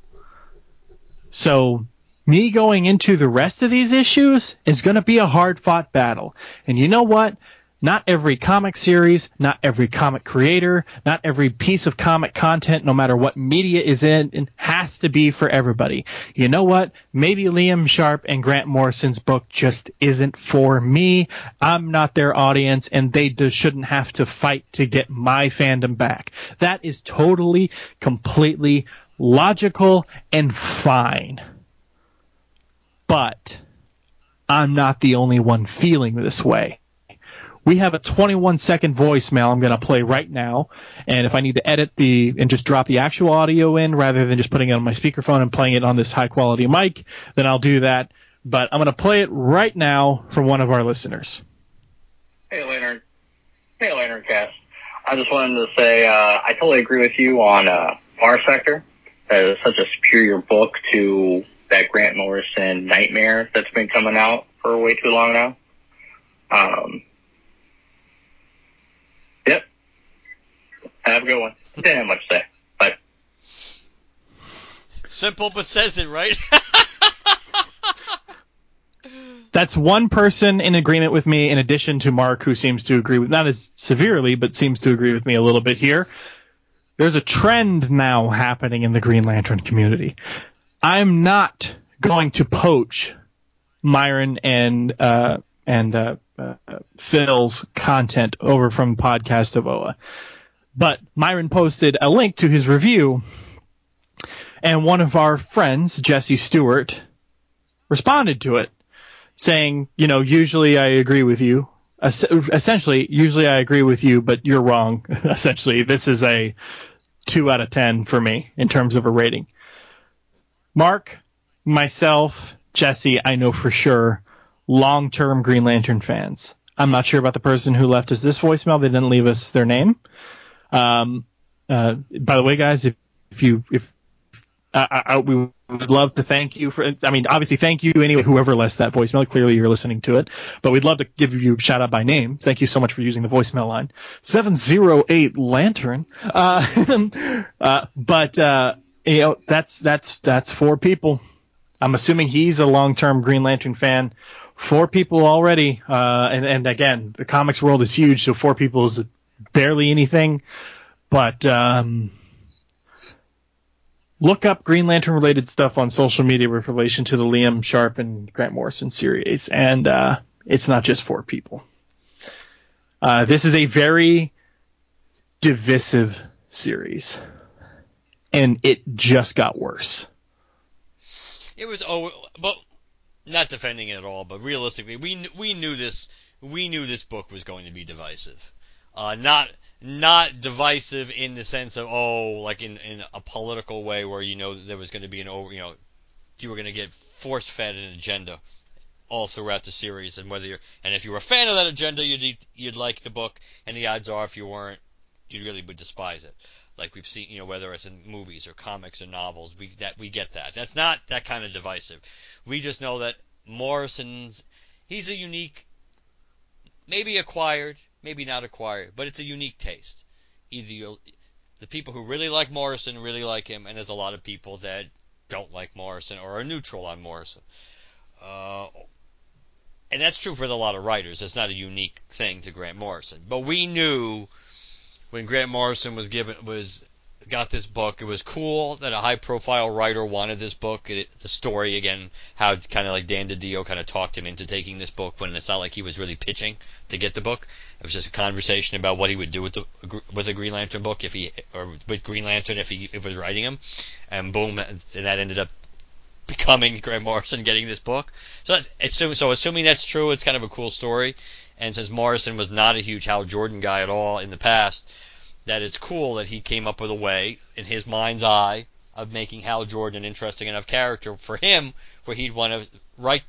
So me going into the rest of these issues is going to be a hard fought battle. And you know what? Not every comic series, not every comic creator, not every piece of comic content, no matter what media is in, has to be for everybody. You know what? Maybe Liam Sharp and Grant Morrison's book just isn't for me. I'm not their audience and they shouldn't have to fight to get my fandom back. That is totally, completely logical and fine. But I'm not the only one feeling this way we have a 21 second voicemail I'm going to play right now. And if I need to edit the and just drop the actual audio in rather than just putting it on my speakerphone and playing it on this high quality mic, then I'll do that. But I'm going to play it right now from one of our listeners. Hey, Leonard. Hey, Leonard Cast. I just wanted to say uh, I totally agree with you on uh, Far Sector. That is such a superior book to that Grant Morrison nightmare that's been coming out for way too long now. Um, Have a good one. Didn't have much to say. Bye. Simple but says it, right? (laughs) That's one person in agreement with me, in addition to Mark, who seems to agree with not as severely, but seems to agree with me a little bit here. there's a trend now happening in the Green Lantern community. I'm not going to poach Myron and uh, and uh, uh, Phil's content over from Podcast of Oa, but Myron posted a link to his review, and one of our friends, Jesse Stewart, responded to it, saying, you know, usually I agree with you. Es- essentially, usually I agree with you, but you're wrong. (laughs) essentially, this is a two out of ten for me in terms of a rating. Mark, myself, Jesse, I know for sure, long term Green Lantern fans. I'm not sure about the person who left us this voicemail. They didn't leave us their name. Um, uh, by the way, guys, if, if you if I, I, we would love to thank you for. I mean, obviously, thank you anyway. Whoever left that voicemail, clearly you're listening to it. But we'd love to give you a shout out by name. Thank you so much for using the voicemail line seven zero eight lantern. Uh, (laughs) uh, but uh, you know, that's that's that's four people. I'm assuming he's a long-term Green Lantern fan. Four people already, uh, and and again, the comics world is huge, so four people is barely anything. But um, look up Green Lantern related stuff on social media with relation to the Liam Sharp and Grant Morrison series, and uh, it's not just four people. Uh, this is a very divisive series, and it just got worse. It was oh, but not defending it at all, but realistically, we we knew this we knew this book was going to be divisive. Uh, not not divisive in the sense of oh, like in, in a political way where you know there was going to be an over, you know, you were going to get force fed an agenda all throughout the series, and whether you're and if you were a fan of that agenda, you'd you'd like the book, and the odds are if you weren't, you really would despise it. Like we've seen, you know, whether it's in movies or comics or novels, we that we get that. That's not that kind of divisive. We just know that Morrison's he's a unique, maybe acquired, maybe not acquired, but it's a unique taste. Either you the people who really like Morrison really like him, and there's a lot of people that don't like Morrison or are neutral on Morrison. Uh, and that's true for a lot of writers. It's not a unique thing to Grant Morrison. But we knew when Grant Morrison was given was got this book, it was cool that a high profile writer wanted this book. It, the story again, how kind of like Dan DiDio kind of talked him into taking this book when it's not like he was really pitching to get the book. It was just a conversation about what he would do with the with a Green Lantern book if he or with Green Lantern if he if he was writing him, and boom, and that ended up becoming (laughs) Grant Morrison getting this book. So so assuming that's true, it's kind of a cool story. And since Morrison was not a huge Hal Jordan guy at all in the past, that it's cool that he came up with a way in his mind's eye of making Hal Jordan an interesting enough character for him, where he'd want to write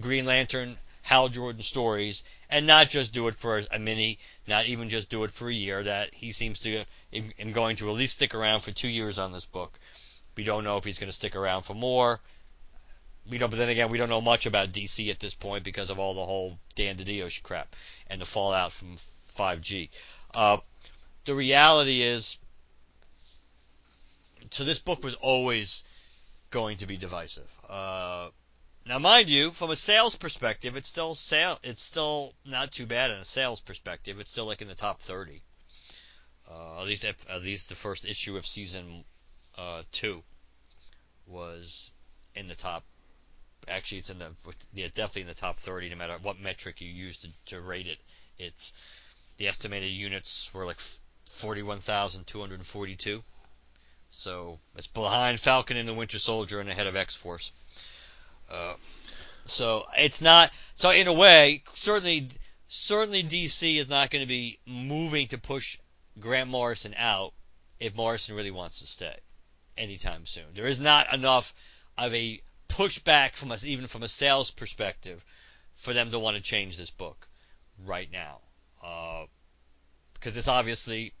Green Lantern Hal Jordan stories and not just do it for a mini, not even just do it for a year. That he seems to am going to at least stick around for two years on this book. We don't know if he's going to stick around for more. We don't, but then again, we don't know much about DC at this point because of all the whole Dan DiDio crap and the fallout from 5G. Uh, the reality is, so this book was always going to be divisive. Uh, now, mind you, from a sales perspective, it's still sale. It's still not too bad in a sales perspective. It's still like in the top 30. Uh, at least, at least the first issue of season uh, two was in the top. Actually, it's in the yeah, definitely in the top 30. No matter what metric you use to, to rate it, it's the estimated units were like 41,242. So it's behind Falcon and the Winter Soldier and ahead of X Force. Uh, so it's not. So in a way, certainly, certainly DC is not going to be moving to push Grant Morrison out if Morrison really wants to stay anytime soon. There is not enough of a pushback from us, even from a sales perspective, for them to want to change this book right now. Uh, because this obviously,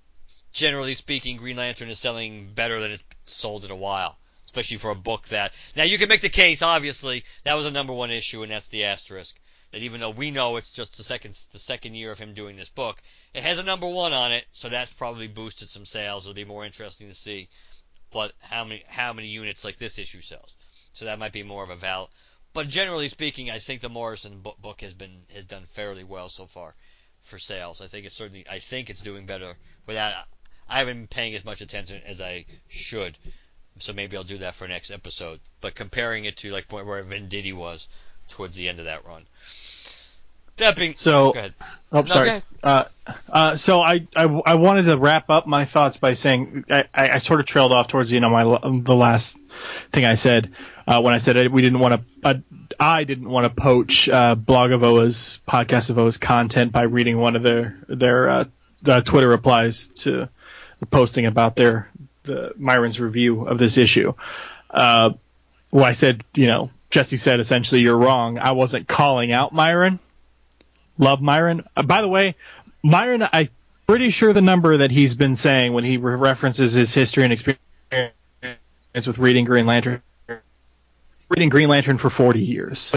generally speaking, Green Lantern is selling better than it's sold in a while, especially for a book that. Now you can make the case, obviously, that was a number one issue, and that's the asterisk. That even though we know it's just the second the second year of him doing this book, it has a number one on it, so that's probably boosted some sales. It'll be more interesting to see what how many how many units like this issue sells. So that might be more of a val. But generally speaking, I think the Morrison book has been has done fairly well so far for sales. I think it's certainly I think it's doing better without I haven't been paying as much attention as I should, so maybe I'll do that for next episode. But comparing it to like where Venditti was towards the end of that run. That being So- go ahead. Oh, sorry. okay. Uh, uh, so I, I I wanted to wrap up my thoughts by saying I, I, I sort of trailed off towards the end of my the last thing I said uh, when I said we didn't want to uh, I didn't want to poach uh, Blog of Oa's podcast of Oa's content by reading one of their their uh, uh, Twitter replies to the posting about their the Myron's review of this issue. Uh, well, I said you know Jesse said essentially you're wrong. I wasn't calling out Myron love Myron. Uh, by the way, Myron, I'm pretty sure the number that he's been saying when he re- references his history and experience with reading Green Lantern, reading Green Lantern for 40 years.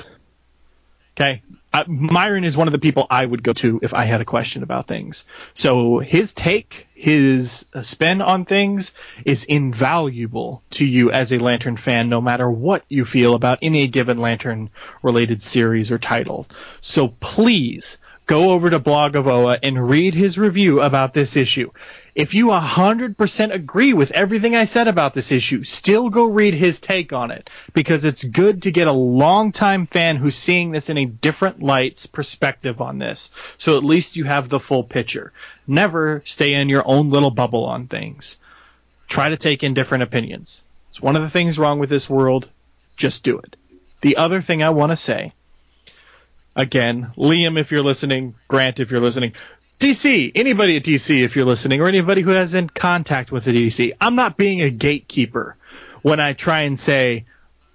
Okay, uh, Myron is one of the people I would go to if I had a question about things. So his take, his uh, spin on things is invaluable to you as a Lantern fan, no matter what you feel about any given Lantern related series or title. So please go over to Blog of Oa and read his review about this issue. If you 100% agree with everything I said about this issue, still go read his take on it because it's good to get a longtime fan who's seeing this in a different light's perspective on this. So at least you have the full picture. Never stay in your own little bubble on things. Try to take in different opinions. It's one of the things wrong with this world. Just do it. The other thing I want to say, again, Liam, if you're listening, Grant, if you're listening, DC, anybody at DC, if you're listening, or anybody who has in contact with the DC, I'm not being a gatekeeper when I try and say,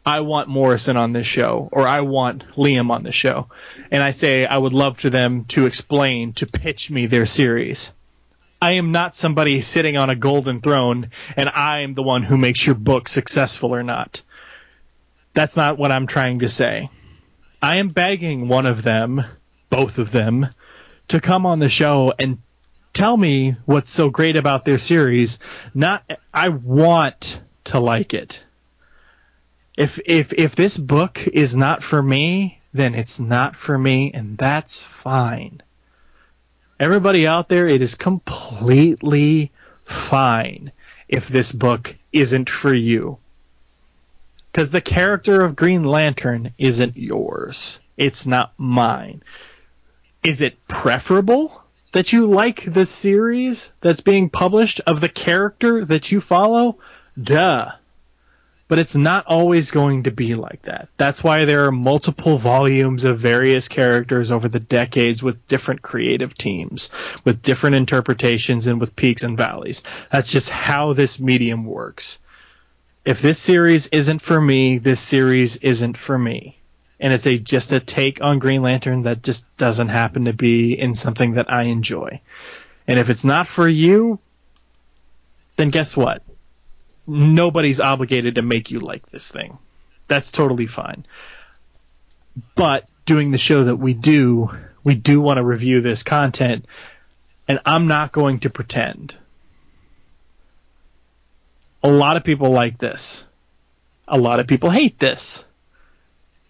I want Morrison on this show, or I want Liam on this show. And I say, I would love for them to explain, to pitch me their series. I am not somebody sitting on a golden throne, and I am the one who makes your book successful or not. That's not what I'm trying to say. I am begging one of them, both of them, to come on the show and tell me what's so great about their series. Not I want to like it. If if if this book is not for me, then it's not for me and that's fine. Everybody out there, it is completely fine if this book isn't for you. Cuz the character of Green Lantern isn't yours. It's not mine is it preferable that you like the series that's being published of the character that you follow? Duh. But it's not always going to be like that. That's why there are multiple volumes of various characters over the decades with different creative teams, with different interpretations, and with peaks and valleys. That's just how this medium works. If this series isn't for me, this series isn't for me and it's a just a take on Green Lantern that just doesn't happen to be in something that I enjoy. And if it's not for you, then guess what? Nobody's obligated to make you like this thing. That's totally fine. But doing the show that we do, we do want to review this content, and I'm not going to pretend. A lot of people like this. A lot of people hate this.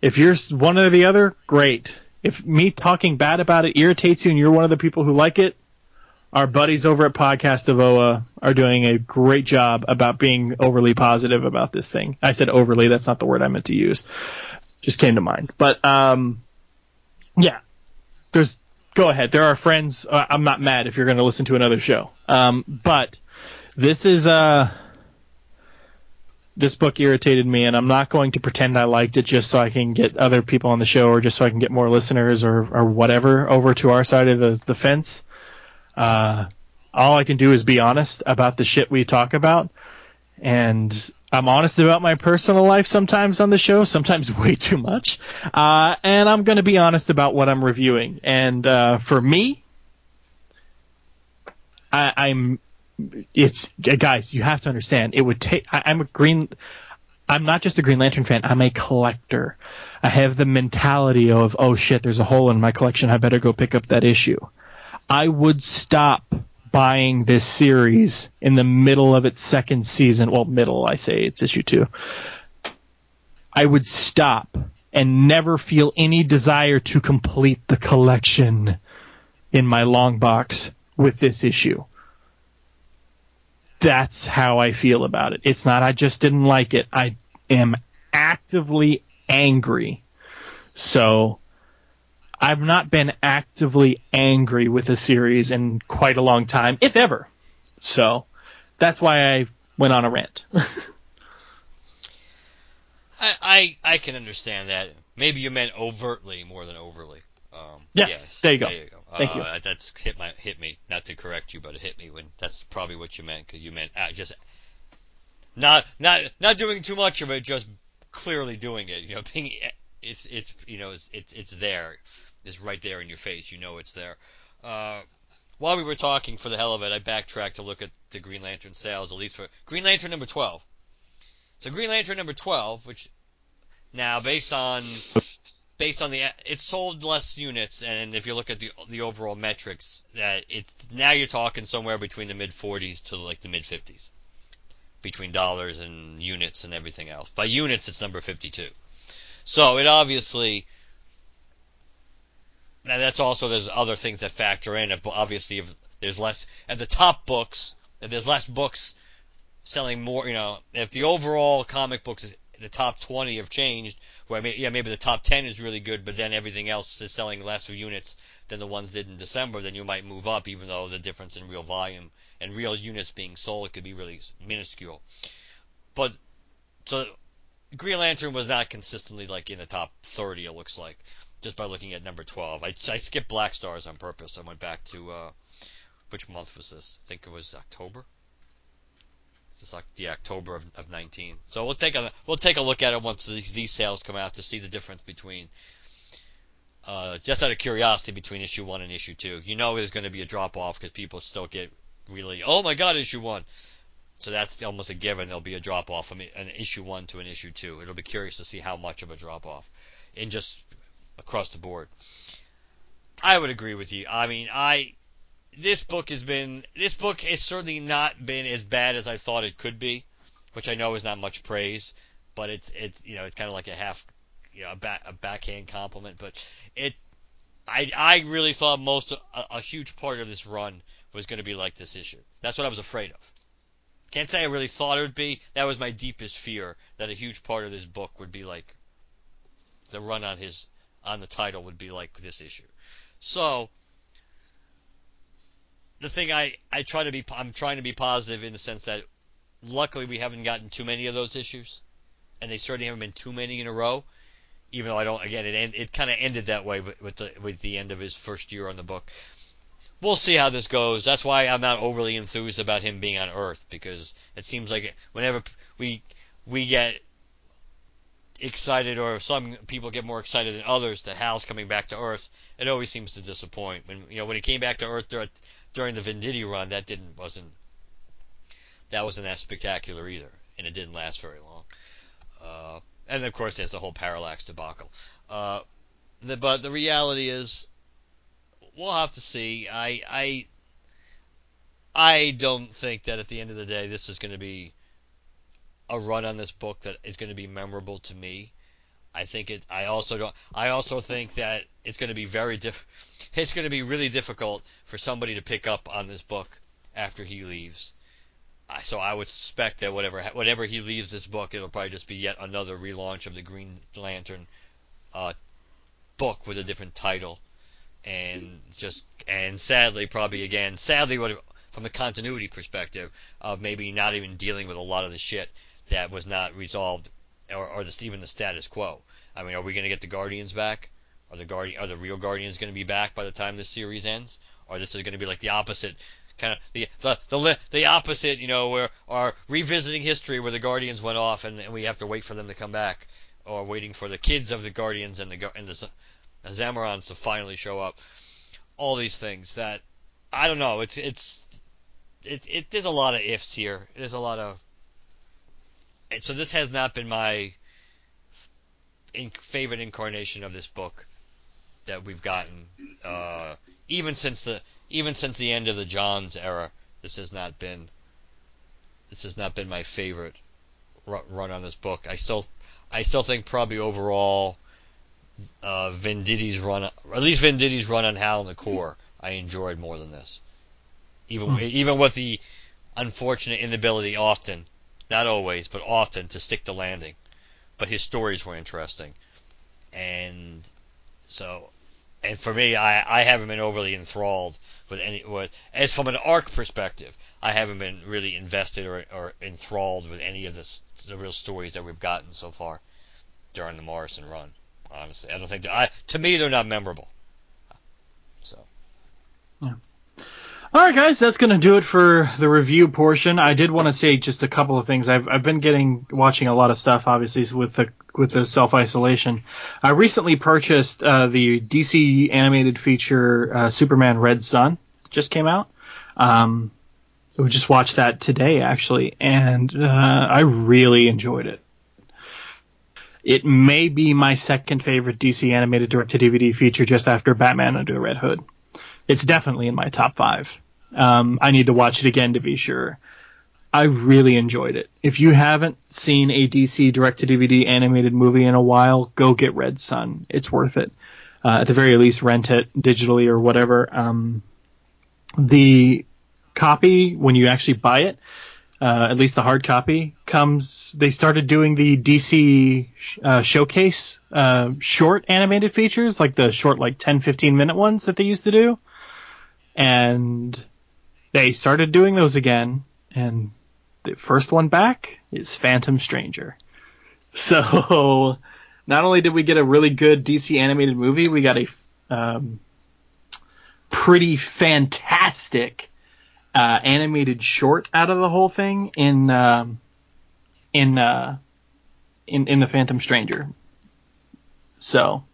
If you're one or the other, great. If me talking bad about it irritates you and you're one of the people who like it, our buddies over at Podcast of Oa are doing a great job about being overly positive about this thing. I said overly, that's not the word I meant to use. Just came to mind. But um yeah. There's go ahead. There are friends. Uh, I'm not mad if you're going to listen to another show. Um but this is uh this book irritated me, and I'm not going to pretend I liked it just so I can get other people on the show or just so I can get more listeners or, or whatever over to our side of the, the fence. Uh, all I can do is be honest about the shit we talk about, and I'm honest about my personal life sometimes on the show, sometimes (laughs) way too much. Uh, and I'm going to be honest about what I'm reviewing. And uh, for me, I, I'm it's guys, you have to understand. It would take. I, I'm a green. I'm not just a Green Lantern fan. I'm a collector. I have the mentality of, oh shit, there's a hole in my collection. I better go pick up that issue. I would stop buying this series in the middle of its second season. Well, middle, I say it's issue two. I would stop and never feel any desire to complete the collection in my long box with this issue that's how I feel about it. It's not I just didn't like it. I am actively angry. So I've not been actively angry with a series in quite a long time, if ever. So that's why I went on a rant. (laughs) I, I I can understand that. Maybe you meant overtly more than overly. Um, Yes, there you go. There you go. Thank you. Uh, That's hit my hit me. Not to correct you, but it hit me when that's probably what you meant because you meant uh, just not not not doing too much of it, just clearly doing it. You know, (laughs) being it's it's you know it's it's, it's there, it's right there in your face. You know it's there. Uh, while we were talking, for the hell of it, I backtracked to look at the Green Lantern sales, at least for Green Lantern number twelve. So Green Lantern number twelve, which now based on based on the it sold less units, and if you look at the the overall metrics, that it's now you're talking somewhere between the mid 40s to like the mid 50s, between dollars and units and everything else. By units, it's number 52. So it obviously. Now that's also there's other things that factor in. If obviously if there's less at the top books, if there's less books selling more, you know, if the overall comic books is the top 20 have changed, where may, yeah maybe the top 10 is really good, but then everything else is selling less units than the ones did in December, then you might move up, even though the difference in real volume and real units being sold could be really minuscule. But so Green Lantern was not consistently like in the top 30. It looks like just by looking at number 12. I, I skipped Blackstars on purpose. I went back to uh, which month was this? I think it was October. It's like the October of, of 19. So we'll take a we'll take a look at it once these, these sales come out to see the difference between. Uh, just out of curiosity, between issue one and issue two, you know there's going to be a drop off because people still get really, oh my god, issue one. So that's almost a given. There'll be a drop off from an issue one to an issue two. It'll be curious to see how much of a drop off, in just across the board. I would agree with you. I mean, I this book has been this book has certainly not been as bad as I thought it could be, which I know is not much praise, but it's it's you know it's kind of like a half you know a, back, a backhand compliment, but it I I really thought most a, a huge part of this run was going to be like this issue. That's what I was afraid of. Can't say I really thought it would be. That was my deepest fear that a huge part of this book would be like the run on his on the title would be like this issue. So the thing I I try to be I'm trying to be positive in the sense that luckily we haven't gotten too many of those issues, and they certainly haven't been too many in a row. Even though I don't, again, it end, it kind of ended that way with, the with the end of his first year on the book. We'll see how this goes. That's why I'm not overly enthused about him being on Earth because it seems like whenever we we get excited or some people get more excited than others that Hal's coming back to Earth, it always seems to disappoint. When you know when he came back to Earth during the Venditti run, that didn't wasn't that wasn't that spectacular either, and it didn't last very long. Uh, and of course, there's the whole Parallax debacle. Uh, the, but the reality is, we'll have to see. I I I don't think that at the end of the day, this is going to be a run on this book that is going to be memorable to me. I think it. I also don't. I also think that it's going to be very diff. It's going to be really difficult for somebody to pick up on this book after he leaves. So I would suspect that whatever whatever he leaves this book, it'll probably just be yet another relaunch of the Green Lantern uh, book with a different title, and just and sadly probably again sadly what from the continuity perspective of maybe not even dealing with a lot of the shit that was not resolved or, or the, even the status quo. I mean, are we going to get the Guardians back? Are the Guardian, are the real Guardians going to be back by the time this series ends? Or this is going to be like the opposite, kind of the the the, the opposite, you know, where are revisiting history where the Guardians went off and, and we have to wait for them to come back, or waiting for the kids of the Guardians and the and the, the Zamarons to finally show up. All these things that I don't know. It's it's it, it there's a lot of ifs here. There's a lot of and so this has not been my in, favorite incarnation of this book that we've gotten, uh, even since the even since the end of the Johns era. This has not been this has not been my favorite run on this book. I still I still think probably overall uh, Venditti's run, at least Venditti's run on Hal and the Corps, I enjoyed more than this. Even hmm. even with the unfortunate inability often, not always, but often to stick the landing. But his stories were interesting, and so, and for me, I I haven't been overly enthralled with any with as from an arc perspective. I haven't been really invested or, or enthralled with any of the, the real stories that we've gotten so far during the Morrison run. Honestly, I don't think I to me they're not memorable. So. Yeah. All right, guys, that's going to do it for the review portion. I did want to say just a couple of things. I've, I've been getting watching a lot of stuff, obviously, with the with the self isolation. I recently purchased uh, the DC animated feature uh, Superman Red Sun. Just came out. Um, we just watched that today, actually, and uh, I really enjoyed it. It may be my second favorite DC animated direct to DVD feature, just after Batman Under the Red Hood it's definitely in my top five. Um, I need to watch it again to be sure. I really enjoyed it. If you haven't seen a DC direct to DVD animated movie in a while, go get Red Sun. It's worth it. Uh, at the very least, rent it digitally or whatever. Um, the copy, when you actually buy it, uh, at least the hard copy, comes. They started doing the DC uh, showcase uh, short animated features, like the short, like 10, 15 minute ones that they used to do and they started doing those again, and the first one back is Phantom Stranger. (laughs) So, not only did we get a really good DC animated movie, we got a um, pretty fantastic uh, animated short out of the whole thing in um, in uh, in in the Phantom Stranger. So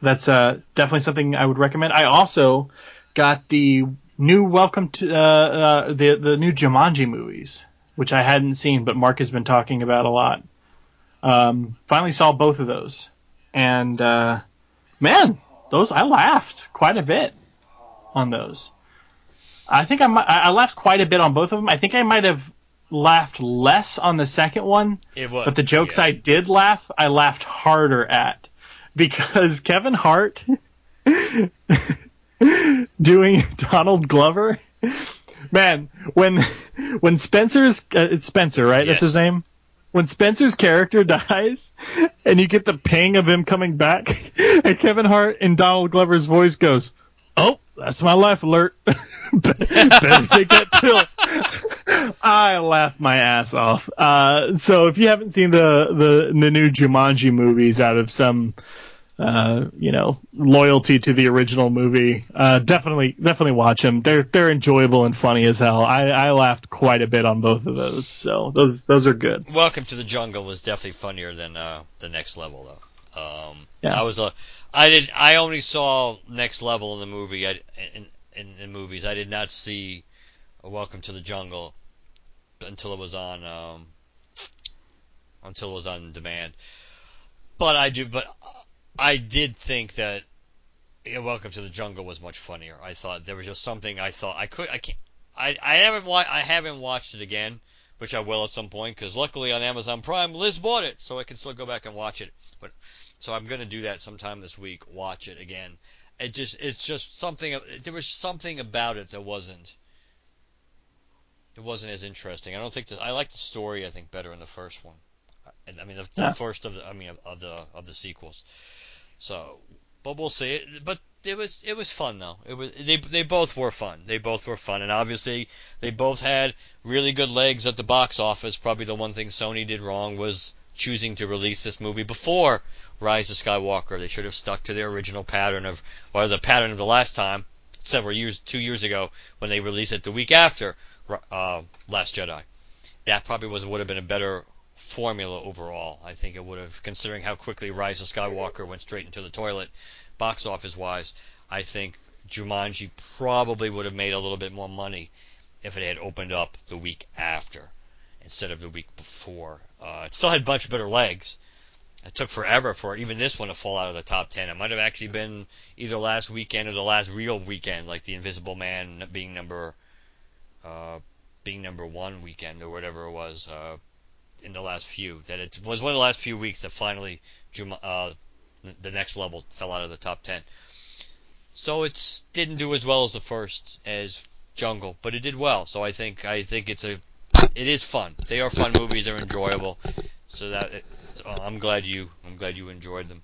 that's uh, definitely something I would recommend. I also got the new Welcome to uh, uh, the the new Jumanji movies, which I hadn't seen, but Mark has been talking about a lot. Um, finally saw both of those, and uh, man, those I laughed quite a bit on those. I think I might, I laughed quite a bit on both of them. I think I might have laughed less on the second one, but the jokes yeah. I did laugh, I laughed harder at because Kevin Hart doing Donald Glover. Man, when when Spencer's uh, it's Spencer, right? Yes. That's his name. When Spencer's character (laughs) dies, and you get the ping of him coming back, (laughs) and Kevin Hart in Donald Glover's voice goes, "Oh, that's my life alert. (laughs) Better take that pill." I laughed my ass off. Uh, so if you haven't seen the, the the new Jumanji movies out of some uh, you know loyalty to the original movie, uh, definitely definitely watch them. They're they're enjoyable and funny as hell. I, I laughed quite a bit on both of those. So those those are good. Welcome to the Jungle was definitely funnier than uh, the next level though. Um, Yeah. I was a, I did, I only saw next level in the movie. I, in, in in movies, I did not see Welcome to the Jungle until it was on um, until it was on demand. But I do, but I did think that yeah, Welcome to the Jungle was much funnier. I thought there was just something I thought I could I can't I I haven't wa- I haven't watched it again, which I will at some point because luckily on Amazon Prime Liz bought it, so I can still go back and watch it. But so I'm gonna do that sometime this week. Watch it again. It just it's just something there was something about it that wasn't it wasn't as interesting. I don't think the, I like the story I think better in the first one. I, I mean the, the Yeah. first of the I mean of, of the of the sequels. So, but we'll see. But it was it was fun though. It was they they both were fun. They both were fun, and obviously they both had really good legs at the box office. Probably the one thing Sony did wrong was choosing to release this movie before Rise of Skywalker. They should have stuck to their original pattern of or the pattern of the last time, several years, two years ago, when they released it the week after uh, Last Jedi. That probably was would have been a better formula overall. I think it would have, considering how quickly Rise of Skywalker went straight into the toilet, box office wise. I think Jumanji probably would have made a little bit more money if it had opened up the week after instead of the week before. Uh, it still had much better legs. It took forever for even this one to fall out of the top 10. It might have actually been either last weekend or the last real weekend, like The Invisible Man being number uh, being number one weekend or whatever it was uh, in the last few. That it was one of the last few weeks that finally uh, the next level fell out of the top 10. So it didn't do as well as the first, as jungle, but it did well. So I think I think it's a it is fun. They are fun movies. They're enjoyable. So that so I'm glad you I'm glad you enjoyed them.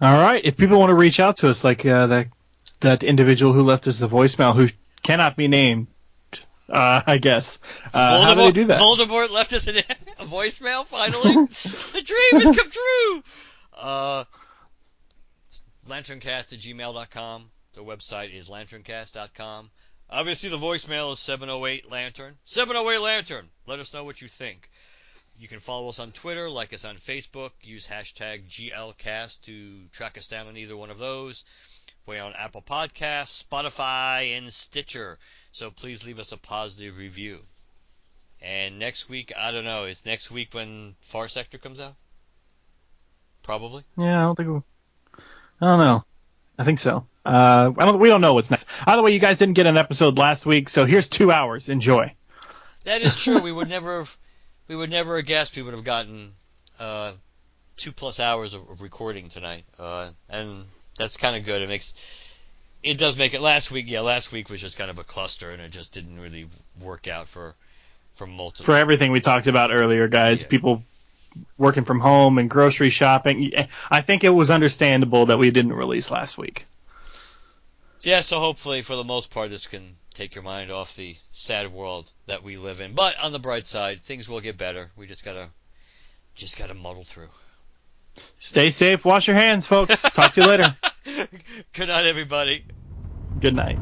All right. If people want to reach out to us, like uh, that that individual who left us the voicemail, who cannot be named, uh, I guess. Uh, how do they do that? Voldemort left us an, a voicemail. Finally, (laughs) the dream has come true. Uh, lanterncast at gmail.com. The website is lanterncast.com. Obviously, the voicemail is 708 Lantern. 708 Lantern. Let us know what you think. You can follow us on Twitter, like us on Facebook, use hashtag GLCast to track us down on either one of those. We're on Apple Podcasts, Spotify, and Stitcher. So please leave us a positive review. And next week, I don't know, is next week when Far Sector comes out? Probably. Yeah, I don't think. We, I don't know. I think so. Uh, I don't. We don't know what's next. Either way, you guys didn't get an episode last week, so here's two hours. Enjoy. That is true. (laughs) we would never have. We would never have guessed we would have gotten uh, two plus hours of, of recording tonight, uh, and that's kind of good. It makes it does make it. Last week, yeah, last week was just kind of a cluster, and it just didn't really work out for for multiple. For everything we talked about earlier, guys, Yeah. people working from home and grocery shopping. I think it was understandable that we didn't release last week. Yeah, so hopefully, for the most part, this can take your mind off the sad world that we live in. But on the bright side, things will get better. We just gotta, just gotta muddle through. Stay safe. Wash your hands, folks. Talk to you later. (laughs) Good night, everybody. Good night.